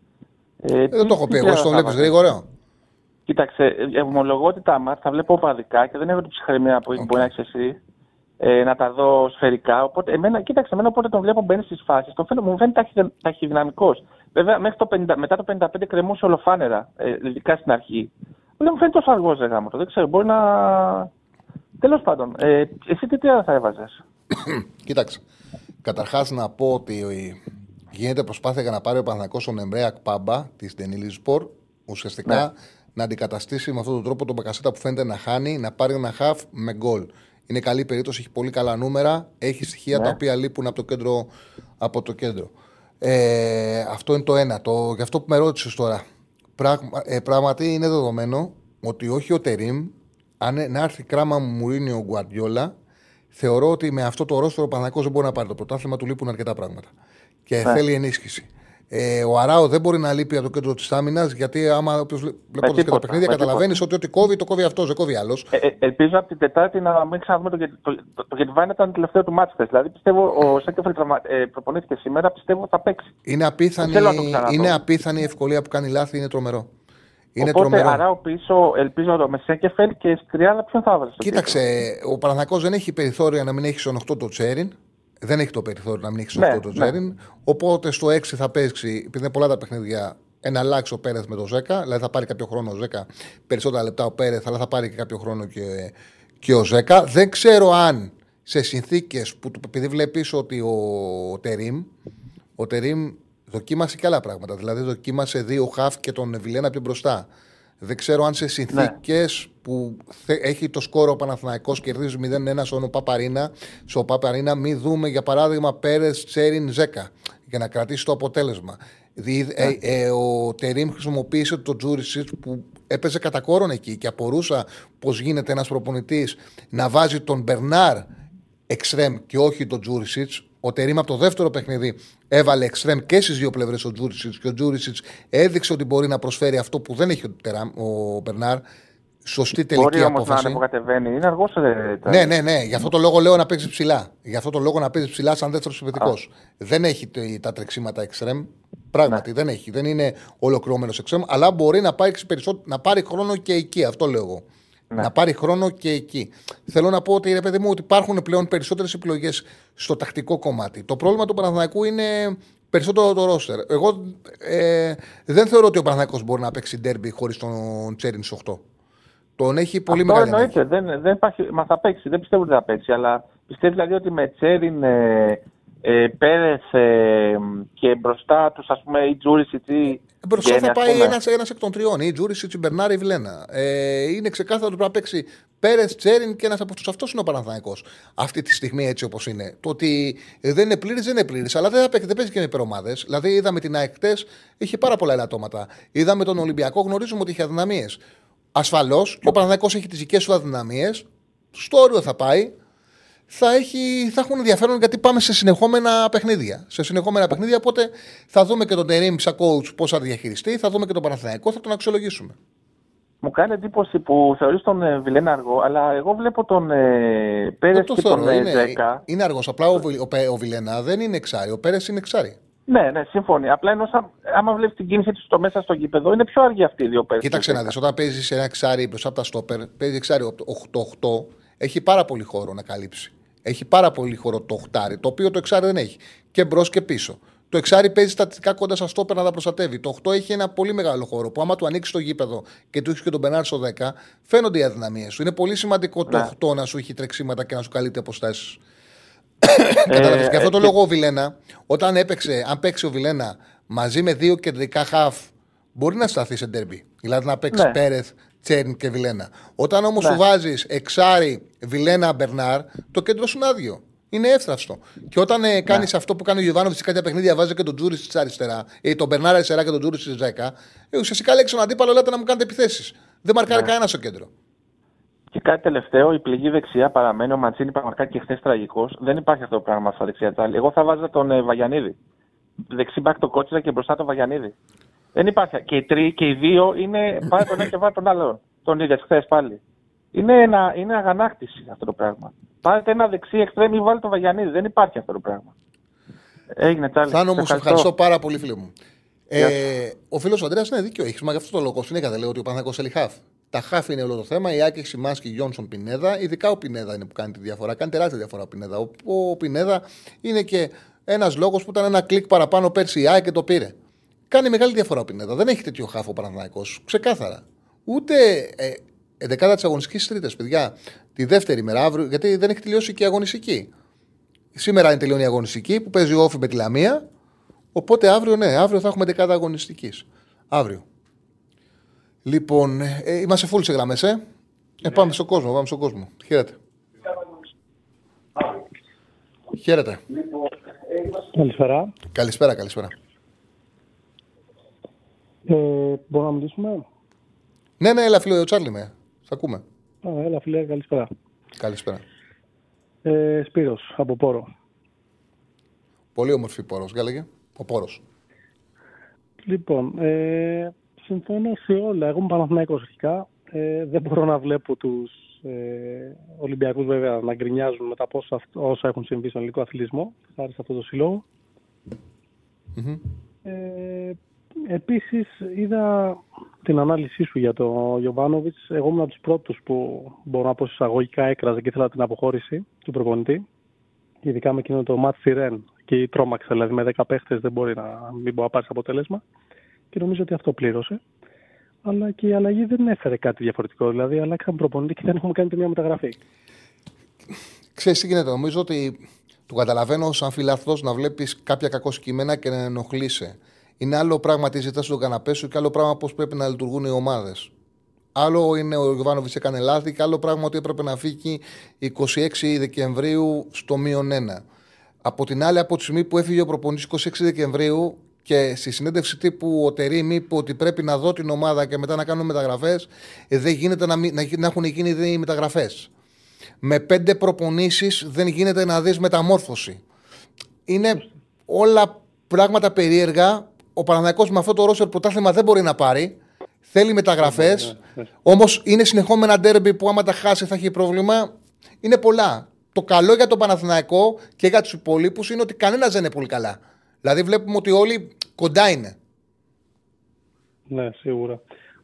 Ε, Ε, δεν το έχω πει. Εγώ τον βλέπεις γρήγορα. Κοίταξε, ε, ομολογώ ότι τα μάτια θα βλέπω οπαδικά και δεν έχω την ψυχραιμία που μπορεί να έχεις εσύ ε, να τα δω σφαιρικά. Οπότε, εμένα, κοίταξε, εμένα όποτε τον βλέπω μπαίνει στις φάσεις, τον φαίνεται, μου φαίνεται ταχυ, ταχυδυναμικός. Βέβαια, μέχρι το 50, μετά το 55 κρεμούσε ολοφάνερα, ε, ειδικά στην αρχή. Δεν μου φαίνεται τόσο αργό, ρε γαμώτο. Δεν ξέρω, μπορεί να. Τέλος πάντων, ε, εσύ τι τριάδα θα έβαζες; Κοίταξε. Καταρχάς να πω ότι γίνεται προσπάθεια για να πάρει ο Παναθηναϊκός τον Εμρέ Ακμπαμπά της Ντενίλη Σπορ ουσιαστικά Ναι. να αντικαταστήσει με αυτόν τον τρόπο τον Μπακασέτα που φαίνεται να χάνει, να πάρει ένα χαφ με γκολ. Είναι καλή περίπτωση, έχει πολύ καλά νούμερα, έχει στοιχεία Ναι. τα οποία λείπουν από το κέντρο. Από το κέντρο. Ε, αυτό είναι το ένα. Το, γι' αυτό που με ρώτησες τώρα. Πράγμα, ε, πράγματι είναι δεδομένο ότι όχι ο Τερίμ, αν ε- να έρθει κράμα Μουρίνιο ο Γκουαρδιόλα, θεωρώ ότι με αυτό το ρόστρο ο Παναγιώτος δεν μπορεί να πάρει το πρωτάθλημα, του λείπουν αρκετά πράγματα. Και Ναι. θέλει ενίσχυση. Ε, ο Αράο δεν μπορεί να λείπει από το κέντρο της άμυνας, γιατί άμα όποιο βλέποντας και τα τίποτα, παιχνίδια με καταλαβαίνεις τίποτα. ότι ό,τι κόβει, το κόβει αυτός, δεν κόβει άλλος. Ε, ε, ελπίζω από την Τετάρτη να μην ξαναδούμε το, Γε- το, το, το Γετβάιν ήταν το τελευταίο του μάτς χθες. Δηλαδή πιστεύω ο Σέκεφελ τραυμα- ε, προπονήθηκε σήμερα, πιστεύω θα παίξει. Είναι απίθανη, Θέλω να το ξαναδώ. είναι απίθανη η ευκολία που κάνει λάθη, είναι τρομερό. Είναι Οπότε τρομερό. Αράο πίσω, ελπίζω με Σέκεφελ και στην τριάδα ποιον θα έβαζε. στο Κοίταξε, ο Παναθηναϊκός δεν έχει περιθώρια να μην έχει στον 8 το Τσέριν. Δεν έχει το περιθώριο να μην έχει στον Ναι, 8 το ναι. Τσέριν. Οπότε στο 6 θα παίξει, επειδή είναι πολλά τα παιχνίδια, ένα αλλάξει ο Πέρεθ με το 10. Δηλαδή θα πάρει κάποιο χρόνο ο 10, περισσότερα λεπτά ο Πέρεθ, αλλά θα πάρει και κάποιο χρόνο και, και ο 10. Δεν ξέρω αν σε συνθήκες που του- επειδή βλέπεις ότι ο, ο Τερίμ, ο Τερίμ Δοκίμασε και άλλα πράγματα. Δηλαδή, δοκίμασε δύο χαφ και τον Βιλένα πιο μπροστά. Δεν ξέρω αν σε συνθήκες που έχει το σκόρο ο Παναθηναϊκός κερδίζει 0-1 στον Παπαρίνα, στο Παπαρίνα, μην δούμε για παράδειγμα Πέρες Τσέριν Ζέκα για να κρατήσει το αποτέλεσμα. Δι, ε, ε, ο Τερήμ χρησιμοποίησε το Τζούρισιτ που έπαιζε κατά κόρον εκεί και απορούσα πώς γίνεται ένας προπονητής να βάζει τον Μπερνάρ εξτρέμ και όχι τον Τζούρισιτς. Ο Τερίμ από το δεύτερο παιχνίδι έβαλε εξτρέμ και στις δύο πλευρές ο Τζούρισιτς και ο Τζούρισιτς έδειξε ότι μπορεί να προσφέρει αυτό που δεν έχει ο, Τερίμ, ο Μπερνάρ. Σωστή τελική Μπορεί όμως απόφαση. να ανεβοκατεβαίνει. Είναι αργός. Ναι, ναι, ναι. Γι' αυτό το λόγο λέω να παίξει ψηλά. Γι' αυτό το λόγο να παίζει ψηλά σαν δεύτερος επιθετικός. Δεν έχει τε- τα τρεξίματα εξτρέμ. Πράγματι δεν έχει. Δεν είναι ολοκληρωμένος εξτρέμ. Αλλά μπορεί να, πάρει περισσότερο, να πάρει χρόνο και εκεί. Αυτό λέω εγώ. Να πάρει χρόνο και εκεί. Θέλω να πω ότι ρε παιδί μου ότι υπάρχουν πλέον περισσότερες επιλογές στο τακτικό κομμάτι. Το πρόβλημα του Παναθηναϊκού είναι περισσότερο το ρόστερ. Εγώ ε, δεν θεωρώ ότι ο Παναθηναϊκός μπορεί να παίξει ντέρμπι χωρίς τον Τσέριν 8. Τον έχει πολύ Αυτό μεγάλη εννοείται. Δεν, δεν υπάρχει, μας θα παίξει. Δεν πιστεύω ότι θα παίξει. Αλλά πιστεύω δηλαδή ότι με Τσέριν, ε, ε, Πέρε ε, και μπροστά τους, ας πούμε, η Τζούρισιτς ή. Μπροστά Γκένι, θα ας πάει πούμε. ένας ένας εκ των τριών. Ή Τζούρισιτς, η Μπερνάρη, η Βλένα. Ε, είναι ξεκάθαρο ότι πρέπει να παίξει Πέρε, Τσέριν και ένας από αυτούς. Αυτός είναι ο Παναθανικό. Αυτή τη στιγμή έτσι όπως είναι. Το ότι δεν είναι πλήρης, δεν είναι πλήρης. Αλλά δεν, θα παίξει, δεν παίζει και με υπερομάδες. Δηλαδή είδαμε την ΑΕΚ χτες, είχε πάρα πολλά ελαττώματα. Είδαμε τον Ολυμπιακό, γνωρίζουμε ότι είχε αδυναμίες. Ασφαλώς και ο Παναθανικό έχει τις δικές του αδυναμίες. Στο όριο θα πάει θα, έχει, θα έχουν ενδιαφέρον γιατί πάμε σε συνεχόμενα παιχνίδια. Σε συνεχόμενα παιχνίδια, οπότε θα δούμε και τον Τερήμ σαν coach πώς θα διαχειριστεί, θα δούμε και τον Παναθηναϊκό, θα τον αξιολογήσουμε. Μου κάνει εντύπωση που θεωρείς τον ε, Βιλένα αργό, αλλά εγώ βλέπω τον ε, Πέρες Δεν το και τον θεωρώ. ε, Είναι, Τζέκα. είναι αργός. Απλά ο, Βι- ο, Πε- ο Βιλένα δεν είναι εξάρι. Ο Πέρες είναι εξάρι. Ναι, ναι, σύμφωνοι. Απλά ενώ σαν, άμα βλέπεις την κίνηση του στο μέσα στο γήπεδο, είναι πιο αργοί αυτοί οι δύο Πέρε. Κοίταξε να δεις, όταν παίζεις ένα εξάρι μπροστά από τα στόπερ, παίζει εξάρι 8-8, έχει πάρα πολύ χώρο να καλύψει. Έχει πάρα πολύ χώρο το οχτάρι, το οποίο το εξάρι δεν έχει. Και μπρος και πίσω. Το εξάρι παίζει στατικά κοντά στα στόπερ να τα προστατεύει. Το 8 έχει ένα πολύ μεγάλο χώρο που άμα του ανοίξει το γήπεδο και του έχει και τον Μπενάρ στο 10, φαίνονται οι αδυναμίες σου. Είναι πολύ σημαντικό το Ναι. 8 να σου έχει τρεξίματα και να σου καλύπτει αποστάσεις. Ε, Κατάλαβε. Γι' αυτό το ε, λόγο ο Βιλένα, όταν έπαιξε, αν παίξει ο Βιλένα μαζί με δύο κεντρικά χαφ, μπορεί να σταθεί σε ντέρμπι. Δηλαδή να παίξει Ναι. Πέρεθ, Τσέρν και Βιλένα. Όταν όμως Ναι. σου βάζεις εξάρι, Βιλένα, Μπερνάρ, το κέντρο σου είναι άδειο. Είναι εύθραυστο. Και όταν ε, κάνεις Ναι. αυτό που κάνει ο Γιωβάνοβιτ σε κάποια παιχνίδια, βάζει και τον Τζούρις της αριστερά, ή τον Μπερνάρ αριστερά και τον Τζούρις της δέκα, ε, ουσιαστικά λέξει τον αντίπαλο, λέτε να μου κάνετε επιθέσεις. Δεν μαρκάρει Ναι. κανένας στο κέντρο. Και κάτι τελευταίο, η πληγή δεξιά παραμένει. Ο Μαντσίνη πραγματικά και χθες τραγικός. Δεν υπάρχει αυτό το πράγμα στα δεξιά τσάλι. Εγώ θα βάζα τον ε, Βαγιανίδη. Δεξί μπακ το κότσιρα και μπροστά τον Βαγιανίδη. Δεν υπάρχει. Και οι, τρει, και οι δύο είναι. Πάρε τον ένα και βάλε τον άλλο. Τον είδε χθες πάλι. Είναι, ένα, είναι αγανάκτηση αυτό το πράγμα. Πάρετε ένα δεξί εξτρέμ ή βάλτε τον Βαγιανίδη. Δεν υπάρχει αυτό το πράγμα. Έγινε τσάλι. Θάνο μου, Σε σε ευχαριστώ πάρα πολύ, φίλε μου. Ε, ο φίλος ο Αντρέας είναι δίκιο. Έχεις μα γι' αυτό το λόγο. Συνέχεια δεν λέω ότι ο Παναγό θέλει χαφ. Τα χαφ είναι όλο το θέμα. Η Άκη Σιμάσκι, Γιόνσον Πινέδα. Ειδικά ο Πινέδα είναι που κάνει τη διαφορά. Κάνει τεράστια διαφορά ο Πινέδα. Ο, ο Πινέδα είναι και ένας λόγος που ήταν ένα κλικ παραπάνω πέρσι η ΑΕΚ και το πήρε. Κάνει μεγάλη διαφορά ο Πινέδα. Δεν έχει τέτοιο χάφο ο Παναθυναϊκό. Ξεκάθαρα. Ούτε ε, εντεκάδα της αγωνιστικής τρίτη, παιδιά. Τη δεύτερη μέρα, αύριο, γιατί δεν έχει τελειώσει και η αγωνιστική. Σήμερα είναι τελειώνει η αγωνιστική που παίζει ο Όφη με τη Λαμία. Οπότε αύριο, ναι, αύριο θα έχουμε δεκάδα αγωνιστικής. Αύριο. Λοιπόν, ε, είμαστε full σε γραμμές, ε. ε. Πάμε στον κόσμο, πάμε στον κόσμο. Χαίρετε. Χαίρετε. Καλησπέρα. Καλησπέρα, καλησπέρα. Ε, μπορούμε να μιλήσουμε; Ναι, ναι, έλα φίλο, ο Τσάρλι με. Θα ακούμε. Α, έλα φίλε, καλησπέρα. Καλησπέρα. Ε, Σπύρος, από Πόρο. Πολύ όμορφη πόρος, γάλεγε. Ο πόρος. Λοιπόν, ε, συμφωνώ σε όλα. Εγώ είμαι Παναθηναϊκός αρχικά. Ε, δεν μπορώ να βλέπω τους ε, Ολυμπιακούς βέβαια να γκρινιάζουν μετά από όσα, όσα έχουν συμβεί στον ελληνικό αθλητισμό. Χάρη σε αυτό το συλλόγο. Ε, επίσης είδα την ανάλυση σου για τον Γιωβάνοβιτς. Εγώ ήμουν από τους πρώτους που μπορώ να πω εισαγωγικά έκραζε και ήθελα την αποχώρηση του προπονητή. Ειδικά με εκείνο το μάτ στη Ρεν και η τρόμαξε, δηλαδή με 10 παίχτες δεν μπορεί να μην μπορεί να πάρεις αποτέλεσμα. Και νομίζω ότι αυτό πλήρωσε. Αλλά και η αλλαγή δεν έφερε κάτι διαφορετικό. Δηλαδή, αλλάξαμε προπονητή και δεν έχουμε κάνει και μια μεταγραφή. Ξέρεις τι γίνεται, νομίζω ότι Το καταλαβαίνω σαν φιλαθλό να βλέπεις κάποια κακό κείμενα και να ενοχλείσαι. Είναι άλλο πράγμα τι ζητάς στον καναπέ σου και άλλο πράγμα πώς πρέπει να λειτουργούν οι ομάδες. Άλλο είναι ο Ιωβάνοβιτ έκανε λάθη και άλλο πράγμα ότι έπρεπε να φύγει 26 Δεκεμβρίου στο μείον 1. Από την άλλη, από τη στιγμή που έφυγε ο προπονητής 26 Δεκεμβρίου και στη συνέντευξη τύπου ο Τερήμ είπε ότι πρέπει να δω την ομάδα και μετά να κάνουμε μεταγραφές, ε, δεν γίνεται να, να, να έχουν γίνει οι μεταγραφές. Με πέντε προπονήσεις δεν γίνεται να δεις μεταμόρφωση. Είναι όλα πράγματα περίεργα. Ο Παναναναϊκός με αυτό το ρόσερ πρωτάθλημα δεν μπορεί να πάρει. Θέλει μεταγραφές. Ναι, ναι, ναι. Όμως είναι συνεχόμενα ντέρμπι που άμα τα χάσει θα έχει πρόβλημα. Είναι πολλά. Το καλό για τον Παναθηναϊκό και για τους υπόλοιπους είναι ότι κανένας δεν είναι πολύ καλά. Δηλαδή βλέπουμε ότι όλοι κοντά είναι. Ναι, σίγουρα.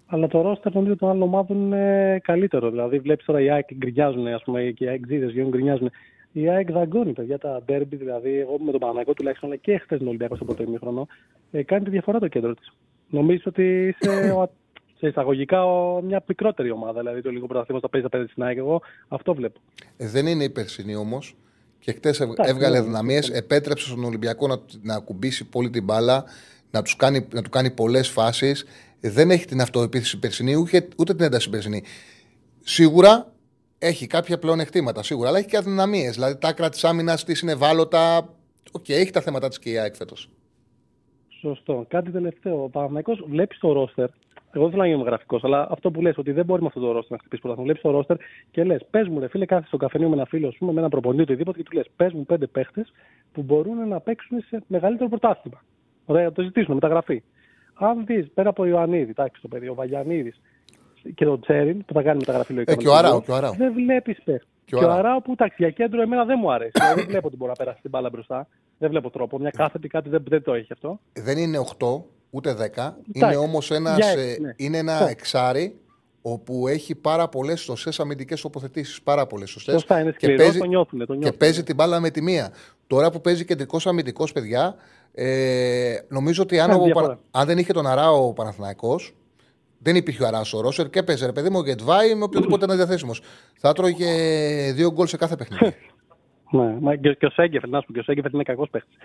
Αλλά το ρόστερ νομίζω των άλλων ομάδων είναι καλύτερο. Δηλαδή βλέπεις τώρα οι ΑΕΚ γκρινιάζουν, ας πούμε, και οι ΑΕΚ γίνουν γκρινιάζουν. Η ΑΕΚ δαγκώνει παιδιά τα ντέρμπι, δηλαδή εγώ με τον Παναγό τουλάχιστον και χθες τον Ολυμπιακό στο πρώτο ημίχρονο, ε, κάνει τη διαφορά το κέντρο της. Νομίζω ότι είσαι σε εισαγωγικά μια μικρότερη ομάδα. Δηλαδή το λίγο πρωταθλήμα θα παίζει απέναντι στην ΑΕΚ. Εγώ αυτό βλέπω. Ε, δεν είναι η περσινή όμως. Και χτες έβγαλε ναι, δυναμίες, επέτρεψε στον Ολυμπιακό να, να ακουμπήσει πολύ την μπάλα, να, τους κάνει, να του κάνει πολλές φάσεις. Ε, δεν έχει την αυτοεπίθεση περσινή, ούτε, ούτε την ένταση περσινή. Σίγουρα έχει κάποια πλεονεκτήματα, σίγουρα, αλλά έχει και αδυναμίες. Δηλαδή τα άκρα της άμυνας της είναι ευάλωτα. OK, okay, έχει τα θέματα της και η ΑΕΚ φέτος. Σωστό. Κάτι τελευταίο. Ο Παναθηναϊκό βλέπεις το ρόστερ; Εγώ δεν θέλω να είμαι γραφικός, αλλά αυτό που λες ότι δεν μπορεί με αυτό το ρόστερ να χτυπήσεις πρωτάθλημα. Βλέπεις το ρόστερ και λες: Πες μου, ρε φίλε, κάθε στο καφενείο με ένα φίλο σου, με ένα προπονητή οτιδήποτε και του λες: Πες μου πέντε παίχτες που μπορούν να παίξουν σε μεγαλύτερο πρωτάθλημα. Ωραία, το ζητήσουμε, μεταγραφή. Αν δεις πέρα από Ιωαννίδη, εντάξει το παιδί, ο Βαγιανίδης και τον Τσέριν που θα κάνει μεταγραφή λογικά. Ε, και ο Αράου, και ο Δεν βλέπεις παίχτε. Και ο Αράου που εντάξει, για κέντρο εμένα δεν μου αρέσει. δεν βλέπω ότι μπορεί να περάσει την μπάλα μπροστά. Δεν βλέπω τρόπο. Μια κάθετη κάτι δεν, δεν το έχει αυτό. Δεν είναι 8, ούτε 10. Είναι όμως ε, ναι. είναι ένα ναι. εξάρι όπου έχει πάρα πολλές σωστές αμυντικές τοποθετήσεις. Πάρα πολλές σωστές. Σωστά, είναι σκληρό, και παίζει, το νιώθουν, το νιώθουν. Και παίζει την μπάλα με τη μία. Τώρα που παίζει κεντρικός αμυντικός, παιδιά, ε, νομίζω ότι αν, ο, αν δεν είχε τον Αράο ο Παναθηναϊκός, δεν υπήρχε ο Αράο ο Ρόσερ και παίζει ρε παιδί μου ο Γετβάη με οποιοδήποτε είναι διαθέσιμος. Θα τρώγε δύο γκολ σε κάθε παιχνίδι. Ναι, μα και ο Σέγκεφελ, να σου πω, και ο Σέγκεφελ είναι κακός παίχτης.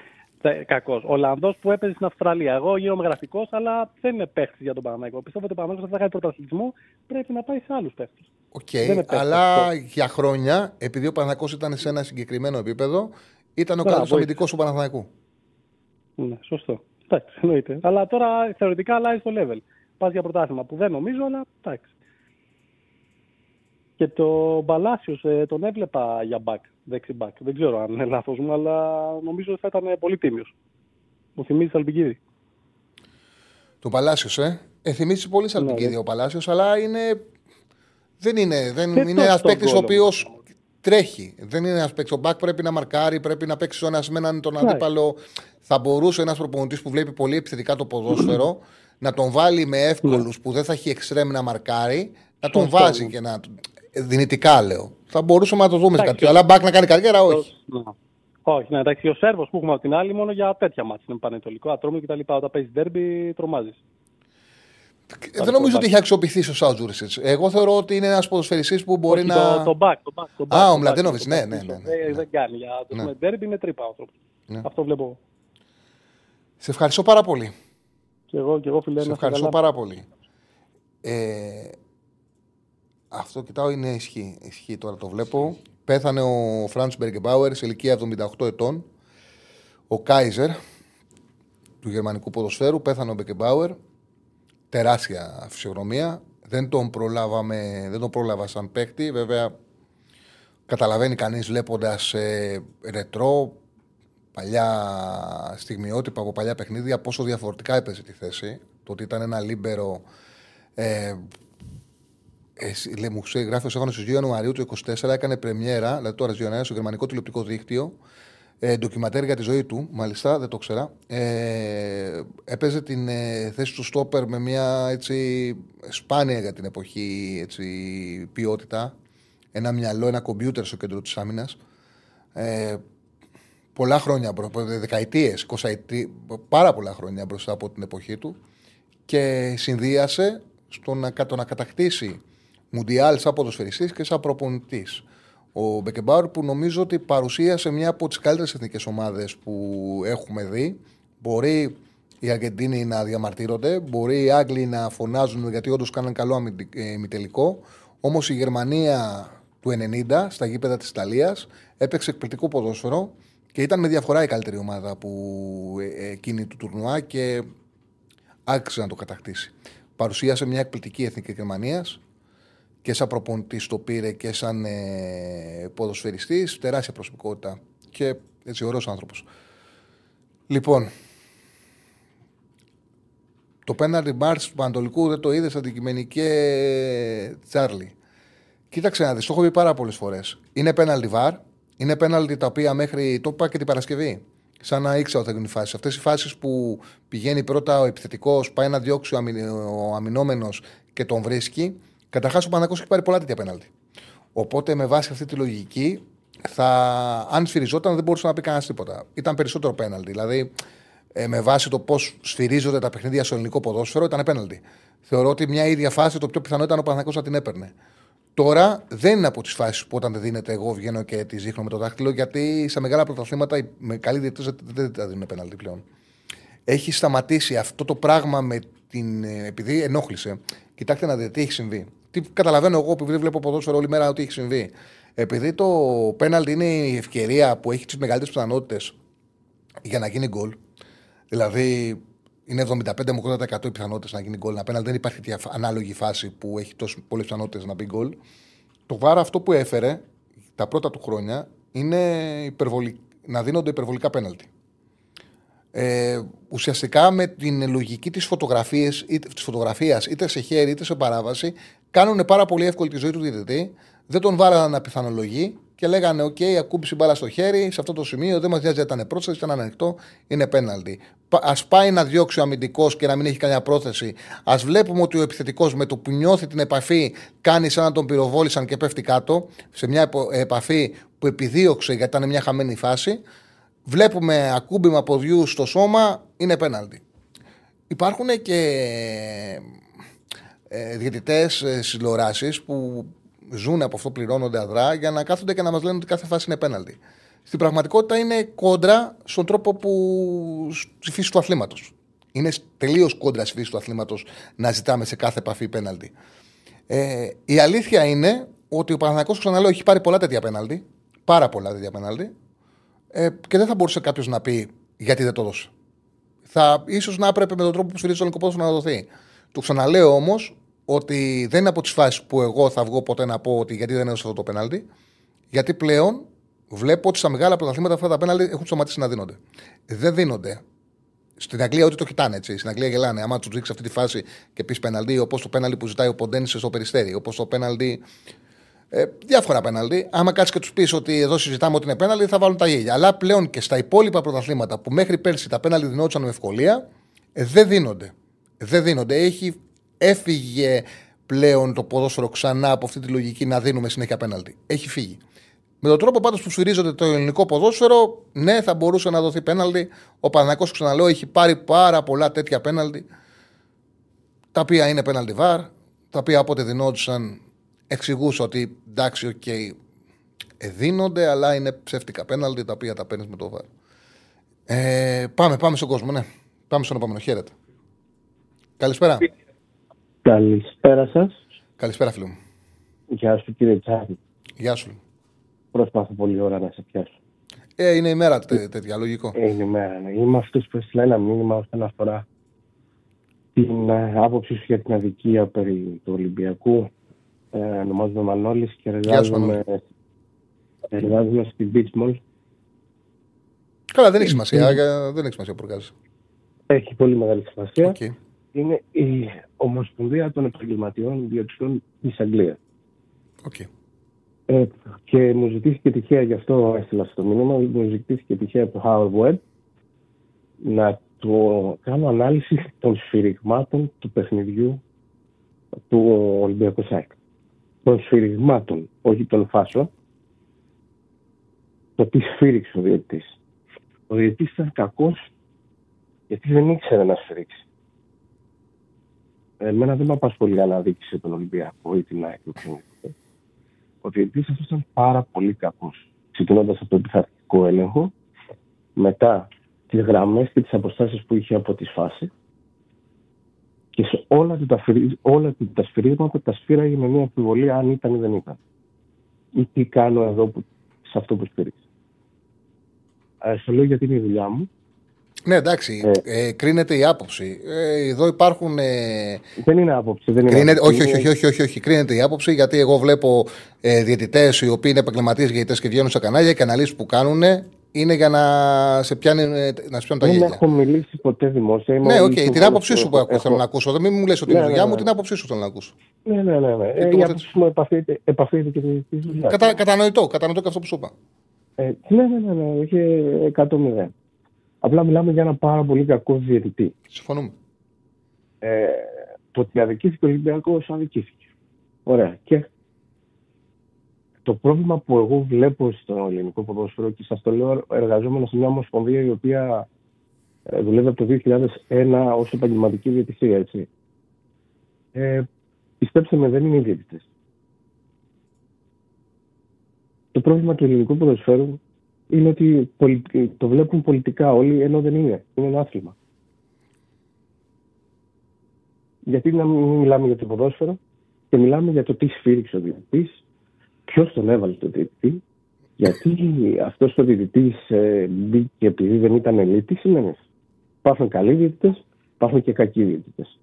Κακός. Ο Ολλανδός που έπαιζε στην Αυστραλία. Εγώ γίνομαι γραφικός, αλλά δεν είναι παίχτης για τον Παναθηναϊκό. Πιστεύω ότι ο Παναθηναϊκός θα κάνει πρωταθλητισμό, πρέπει να πάει σε άλλους παίχτες. OK, okay, αλλά για χρόνια, επειδή ο Παναθηναϊκός ήταν σε ένα συγκεκριμένο επίπεδο, ήταν ο καλός αμυντικός του Παναθηναϊκού. Ναι, σωστό. Εντάξει, εννοείται. Αλλά τώρα θεωρητικά αλλάζει το level. Πας για πρωτάθλημα που δεν νομίζω, αλλά εντάξει. Και το Μπαλάσιος ε, τον έβλεπα για back, δεξί back. Δεν ξέρω αν είναι λάθος μου, αλλά νομίζω ότι θα ήταν πολύ τίμιος. Μου θυμίζει Σαλπικίδη. Το Παλάσιος, ε. ε θυμίζει πολύ Σαλπικίδη ναι, ο Παλάσιος, αλλά είναι. Δεν είναι, δεν είναι ένας παίκτης ο οποίος τρέχει. Δεν είναι ένας παίκτης. Ο Μπακ πρέπει να μαρκάρει, πρέπει να παίξει ο ένα με έναν τον ναι. αντίπαλο. Θα μπορούσε ένας προπονητής που βλέπει πολύ επιθετικά το ποδόσφαιρο να τον βάλει με εύκολους ναι. που δεν θα έχει εξτρέμ να μαρκάρει, να τον βάζει και να. Δυνητικά λέω. Θα μπορούσαμε να το δούμε σε κάτι Αλλά μπακ να κάνει καριέρα, όχι. Όχι, ναι, εντάξει. Ο Σέρβος που έχουμε από την άλλη μόνο για τέτοια μάτια είναι πανετολικό, ατρόμιο κτλ. Όταν παίζεις ντέρμπι, τρομάζεις. Δεν νομίζω ότι έχει αξιοποιηθεί ο Σάουτζουρισιτ. Εγώ θεωρώ ότι είναι ένας ποδοσφαιριστής που μπορεί Όχι, να. Το, το back, το back, το back, Α, ο Μλαντένοβιτ, ναι, ναι, ναι, ναι, Δεν κάνει. Για το ναι. ντέρμπι είναι τρύπα άνθρωπο. Ναι. Αυτό βλέπω. Σε ευχαριστώ πάρα πολύ. Και εγώ, και εγώ φίλε, Σε ευχαριστώ πάρα πολύ. Ε, αυτό κοιτάω είναι ισχύ. Ισχύ τώρα το βλέπω. Πέθανε ο Φραντς Μπεργκεμπάουερ σε ηλικία 78 ετών. Ο Κάιζερ του γερμανικού ποδοσφαίρου. Πέθανε ο Μπεργκεμπάουερ. Τεράστια φυσιογνωμία. Δεν τον, προλάβαμε, δεν τον πρόλαβα σαν παίκτη. Βέβαια, καταλαβαίνει κανείς βλέποντας ε, ρετρό, παλιά στιγμιότυπα από παλιά παιχνίδια, πόσο διαφορετικά έπαιζε τη θέση. Το ότι ήταν ένα λίμπερο ε, ε, μου γράφει ο Σέφανο 2 Ιανουαρίου του 2024 έκανε πρεμιέρα, δηλαδή τώρα Ιανουαρίου, στο γερμανικό τηλεοπτικό δίκτυο. Ε, ντοκιματέρ για τη ζωή του, μάλιστα, δεν το ξέρα. Ε, έπαιζε την ε, θέση του στόπερ με μια έτσι, σπάνια για την εποχή έτσι, ποιότητα. Ένα μυαλό, ένα κομπιούτερ στο κέντρο της άμυνας. Ε, πολλά χρόνια, δεκαετίες, πάρα πολλά χρόνια μπροστά από την εποχή του και συνδύασε στο να, το να κατακτήσει Μουντιάλ σαν ποδοσφαιριστής και σαν προπονητής. ο Μπεκεμπάουρ που νομίζω ότι παρουσίασε μια από τις καλύτερες εθνικές ομάδες που έχουμε δει. Μπορεί οι Αργεντίνοι να διαμαρτύρονται, μπορεί οι Άγγλοι να φωνάζουν γιατί όντως κάναν καλό ημιτελικό. Όμως η Γερμανία του 90 στα γήπεδα της Ιταλίας έπαιξε εκπληκτικό ποδόσφαιρο και ήταν με διαφορά η καλύτερη ομάδα που ε, εκείνη του τουρνουά και άξιζε να το κατακτήσει. Παρουσίασε μια εκπληκτική εθνική Γερμανίας και σαν προπονητή το πήρε και σαν ε, ποδοσφαιριστής. Τεράστια προσωπικότητα και έτσι ωραίος άνθρωπος. Λοιπόν, το πέναλτι μπάρ του Πανατολικού δεν το είδες αντικειμενικέ Τσάρλι. Κοίταξε να δεις, το έχω πει πάρα πολλές φορές. Είναι πέναλτι βαρ, είναι πέναλτι τα οποία μέχρι. Το είπα και την Παρασκευή. Σαν να ήξερα ότι θα γίνουν οι φάσεις. Αυτές οι φάσεις που πηγαίνει πρώτα ο επιθετικός, πάει να διώξει ο αμυνόμενος και τον βρίσκει. Καταρχάς ο Παναγό έχει πάρει πολλά τέτοια πέναλτι. Οπότε με βάση αυτή τη λογική, θα, αν σφυριζόταν δεν μπορούσε να πει κανένας τίποτα. Ήταν περισσότερο πέναλτι. Δηλαδή, ε, με βάση το πώς σφυρίζονται τα παιχνίδια στο ελληνικό ποδόσφαιρο, ήταν πέναλτι. Θεωρώ ότι μια ίδια φάση το πιο πιθανό ήταν ο Παναγό να την έπαιρνε. Τώρα δεν είναι από τις φάσεις που όταν δεν δίνεται, εγώ βγαίνω και τη δείχνω με το δάχτυλο, γιατί σε μεγάλα πρωταθλήματα με καλή διαιτητές δεν τα δίνουν πέναλτι πλέον. Έχει σταματήσει αυτό το πράγμα με την. Ε, επειδή ενόχλησε. Κοιτάξτε να δείτε τι έχει συμβεί. Τι καταλαβαίνω εγώ που βλέπω ποδόσφαιρο όλη μέρα ότι έχει συμβεί. Επειδή το πέναλτι είναι η ευκαιρία που έχει τις μεγαλύτερες πιθανότητες για να γίνει γκολ. Δηλαδή είναι 75 με 80% οι πιθανότητες να γίνει γκολ. Απέναντι δεν υπάρχει ανάλογη φάση που έχει τόσο πολλές πιθανότητες να μπει γκολ. Το βάρο αυτό που έφερε τα πρώτα του χρόνια είναι υπερβολη... να δίνονται υπερβολικά πέναλτι. Ε, ουσιαστικά με την λογική της φωτογραφίας είτε σε χέρι είτε σε παράβαση κάνουν πάρα πολύ εύκολη τη ζωή του διαιτητή. Δεν τον βάζαν να πιθανολογεί και λέγανε: OK, okay, ακούμπησε μπάλα στο χέρι, σε αυτό το σημείο δεν μας νοιάζει ήταν πρόθεση, ήταν ανοιχτό, είναι πέναλτι. Α πάει να διώξει ο αμυντικός και να μην έχει καμιά πρόθεση. Α βλέπουμε ότι ο επιθετικός με το που νιώθει την επαφή κάνει σαν να τον πυροβόλησαν και πέφτει κάτω, σε μια επαφή που επιδίωξε γιατί ήταν μια χαμένη φάση. Βλέπουμε ακούμπημα ποδιού στο σώμα, είναι πέναλτι. Υπάρχουν και ε, διαιτητές ε, που ζουν από αυτό, πληρώνονται αδρά για να κάθονται και να μας λένε ότι κάθε φάση είναι πέναλτι. Στην πραγματικότητα είναι κόντρα στον τρόπο που. στη φύση του αθλήματος. Είναι τελείως κόντρα στη φύση του αθλήματος να ζητάμε σε κάθε επαφή πέναλτι. Ε, η αλήθεια είναι ότι ο Παναθανικό, ξαναλέω, έχει πάρει πολλά τέτοια πέναλτι. Πάρα πολλά τέτοια πέναλτι. Ε, και δεν θα μπορούσε κάποιος να πει γιατί δεν το δώσε. Θα ίσως να έπρεπε με τον τρόπο που στηρίζει το ελληνικό να δοθεί. Το ξαναλέω όμως ότι δεν είναι από τις φάσεις που εγώ θα βγω ποτέ να πω ότι γιατί δεν έδωσε αυτό το πέναλτι. Γιατί πλέον βλέπω ότι στα μεγάλα πρωταθλήματα αυτά τα πέναλτι έχουν σταματήσει να δίνονται. Δεν δίνονται. Στην Αγγλία ό,τι το κοιτάνε έτσι. Στην Αγγλία γελάνε. Άμα τους ρίξει αυτή τη φάση και πεις πέναλτι, όπως το πέναλτι που ζητάει ο Ποντένισε στο περιστέρι, όπως το πέναλτι. Ε, διάφορα πέναλτι. Άμα κάτσεις και τους πεις ότι εδώ συζητάμε ότι είναι πέναλτι, θα βάλουν τα γέλια. Αλλά πλέον και στα υπόλοιπα πρωταθλήματα που μέχρι πέρσι τα πέναλτι δινόντουσαν με ευκολία, ε, δεν δίνονται. Δεν δίνονται. Έχει έφυγε πλέον το ποδόσφαιρο ξανά από αυτή τη λογική να δίνουμε συνέχεια πέναλτι. Έχει φύγει. Με τον τρόπο πάντως που σφυρίζεται το ελληνικό ποδόσφαιρο, ναι, θα μπορούσε να δοθεί πέναλτι. Ο Παναγό, ξαναλέω, έχει πάρει πάρα πολλά τέτοια πέναλτι. Τα οποία είναι πέναλτι VAR, τα οποία όποτε δινόντουσαν εξηγούσα ότι εντάξει, OK, okay, δίνονται, αλλά είναι ψεύτικα πέναλτι τα οποία τα παίρνεις με το VAR. Ε, πάμε, πάμε στον κόσμο, ναι. Πάμε στον επόμενο. Χαίρετε. Καλησπέρα. Καλησπέρα σας. Καλησπέρα, φίλο μου. Γεια σου, κύριε Τσάρλι. Γεια σου. Προσπάθω πολύ ώρα να σε πιάσω. Ε, είναι η μέρα τέ, τέτοια, λογικό. Ε, είναι η μέρα, ναι. Είμαι αυτός που έστειλα ένα μήνυμα όσον αφορά την uh, άποψη σου για την αδικία περί του Ολυμπιακού. Ε, ονομάζομαι Μανώλης και εργάζομαι, εργάζομαι στην Beach Mall. Καλά, δεν έχει σημασία. δεν έχει σημασία που εργάζεσαι. Έχει πολύ μεγάλη σημασία. Okay είναι η Ομοσπονδία των Επαγγελματιών Ιδιωτικών της Αγγλίας. Okay. Ε, και μου ζητήθηκε τυχαία, γι' αυτό έστειλα στο μήνυμα, μου ζητήθηκε τυχαία από το Howard Web να το κάνω ανάλυση των σφυριγμάτων του παιχνιδιού του Ολυμπιακού ΣΑΕΚ. Των σφυριγμάτων, όχι των φάσεων. Το τι σφύριξε ο διαιτητής. Ο διαιτητής ήταν κακός γιατί δεν ήξερε να σφυρίξει. Εμένα δεν με απασχολεί να δείξει τον Ολυμπιακό ή την ΑΕΚ. Ο διαιτητής αυτός ήταν πάρα πολύ κακός. Ξεκινώντας από τον πειθαρχικό έλεγχο, μετά τις γραμμές και τις αποστάσεις που είχε από τη φάση και σε όλα του τα, φυρί- όλα του τα σφυρίγματα τα σφύραγε με μια αμφιβολία αν ήταν ή δεν ήταν. Ή τι κάνω εδώ που, σε αυτό που σφύριξε. Ε, στο λέω γιατί είναι η δουλειά μου. Ναι, εντάξει, ε, κρίνεται η άποψη. Ε, εδώ υπάρχουν. Ε, Δεν είναι άποψη. Δεν είναι κρίνεται, άποψη. όχι, όχι, Είναι- όχι, όχι, όχι, όχι, κρίνεται η άποψη γιατί εγώ βλέπω ε, διαιτητές οι οποίοι είναι επαγγελματίες διαιτητές και βγαίνουν σε κανάλια και αναλύσεις που κάνουν είναι για να σε πιάνει, ε, να σε πιάνουν τα Δεν γέλια. έχω μιλήσει ποτέ δημόσια. Είμαι Ναι, ο οκ, ίδιος την ο- άποψή σου που έχω- έχω- θέλω να ακούσω. Δεν μην μου λες ότι είναι Ναι, η δουλειά ναι, μου, ναι. την άποψή σου θέλω να ακούσω. Ναι, ναι, ναι. ναι. Ε, η τοποθέτηση. άποψη μου επαφείται, επαφείται και τη τη δουλειά. Κατα, κατανοητό, κατανοητό και αυτό που σου είπα. Ε, ναι, ναι, ναι, ναι, είχε 100-0. Απλά μιλάμε για ένα πάρα πολύ κακό διαιτητή. Συμφωνούμε. Ε, το ότι αδικήθηκε ο Ολυμπιακός, αδικήθηκε. Ωραία. Και το πρόβλημα που εγώ βλέπω στο ελληνικό ποδόσφαιρο και σας το λέω εργαζόμενος σε μια ομοσπονδία η οποία ε, δουλεύει από το 2001 ως επαγγελματική διαιτησία, έτσι. Ε, πιστέψτε με, δεν είναι οι διαιτητές. Το πρόβλημα του ελληνικού ποδοσφαίρου είναι ότι πολι- το βλέπουν πολιτικά όλοι, ενώ δεν είναι. Είναι ένα άθλημα. Γιατί να μην μιλάμε για το ποδόσφαιρο και μιλάμε για το τι σφύριξε ο διαιτητής, ποιος τον έβαλε στο διαιτητή, γιατί αυτός ο διαιτητής ε, μπήκε επειδή δεν ήταν ελίτ, τι σημαίνεις; Υπάρχουν καλοί διαιτητές, υπάρχουν και κακοί διαιτητές.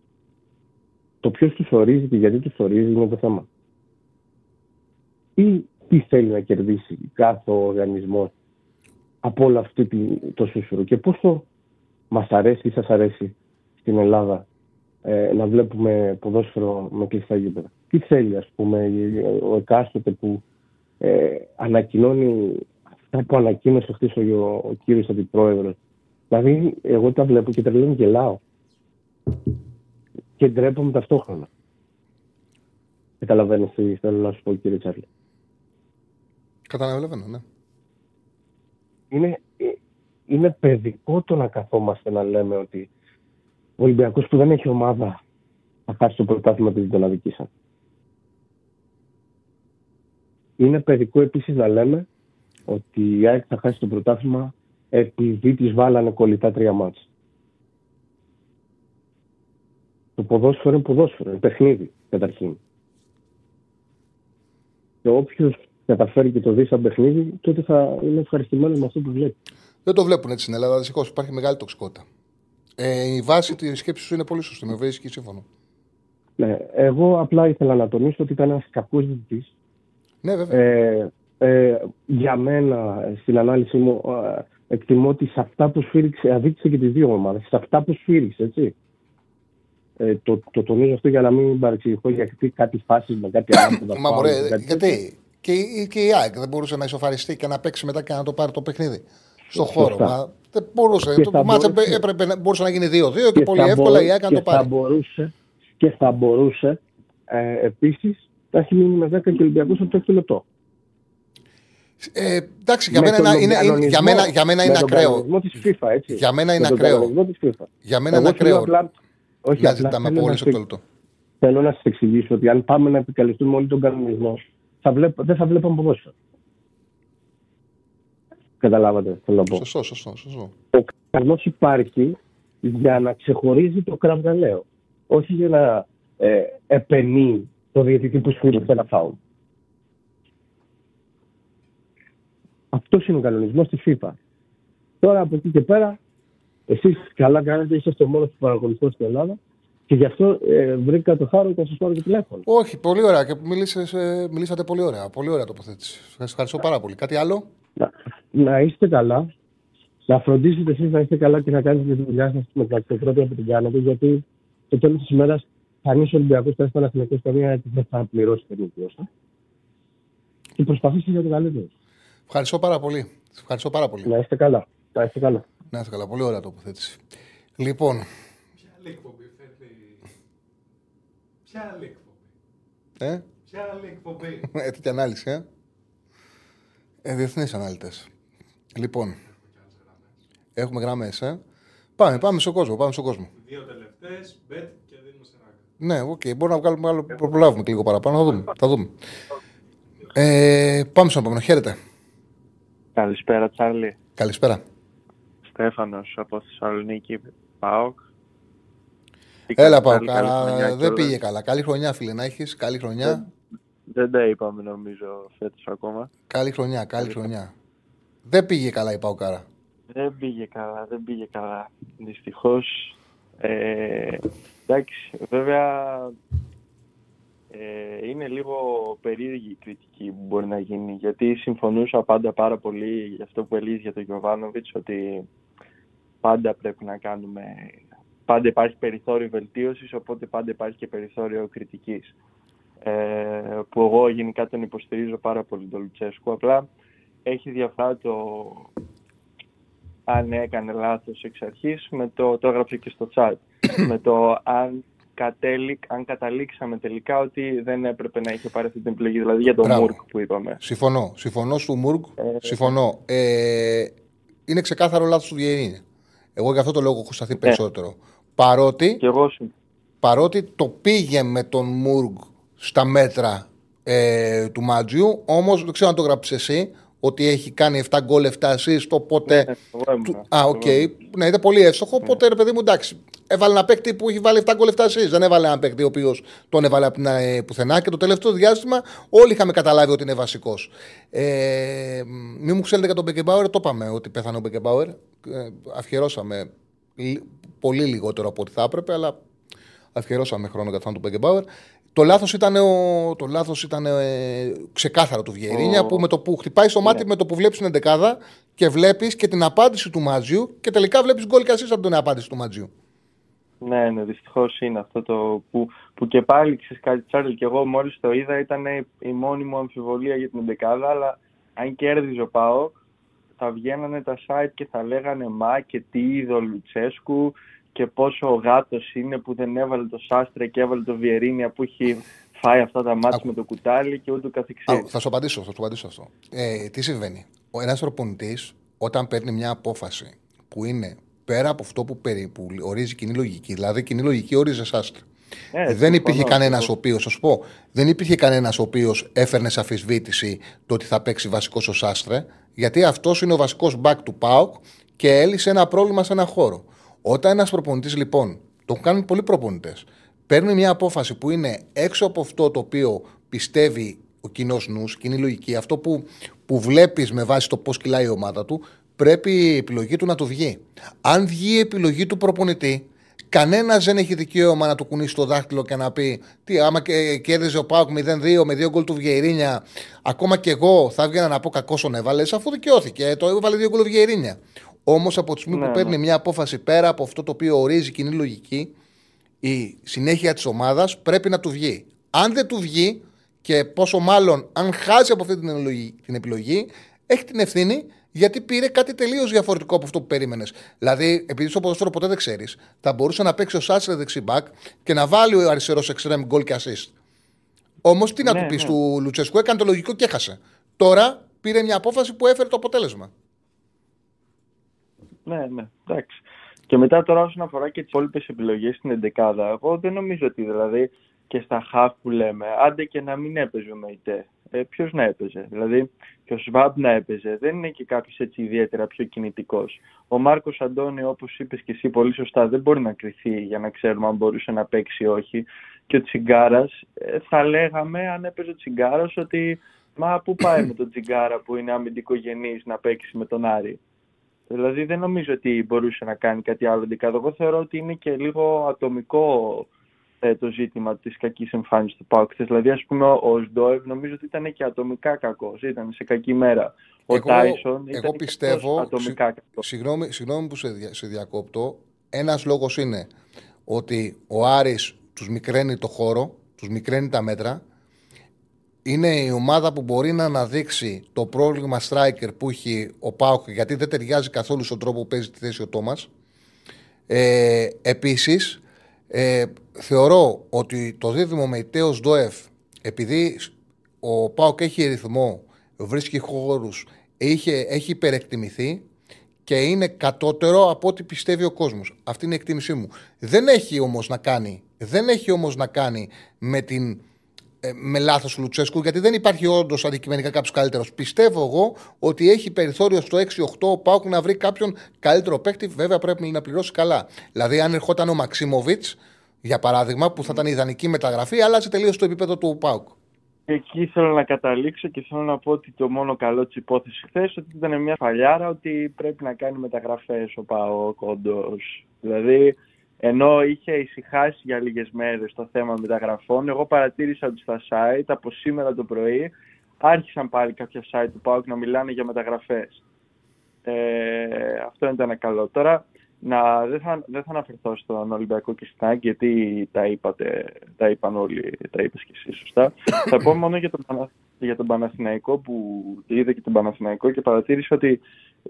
Το ποιος τους ορίζει και γιατί τους ορίζει είναι το θέμα. Ή τι θέλει να κερδίσει κάθε οργανισμό από όλο αυτό τη- το σούσουρο και πόσο μας αρέσει ή σας αρέσει στην Ελλάδα ε, να βλέπουμε ποδόσφαιρο με κλειστά γήπεδα; Τι θέλει, ας πούμε, ο εκάστοτε που ε, ανακοινώνει αυτά που ανακοίνωσε χθες ο, ο κύριος αντιπρόεδρος. Δηλαδή, εγώ τα βλέπω και τρελαίνω και γελάω. Και ντρέπομαι ταυτόχρονα. Καταλαβαίνεις τι θέλω να σου πω, κύριε Τσάρλι. Καταλαβαίνω, ναι. είναι, ε, είναι παιδικό το να καθόμαστε να λέμε ότι ο Ολυμπιακός που δεν έχει ομάδα θα χάσει το πρωτάθλημα επειδή τον αδικήσαν. Είναι παιδικό επίσης να λέμε ότι η ΑΕΚ θα χάσει το πρωτάθλημα επειδή της βάλανε κολλητά τρία μάτς. Το ποδόσφαιρο είναι ποδόσφαιρο, είναι παιχνίδι καταρχήν. Και όποιος καταφέρει και το δει σαν παιχνίδι, τότε θα είναι ευχαριστημένο με αυτό που βλέπει. Δεν το βλέπουν έτσι στην Ελλάδα. Δυστυχώς υπάρχει μεγάλη τοξικότητα. Ε, η βάση της σκέψης σου είναι πολύ σωστή. Με βρίσκει σύμφωνο. Ναι, εγώ απλά ήθελα να τονίσω ότι ήταν ένας κακός διαιτητής. Ναι, βέβαια. Ε, ε, για μένα, ε, στην ανάλυση μου, ε, εκτιμώ ότι σε αυτά που σφύριξε, αδίκησε και τις δύο ομάδες. Σε αυτά που σφύριξε, έτσι. Ε, το, το τονίζω αυτό για να μην παρεξηγηθώ γιατί κάτι φάσει με κάτι άλλο. Μα μωρέ, γιατί. Και, η- και η ΑΕΚ δεν μπορούσε να ισοφαριστεί και να παίξει μετά και να το πάρει το παιχνίδι. Στο Σωστά. χώρο. Μα δεν μπορούσε. Και Το θα μάτς μπορούσε- έπρεπε, να- μπορούσε να γίνει 2-2 και, και πολύ θα εύκολα μπορού- η ΑΕΚ να και το πάρει. Θα μπορούσε, και θα μπορούσε ε, επίσης να έχει μείνει με 10 και Ολυμπιακού από το 6 λεπτό. Ε, εντάξει, για Με μένα, τον είναι, είναι, κανονισμό- για μένα, για μένα με είναι τον ακραίο. κανονισμό της FIFA, έτσι. Για μένα είναι Με τον ακραίο. κανονισμό της FIFA. Για μένα Εγώ είναι σου λέω ακραίο. απλά- όχι, Να απλά ζητάμε θέλω πολύ να σε σε- αυτό το λεπτό. Θέλω να σας εξηγήσω ότι αν πάμε να επικαλεστούμε όλοι τον κανονισμό, θα βλέπ, δεν θα βλέπαμε ποδόσφαιρο. Καταλάβατε, θέλω να πω. Σωστό, σωστό, σωστό. Ο κανονισμός υπάρχει για να ξεχωρίζει το κραυγαλαίο. Όχι για να ε, επενεί το διαιτητή που σφύριξε ένα φάουλ. Αυτός είναι ο κανονισμός της FIFA. Τώρα από εκεί και πέρα, εσείς καλά κάνετε, είσαστε ο μόνος που παρακολουθώ στην Ελλάδα και γι' αυτό ε, βρήκα το χάρο και να σας πάρω και τηλέφωνο. Όχι, πολύ ωραία και μίλησες, ε, μιλήσατε πολύ ωραία. Πολύ ωραία τοποθέτηση. Σας ευχαριστώ πάρα πολύ. Κάτι άλλο; Να, να είστε καλά, να φροντίσετε εσείς να είστε καλά και να κάνετε τη δουλειά σας με τα αξιοκρότημα που την κάνετε, γιατί στο τέλος της ημέρας κανείς Ολυμπιακός θα έρθει να καμία γιατί δεν θα πληρώσει την γλώσσα. Και προσπαθήστε για το καλύτερο. Ευχαριστώ πάρα πολύ. Σας Ευχαριστώ πάρα πολύ. Να είστε καλά. Να είστε καλά. Να είστε καλά. Πολύ ωραία τοποθέτηση. Λοιπόν, Ποια άλλη εκπομπή φέρνει; Ποια άλλη εκπομπή; ε, Ποια άλλη εκπομπή; ε τέτοια ανάλυση, ε. ε Διεθνείς ανάλυτες. Λοιπόν, έχουμε γραμμές, ε. Πάμε, πάμε στον κόσμο, πάμε στον κόσμο. Δύο τελευταίες, bet και δίνουμε σε ράκα. Ναι, οκ, μπορούμε να βγάλουμε άλλο, προλάβουμε και λίγο παραπάνω, θα δούμε. Θα δούμε. Ε, πάμε στον επόμενο. Χαίρετε. Καλησπέρα, Τσάρλι. Καλησπέρα. Στέφανος από Θεσσαλονίκη, ΠΑΟΚ. Έλα, πάω. Καλή- καλή χρονιά Καλά, δεν κιόλας. πήγε καλά. Καλή χρονιά, φίλε, να έχεις. Καλή χρονιά. Δεν τα είπαμε νομίζω φέτος ακόμα. Καλή χρονιά, καλή χρονιά. Δεν πήγε καλά η Παοκάρα. Δεν πήγε καλά, δεν πήγε καλά. Δυστυχώς. Ε, εντάξει, βέβαια ε, είναι λίγο περίεργη η κριτική που μπορεί να γίνει γιατί συμφωνούσα πάντα πάρα πολύ για αυτό που έλεγες για τον Γιωβάνοβιτς ότι πάντα πρέπει να κάνουμε πάντα υπάρχει περιθώριο βελτίωσης οπότε πάντα υπάρχει και περιθώριο κριτικής. Ε, που εγώ γενικά τον υποστηρίζω πάρα πολύ τον Λουτσέσκου απλά έχει διαφορά το αν έκανε λάθος εξ αρχής με το, το έγραψε και στο chat με το αν, κατέληξ, αν καταλήξαμε τελικά ότι δεν έπρεπε να είχε πάρει αυτή την επιλογή δηλαδή για τον Μπράβο. Μουρκ που είπαμε Συμφωνώ. Συμφωνώ σου Μουργκ. Συμφωνώ. Ε, είναι ξεκάθαρο λάθος του Βιερίνη. Εγώ γι' αυτό το λόγο έχω σταθεί περισσότερο. Παρότι, Ναι. και εγώ σου παρότι το πήγε με τον Μουργκ στα μέτρα ε, του Μάτζιου, όμως δεν ξέρω αν το γράψει εσύ, ότι έχει κάνει 7 γκολ, 7 assist, οπότε. Ναι, εγώ ήμουνα. Α, οκ. Ναι, ήταν πολύ εύστοχο. Οπότε ρε παιδί μου, εντάξει. Έβαλε ένα παίκτη που έχει βάλει 7 γκολ 7 assist. Δεν έβαλε ένα παίκτη ο οποίος τον έβαλε από την, ε, πουθενά. Και το τελευταίο διάστημα όλοι είχαμε καταλάβει ότι είναι βασικός. Ε, μην μου ξέρετε για τον Μπεκεμπάουερ, το είπαμε ότι πέθανε ο Μπεκεμπάουερ. Ε, αφιερώσαμε λι- πολύ λιγότερο από ό,τι θα έπρεπε, αλλά αφιερώσαμε χρόνο για το θάνατο του Μπεκεμπάουερ. Το λάθος ήταν, ο, το λάθος ήταν ε, ξεκάθαρο του Βιερίνια Ο- που με το που χτυπάει στο μάτι με το που βλέπεις την εντεκάδα και βλέπεις και την απάντηση του Μάτζιου και τελικά βλέπεις γκολ και assist από την απάντηση του Μάτζιου. Ναι, ναι, δυστυχώς είναι αυτό το που, που και πάλι ξέρεις κάτι, Τσάρλ, και εγώ μόλις το είδα ήταν η μόνη μου αμφιβολία για την δεκάδα. Αλλά αν κέρδιζε ο Πάο, θα βγαίνανε τα site και θα λέγανε Μα και τι είδε ο Λουτσέσκου και πόσο γάτος είναι που δεν έβαλε το Σάστρε και έβαλε το Βιερίνια που έχει φάει αυτά τα μάτια με το κουτάλι και ούτω καθεξής. Α, θα σου απαντήσω, θα σου απαντήσω αυτό. Ε, τι συμβαίνει; Ο ένας προπονητής, όταν παίρνει μια απόφαση που είναι πέρα από αυτό που, περί, που ορίζει κοινή λογική, δηλαδή κοινή λογική όριζε Σάστρε. Ε, δεν συμφωνώ, υπήρχε κανένας ο συμφωνώ. οποίος, θα σου πω, δεν υπήρχε κανένας ο οποίος έφερνε σε αφισβήτηση το ότι θα παίξει βασικός ο Σάστρε, γιατί αυτός είναι ο βασικός back του ΠΑΟΚ και έλυσε ένα πρόβλημα σε ένα χώρο. Όταν ένας προπονητής, λοιπόν, το κάνουν πολλοί προπονητές, παίρνει μια απόφαση που είναι έξω από αυτό το οποίο πιστεύει ο κοινός νους, κοινή λογική, αυτό που, που βλέπεις με βάση το πώς κυλάει η ομάδα του, πρέπει η επιλογή του να του βγει. Αν βγει η επιλογή του προπονητή, Κανένας δεν έχει δικαίωμα να του κουνήσει το δάχτυλο και να πει Τι, άμα και κέρδιζε ο Πάουκ 0-2 με δύο γκολ του Βιερίνια, ακόμα και εγώ θα έβγαινα να πω κακό τον έβαλες, αφού δικαιώθηκε. Το έβαλε δύο γκολ του Βιερίνια. Όμως από τη στιγμή Ναι, που παίρνει ναι. μια απόφαση πέρα από αυτό το οποίο ορίζει κοινή λογική, η συνέχεια της ομάδας πρέπει να του βγει. Αν δεν του βγει, και πόσο μάλλον αν χάσει από αυτή την επιλογή, την επιλογή έχει την ευθύνη γιατί πήρε κάτι τελείως διαφορετικό από αυτό που περίμενες. Δηλαδή, επειδή στο ποδόσφαιρο ποτέ δεν ξέρεις, θα μπορούσε να παίξει ο Σάτσερ δεξί μπακ και να βάλει ο αριστερός εξτρέμ γκολ και assist. Όμως, τι να Ναι, του πεις ναι. του Λουτσέσκου, έκανε το λογικό και έχασε. Τώρα πήρε μια απόφαση που έφερε το αποτέλεσμα. Ναι, ναι, εντάξει. Και μετά τώρα όσον αφορά και τις υπόλοιπες επιλογές στην 11 εγώ δεν νομίζω ότι δηλαδή και στα χαφ που λέμε, άντε και να μην έπαιζε ο Μεϊτέ. Ε, Ποιος να έπαιζε, δηλαδή και ο Σβάμπ να έπαιζε, δεν είναι και κάποιος έτσι ιδιαίτερα πιο κινητικός. Ο Μάρκος Αντώνη, όπως είπες και εσύ πολύ σωστά, δεν μπορεί να κρυθεί για να ξέρουμε αν μπορούσε να παίξει ή όχι. Και ο Τσιγκάρας, θα λέγαμε αν έπαιζε ο Τσιγκάρας ότι μα πού πάει με τον Τσιγκάρα που είναι αμυντικογενής να παίξει με τον Άρη. Δηλαδή δεν νομίζω ότι μπορούσε να κάνει κάτι άλλο δεκάδο. Εγώ θεωρώ ότι είναι και λίγο ατομικό ε, το ζήτημα της κακής εμφάνισης του ΠΑΟΚ. χθες. Δηλαδή, ας πούμε, ο, ο Σντόευ νομίζω ότι ήταν και ατομικά κακός. Ήταν σε κακή μέρα. Ο Εγώ- Τάισον ήταν εγώ και πιστεύω, αυτός ατομικά κακός. Συγγνώμη, συγγνώμη που σε, δια- σε διακόπτω. Ένας λόγος είναι ότι ο Άρης τους μικραίνει το χώρο, τους μικραίνει τα μέτρα. Είναι η ομάδα που μπορεί να αναδείξει το πρόβλημα striker που έχει ο Πάουκ γιατί δεν ταιριάζει καθόλου στον τρόπο που παίζει τη θέση ο Τόμας. Ε, Επίσης, ε, θεωρώ ότι το δίδυμο με Τέος Ντόεφ, επειδή ο Πάοκ έχει ρυθμό, βρίσκει χώρους, έχει, έχει υπερεκτιμηθεί και είναι κατώτερο από ό,τι πιστεύει ο κόσμος. Αυτή είναι η εκτίμησή μου. Δεν έχει όμως να κάνει, δεν έχει όμως να κάνει με την ε, με λάθος του Λουτσέσκου, γιατί δεν υπάρχει όντως αντικειμενικά κάποιος καλύτερος. Πιστεύω εγώ ότι έχει περιθώριο στο 6-8 ο Πάουκ να βρει κάποιον καλύτερο παίκτη. Βέβαια πρέπει να πληρώσει καλά. Δηλαδή, αν ερχόταν ο Μαξίμοβιτς, για παράδειγμα, που θα ήταν ιδανική μεταγραφή, άλλαζε τελείως το επίπεδο του Πάουκ. Εκεί θέλω να καταλήξω και θέλω να πω ότι το μόνο καλό της υπόθεσης χθες ότι ήταν μια φαλιάρα ότι πρέπει να κάνει μεταγραφές ο Πάο Κόντο. Δηλαδή, ενώ είχε ησυχάσει για λίγες μέρες το θέμα μεταγραφών, εγώ παρατήρησα ότι στα site από σήμερα το πρωί άρχισαν πάλι κάποια site του ΠΑΟΚ να μιλάνε για μεταγραφές. Ε, αυτό ήταν καλό. Τώρα, να, δεν, θα, δεν θα αναφερθώ στον Ολυμπιακό και στην ΑΕΚ γιατί τα, είπατε, τα είπαν όλοι, τα είπες και εσύ σωστά. θα πω μόνο για τον, για τον Παναθηναϊκό που είδα και τον Παναθηναϊκό και παρατήρησα ότι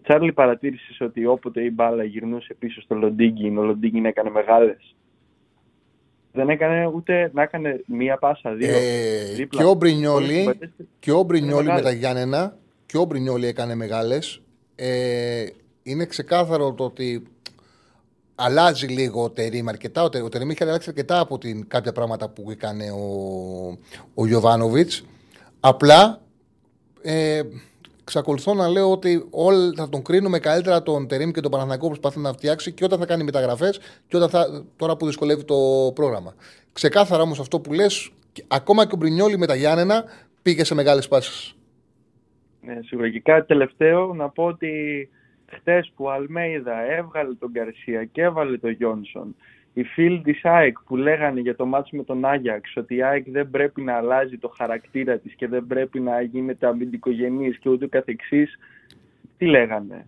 Τσάρλι παρατήρησες ότι όποτε η μπάλα γυρνούσε πίσω στο Λοντίγκιν, ο Λοντίγκιν έκανε μεγάλες. Δεν έκανε ούτε να έκανε μία πάσα, δύο. Ε, και ο Μπρινιόλι, και ο Μπρινιόλι με τα Γιάννενα, και ο Μπρινιόλι έκανε μεγάλες. Ε, είναι ξεκάθαρο το ότι αλλάζει λίγο ο Τερήμ αρκετά. Ο, ο Τερήμ είχε αλλάξει αρκετά από την, κάποια πράγματα που έκανε ο, ο Γιωβάνοβιτς. Απλά ε, εξακολουθώ να λέω ότι όλοι θα τον κρίνουμε καλύτερα τον Τερήμ και τον Παναθηναϊκό που προσπαθεί να φτιάξει και όταν θα κάνει μεταγραφές και όταν θα, τώρα που δυσκολεύει το πρόγραμμα. Ξεκάθαρα όμως αυτό που λες, ακόμα και ο Μπρινιόλη με τα Γιάννενα πήγε σε μεγάλες πάσει. Ναι, σίγουρα. Και κάτι τελευταίο να πω ότι χτες που ο Αλμέιδα έβγαλε τον Γκαρσία και έβαλε τον Γιόνσον, οι φίλοι της ΑΕΚ που λέγανε για το μάτσο με τον Άγιαξ ότι η ΑΕΚ δεν πρέπει να αλλάζει το χαρακτήρα της και δεν πρέπει να γίνεται αμυντικογενής και ούτω καθεξής, τι λέγανε;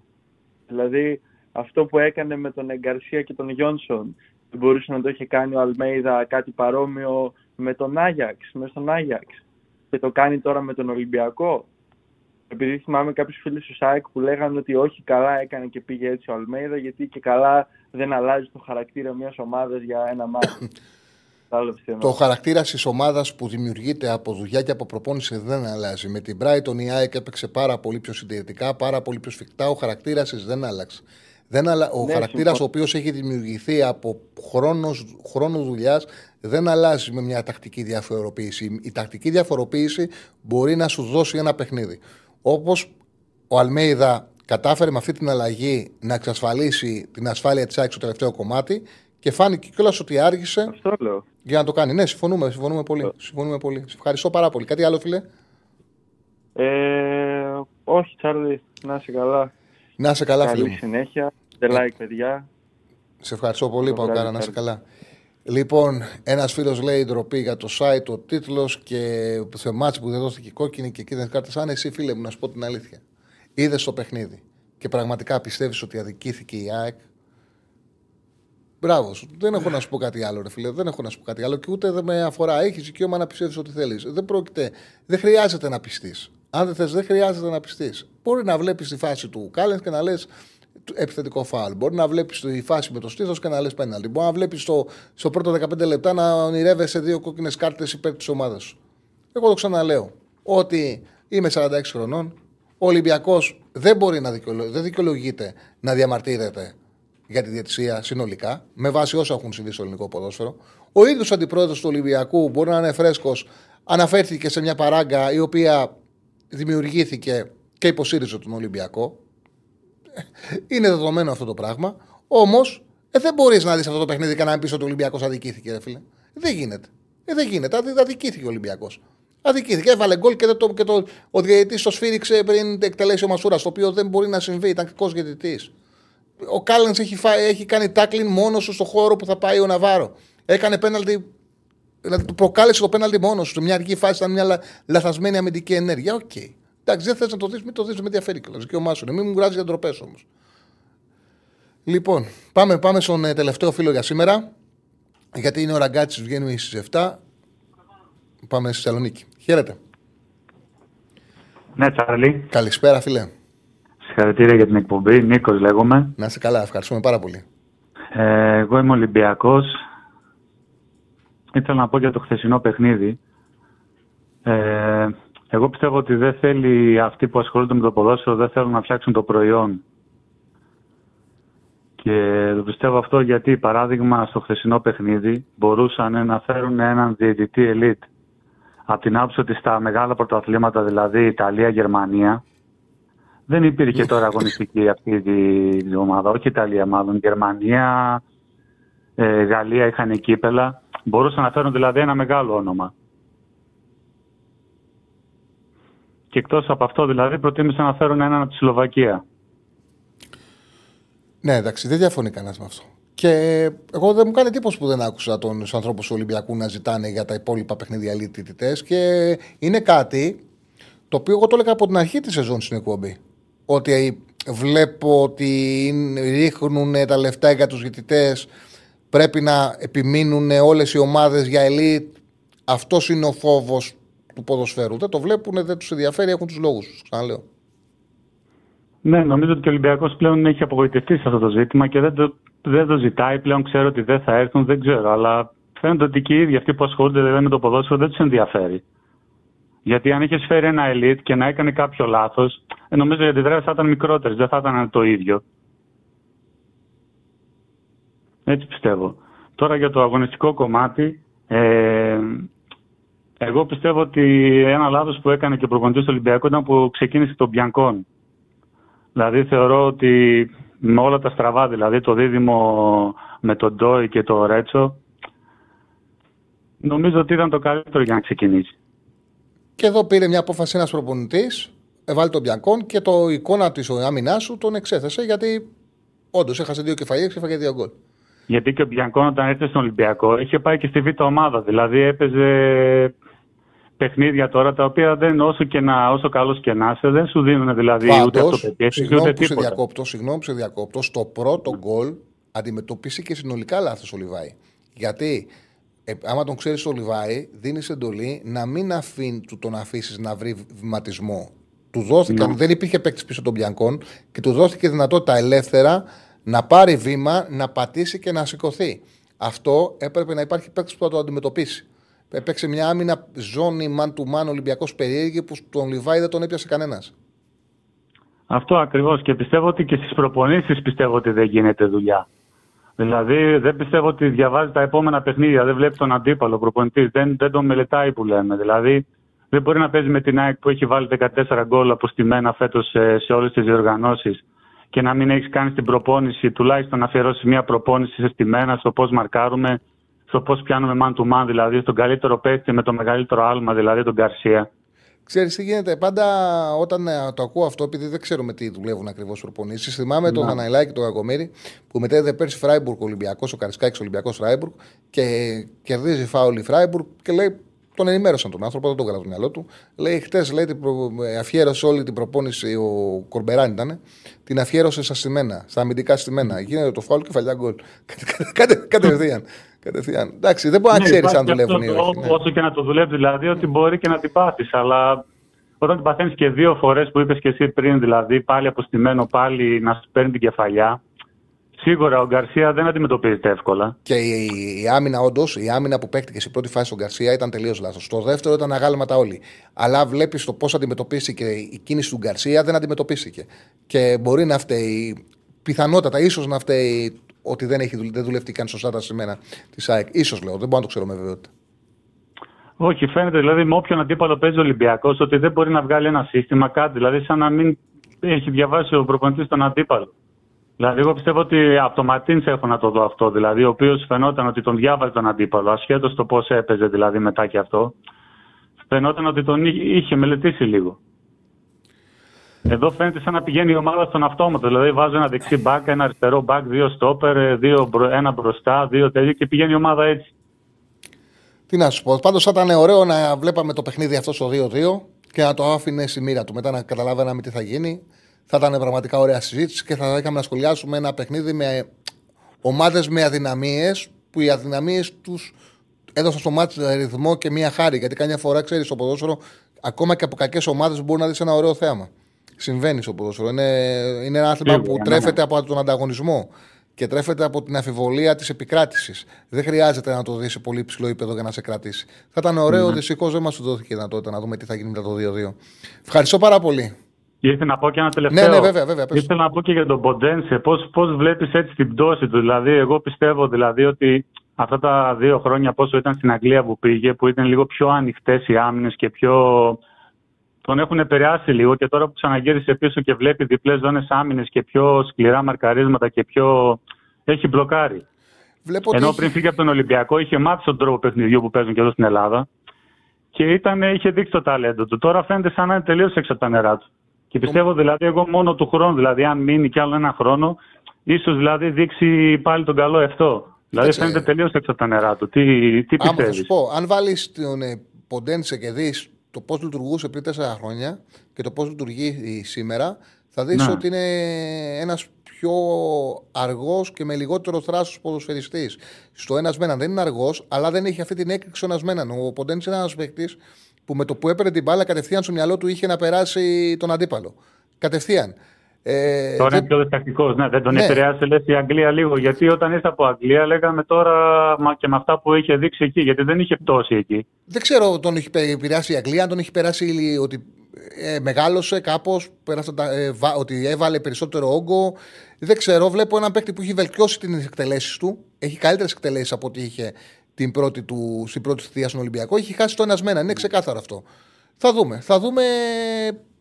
Δηλαδή αυτό που έκανε με τον Γκαρσία και τον Γιόνσον, μπορούσε να το είχε κάνει ο Αλμέιδα κάτι παρόμοιο με τον Άγιαξ, με στον Άγιαξ. Και το κάνει τώρα με τον Ολυμπιακό επειδή θυμάμαι κάποιους φίλους του ΣΑΕΚ που λέγανε ότι όχι καλά έκανε και πήγε έτσι ο Αλμέιδα, γιατί και καλά δεν αλλάζει το χαρακτήρα μιας ομάδας για ένα μάτι. το χαρακτήρα της ομάδας που δημιουργείται από δουλειά και από προπόνηση δεν αλλάζει. Με την Brighton η ΑΕΚ έπαιξε πάρα πολύ πιο συντηρητικά, πάρα πολύ πιο σφιχτά. Ο χαρακτήρας της δεν άλλαξε. Δεν αλλα... Ο ναι, χαρακτήρας ο οποίος έχει δημιουργηθεί από χρόνος, χρόνο δουλειάς δεν αλλάζει με μια τακτική διαφοροποίηση. Η τακτική διαφοροποίηση μπορεί να σου δώσει ένα παιχνίδι. Όπως ο Αλμέιδα κατάφερε με αυτή την αλλαγή να εξασφαλίσει την ασφάλεια της ΑΕΚ στο τελευταίο κομμάτι και φάνηκε κιόλας ότι άργησε Αυτό λέω. για να το κάνει. Ναι, συμφωνούμε, συμφωνούμε πολύ. Συμφωνούμε πολύ. Σε ευχαριστώ πάρα πολύ. Κάτι άλλο, φίλε; Ε, όχι, Τσάρλι, να είσαι καλά. Να είσαι καλά, Καλή φίλε. συνέχεια. The like, παιδιά. Σε ευχαριστώ πολύ, Παουκάρα, να είσαι καλά. Λοιπόν, ένας φίλος λέει ντροπή για το site, ο τίτλος και σε μάτς που δεν δόθηκε κόκκινη και κίτρινες κάρτες. Αν εσύ, φίλε μου, να σου πω την αλήθεια, είδες το παιχνίδι και πραγματικά πιστεύεις ότι αδικήθηκε η ΑΕΚ; Μπράβο σου. Δεν έχω να σου πω κάτι άλλο, ρε φίλε. Δεν έχω να σου πω κάτι άλλο και ούτε δεν με αφορά. Έχεις δικαίωμα να πιστεύεις ό,τι θέλεις. Δεν πρόκειται. Δεν χρειάζεται να πιστείς. Αν δεν θες, δεν χρειάζεται να πιστείς. Μπορεί να βλέπεις τη φάση του Κάλεν και να λες: επιθετικό φάουλ. Μπορεί να βλέπεις τη φάση με το στήθος και να λες πέναλτι. Μπορεί να βλέπεις στο, στο πρώτο 15 λεπτά να ονειρεύεσαι δύο κόκκινες κάρτες υπέρ της ομάδας σου. Εγώ το ξαναλέω. Ότι είμαι 46 χρονών. Ο Ολυμπιακός δεν μπορεί να δικαιολογείται, δεν δικαιολογείται να διαμαρτύρεται για τη διαιτησία συνολικά, με βάση όσα έχουν συμβεί στο ελληνικό ποδόσφαιρο. Ο ίδιος αντιπρόεδρος του Ολυμπιακού μπορεί να είναι φρέσκος, αναφέρθηκε σε μια παράγκα η οποία δημιουργήθηκε και υποσύριζε τον Ολυμπιακό. Είναι δεδομένο αυτό το πράγμα. Όμως ε, δεν μπορείς να δεις αυτό το παιχνίδι και να πεις ότι ο Ολυμπιακός αδικήθηκε, ρε φίλε. Δεν γίνεται. Ε, δεν γίνεται. Αδικήθηκε ο Ολυμπιακός. Αδικήθηκε. Έβαλε γκολ και, το, και το, ο διαιτητής το σφύριξε πριν εκτελέσει ο Μασούρας, το οποίο δεν μπορεί να συμβεί. Ήταν κακός διαιτητής. Ο Κάλενς έχει, έχει κάνει τάκλιν μόνος σου στο χώρο που θα πάει ο Ναβάρο. Έκανε πέναλτι. Δηλαδή του προκάλεσε το πέναλτι μόνος σου. Μια αργή φάση ήταν μια λαθασμένη αμυντική ενέργεια. OK. Okay. Εντάξει, δεν θες να το δεις, μην το δεις, με ενδιαφέρει κιόλας. Δικαίωμά σου. Μην μου γράφεις για ντροπές όμως. Λοιπόν, πάμε, πάμε στον ε, τελευταίο φίλο για σήμερα. Γιατί είναι ο Ραγκάτσι, βγαίνει στις 7. Πάμε στη Θεσσαλονίκη. Χαίρετε. Ναι, Τσάρλι. Καλησπέρα, φίλε. Συγχαρητήρια για την εκπομπή. Νίκος λέγομαι. Να είσαι καλά, ευχαριστούμε πάρα πολύ. Ε, εγώ είμαι Ολυμπιακός. Ήθελα να πω για το χθεσινό παιχνίδι. Ε, εγώ πιστεύω ότι δεν θέλει αυτοί που ασχολούνται με το ποδόσφαιρο δεν θέλουν να φτιάξουν το προϊόν. Και το πιστεύω αυτό γιατί, παράδειγμα, στο χθεσινό παιχνίδι μπορούσαν να φέρουν έναν διαιτητή ελίτ. Από την άποψη ότι στα μεγάλα πρωταθλήματα, δηλαδή Ιταλία, Γερμανία, δεν υπήρχε τώρα αγωνιστική αυτή η ομάδα. Όχι Ιταλία, μάλλον Γερμανία, ε, Γαλλία είχαν κύπελα. Μπορούσαν να φέρουν δηλαδή ένα μεγάλο όνομα. Και εκτός από αυτό δηλαδή προτίμησαν να φέρουν έναν από τη Σλοβακία. Ναι, εντάξει, δεν διαφωνεί κανένας με αυτό. Και εγώ δεν μου κάνει εντύπωση που δεν άκουσα τους ανθρώπους του Ολυμπιακού να ζητάνε για τα υπόλοιπα παιχνίδια λύτητητέ. Και είναι κάτι το οποίο εγώ το έλεγα από την αρχή της σεζόν στην εκπομπή. Ότι βλέπω ότι ρίχνουν τα λεφτά για τους διαιτητές, πρέπει να επιμείνουν όλες οι ομάδες για ελίτ. Αυτός είναι ο φόβος του ποδοσφαίρου. Δεν το βλέπουν, δεν τους ενδιαφέρει, έχουν τους λόγους τους. Ξαναλέω. Ναι, νομίζω ότι ο Ολυμπιακός πλέον έχει απογοητευτεί σε αυτό το ζήτημα και δεν το, δεν το ζητάει. Πλέον ξέρω ότι δεν θα έρθουν, δεν ξέρω. Αλλά φαίνεται ότι και οι ίδιοι αυτοί που ασχολούνται δηλαδή με το ποδόσφαιρο δεν τους ενδιαφέρει. Γιατί αν είχες φέρει ένα ελίτ και να έκανε κάποιο λάθος, ε, νομίζω οι αντιδράσεις θα ήταν μικρότερες, δεν θα ήταν το ίδιο. Έτσι πιστεύω. Τώρα για το αγωνιστικό κομμάτι, ε, εγώ πιστεύω ότι ένα λάθος που έκανε και ο προπονητής του Ολυμπιακού ήταν που ξεκίνησε τον Μπιανκόν. Δηλαδή θεωρώ ότι με όλα τα στραβά, δηλαδή το δίδυμο με τον Ντόι και το Ρέτσο, νομίζω ότι ήταν το καλύτερο για να ξεκινήσει. Και εδώ πήρε μια απόφαση ένας προπονητής, έβαλε τον Μπιανκόν και το εικόνα της άμυνάς σου τον εξέθεσε γιατί όντως έχασε δύο κεφαλιέ και έφαγε δύο γκολ. Γιατί και ο Μπιανκόν όταν έρθει στον Ολυμπιακό είχε πάει και στη β' ομάδα. Δηλαδή έπαιζε παιχνίδια τώρα τα οποία δεν όσο, και να, όσο καλός και να είσαι δεν σου δίνουν δηλαδή Πάντως, ούτε αυτοπεποίθηση ούτε τίποτα. Σε διακόπτω, συγγνώμη που σε διακόπτω, στο πρώτο γκολ αντιμετωπίσει και συνολικά λάθος ο Λιβάη. Γιατί ε, άμα τον ξέρεις ο Λιβάη, δίνεις εντολή να μην αφήνει, του τον αφήσεις να βρει βηματισμό. Του δόθηκαν, ναι. δεν υπήρχε παίκτης πίσω των Μπιανκών και του δόθηκε δυνατότητα ελεύθερα να πάρει βήμα, να πατήσει και να σηκωθεί. Αυτό έπρεπε να υπάρχει παίκτης που θα το αντιμετωπίσει. Έπαιξε μια άμυνα ζώνη man to man Ολυμπιακός περίεργη που τον Λιβάη δεν τον έπιασε κανένας. Αυτό ακριβώς. Και πιστεύω ότι και στις προπονήσεις πιστεύω ότι δεν γίνεται δουλειά. Δηλαδή δεν πιστεύω ότι διαβάζει τα επόμενα παιχνίδια, δεν βλέπει τον αντίπαλο προπονητής, δεν, δεν τον μελετάει που λέμε. Δηλαδή δεν μπορεί να παίζει με την ΑΕΚ που έχει βάλει 14 γκολ αποστημένα φέτος σε, σε όλες τις διοργανώσεις και να μην έχεις κάνει την προπόνηση, τουλάχιστον να αφιερώσεις μια προπόνηση σε στημένα στο πώς μαρκάρουμε, στο πώς πιάνουμε man to man, δηλαδή στον καλύτερο παίκτη με το μεγαλύτερο άλμα, δηλαδή τον Καρσία. Ξέρεις τι γίνεται. Πάντα όταν ε, το ακούω αυτό, επειδή δεν ξέρουμε τι δουλεύουν ακριβώς προπονήσεις, θυμάμαι τον Αναϊλάκη και τον Κακομήρη που μετέδιδε πέρσι Φράιμπουργκ Ολυμπιακός, ο Καραϊσκάκης Ολυμπιακός Φράιμπουργκ και κερδίζει φάουλ η Φράιμπουργκ και λέει τον ενημέρωσαν τον άνθρωπο, δεν τον έκανα το μυαλό του. Λέει, χτες λέει, αφιέρωσε όλη την προπόνηση, ο Κορμπεράν ήταν, την αφιέρωσε στα στημένα, στα αμυντικά στημένα. Γίνεται το φάουλ και κεφαλιά γκολ. Κατευθείαν. Κατευθείαν. Εντάξει, δεν μπορεί να ναι, ξέρεις αν δουλεύουν ή όχι. Ναι. Όσο και να το δουλεύεις, δηλαδή, ότι μπορεί και να την πάθεις. Αλλά όταν την παθαίνεις και δύο φορές που είπες και εσύ πριν, δηλαδή πάλι αποστημένο, πάλι να σου παίρνει την κεφαλιά. Σίγουρα ο Γκαρσία δεν αντιμετωπίζεται εύκολα. Και η, η άμυνα, όντως, η άμυνα που παίχτηκε στην πρώτη φάση στον Γκαρσία ήταν τελείως λάθος. Στο δεύτερο ήταν αγάλματα όλοι. Αλλά βλέπεις το πώς αντιμετωπίστηκε η κίνηση του Γκαρσία δεν αντιμετωπίστηκε. Και μπορεί να φταίει, πιθανότατα, ίσως να φταίει ότι δεν, έχει, δεν δουλεύτηκαν σωστά τα σημαίνα της ΑΕΚ. σω λέω, δεν μπορώ να το ξέρω με βεβαιότητα. Όχι, φαίνεται δηλαδή με όποιον αντίπαλο παίζει ο Ολυμπιακός ότι δεν μπορεί να βγάλει ένα σύστημα, κάτι. Δηλαδή, σαν να μην έχει διαβάσει ο προπονητής τον αντίπαλο. Δηλαδή, εγώ πιστεύω ότι από το Ματίν έχω να το δω αυτό. Δηλαδή, ο οποίος φαινόταν ότι τον διάβαζε τον αντίπαλο, ασχέτως το πώς έπαιζε δηλαδή μετά και αυτό. Φαινόταν ότι τον είχε μελετήσει λίγο. Εδώ φαίνεται σαν να πηγαίνει η ομάδα στον αυτόματο. Δηλαδή, βάζω ένα δεξί μπακ, ένα αριστερό μπακ, δύο στόπερ, δύο, ένα μπροστά, δύο τέτοια και πηγαίνει η ομάδα έτσι. Τι να σου πω. Πάντως θα ήταν ωραίο να βλέπαμε το παιχνίδι αυτό στο 2-2 και να το άφηνε στη μοίρα του. Μετά να καταλάβαμε τι θα γίνει. Θα ήταν πραγματικά ωραία συζήτηση και θα είχαμε να σχολιάσουμε ένα παιχνίδι με ομάδες με αδυναμίες που οι αδυναμίες τους έδωσαν στο μάτι ρυθμό και μία χάρη. Γιατί καμιά φορά ξέρεις στο ποδόσφαιρο, ακόμα και από κακές ομάδες μπορεί να δεις ένα ωραίο θέαμα. Συμβαίνει στο ποδόσφαιρο. Είναι, είναι ένα άθλημα που ναι, τρέφεται ναι. από τον ανταγωνισμό και τρέφεται από την αφιβολία της επικράτησης. Δεν χρειάζεται να το δεις σε πολύ ψηλό επίπεδο για να σε κρατήσει. Θα ήταν ωραίο, mm. δυστυχώς δεν μας δόθηκε η δυνατότητα να δούμε τι θα γίνει μετά το 2-2. Ευχαριστώ πάρα πολύ. Και ήθελα να πω και ένα τελευταίο. Ναι, ναι, βέβαια, βέβαια. Πες. Ήθελα να πω και για τον Ποντένσε. Πώς πώς βλέπεις έτσι την πτώση του; Δηλαδή, εγώ πιστεύω δηλαδή ότι αυτά τα δύο χρόνια πόσο ήταν στην Αγγλία που πήγε, που ήταν λίγο πιο ανοιχτές οι άμυνες και πιο. Τον έχουν επηρεάσει λίγο και τώρα που ξαναγύρισε πίσω και βλέπει διπλές ζώνες άμυνες και πιο σκληρά μαρκαρίσματα και πιο. έχει μπλοκάρει. Βλέπω Ενώ ότι πριν φύγει από τον Ολυμπιακό είχε μάθει τον τρόπο παιχνιδιού που παίζουν και εδώ στην Ελλάδα και ήταν, είχε δείξει το ταλέντο του. Τώρα φαίνεται σαν να είναι τελείως έξω από τα νερά του. Και πιστεύω δηλαδή εγώ μόνο του χρόνου, δηλαδή αν μείνει κι άλλο ένα χρόνο, ίσως δηλαδή δείξει πάλι τον καλό αυτό. Δηλαδή Κοίταξε. φαίνεται τελείως έξω από τα νερά του. Τι, τι Άμα θα πιστεύεις; σου πω, αν βάλεις τον ε, Ποντένσε και δεις το πώς λειτουργούσε πριν τέσσερα χρόνια και το πώς λειτουργεί σήμερα, θα δεις Ναι. ότι είναι ένας πιο αργός και με λιγότερο θράσος ποδοσφαιριστής. Στο ένας με έναν δεν είναι αργός, αλλά δεν έχει αυτή την έκρηξη ο ένας με έναν. Ο Ποντένσε είναι ένας παίκτης που με το που έπαιρνε την μπάλα κατευθείαν στο μυαλό του είχε να περάσει τον αντίπαλο. Κατευθείαν. Ε, Τώρα δεν- είναι πιο διστακτικός. Ναι, δεν τον Ναι. επηρεάσε λες, η Αγγλία λίγο. Γιατί όταν ήρθε από Αγγλία, λέγαμε τώρα μα και με αυτά που είχε δείξει εκεί, γιατί δεν είχε πτώσει εκεί. Δεν ξέρω τον έχει πε- επηρεάσει η Αγγλία, αν τον έχει περάσει ότι ε, μεγάλωσε κάπως, ε, ότι έβαλε περισσότερο όγκο. Δεν ξέρω. Βλέπω έναν παίκτη που έχει βελτιώσει τι εκτελέσεις του. Έχει καλύτερες εκτελέσεις από ό,τι είχε την πρώτη του, στην πρώτη θητεία στον Ολυμπιακό. Έχει χάσει το ένα μένα. Είναι ξεκάθαρο αυτό. Θα δούμε. Θα δούμε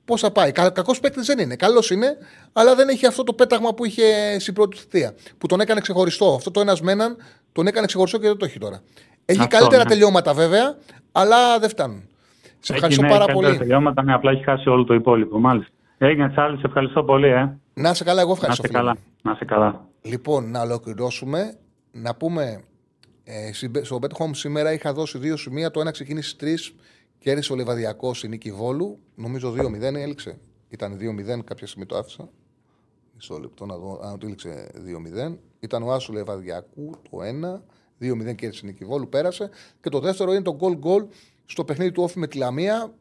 πώ θα πάει. Κα, Κακός παίκτης δεν είναι. Καλός είναι, αλλά δεν έχει αυτό το πέταγμα που είχε στην πρώτη θητεία. Που τον έκανε ξεχωριστό. Αυτό το ένας με έναν τον έκανε ξεχωριστό και δεν το έχει τώρα. Έχει Αυτό, καλύτερα ναι. τελειώματα βέβαια, αλλά δεν φτάνουν. Σε ευχαριστώ Έχει, ναι, πάρα καλύτερα πολύ. τελειώματα, ναι, απλά έχει χάσει όλο το υπόλοιπο. Μάλιστα. Έγινε Τσάρλι, σε ευχαριστώ πολύ. Ε. Να είσαι καλά, εγώ Να ευχαριστώ. είσαι φίλε μου. καλά. Να είσαι καλά. Λοιπόν, να ολοκληρώσουμε. Να πούμε, ε, συμπε- στο Bet Home σήμερα είχα δώσει δύο σημεία. Το ένα ξεκίνησε στις 3, κέρδισε ο Λεβαδιακό η νίκη Βόλου. Νομίζω 2-0 έληξε. Ήταν 2-0, κάποια στιγμή το άφησα. Μισό λεπτό να δω αν το έληξε 2-0. Ήταν ο Άσου Λεβαδιακού το 1. 2-0 κέρδισε η νίκη Βόλου, πέρασε. Και το δεύτερο είναι το goal goal στο παιχνίδι του Όφη με τη Λαμία.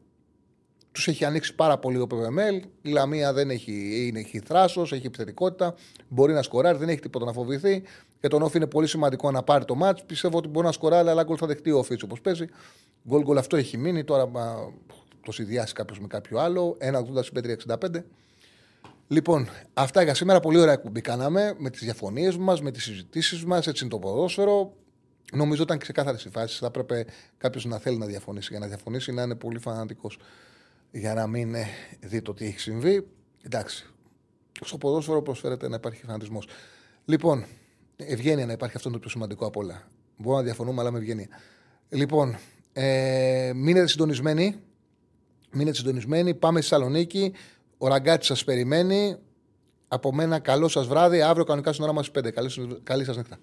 Τους έχει ανοίξει πάρα πολύ ο ΠΒΜΕΛ. Η Λαμία δεν έχει, είναι, έχει θράσο, έχει επιθετικότητα. Μπορεί να σκοράρει, δεν έχει τίποτα να φοβηθεί. Και τον Όφη είναι πολύ σημαντικό να πάρει το μάτ. Πιστεύω ότι μπορεί να σκοράρει, αλλά γκολ θα δεχτεί ο Όφη έτσι όπως παίζει. Γκολ γκολ αυτό έχει μείνει. Τώρα μα, το συνδυάσει κάποιος με κάποιο άλλο. 1,80 65. Λοιπόν, αυτά για σήμερα. Πολύ ωραία κουμπί κάναμε με τις διαφωνίες μας, με τις συζητήσεις μας. Έτσι είναι το ποδόσφαιρο. Νομίζω ήταν ξεκάθαρες οι φάσεις. Θα έπρεπε κάποιος να θέλει να διαφωνήσει. Για να διαφωνήσει, να είναι πολύ φανατικός. Για να μην ε, δει το τι έχει συμβεί. Εντάξει. Στο ποδόσφαιρο προσφέρεται να υπάρχει φανατισμός. Λοιπόν, ευγένεια να υπάρχει αυτό είναι το πιο σημαντικό από όλα. Μπορούμε να διαφωνούμε, αλλά με ευγένεια. Λοιπόν, ε, μείνετε συντονισμένοι. Μείνετε συντονισμένοι. Πάμε στη Θεσσαλονίκη. Ο Ραγκάτης σας περιμένει. Από μένα, καλό σας βράδυ. Αύριο κανονικά στην ώρα μας 5. Καλή, καλή σας νύχτα.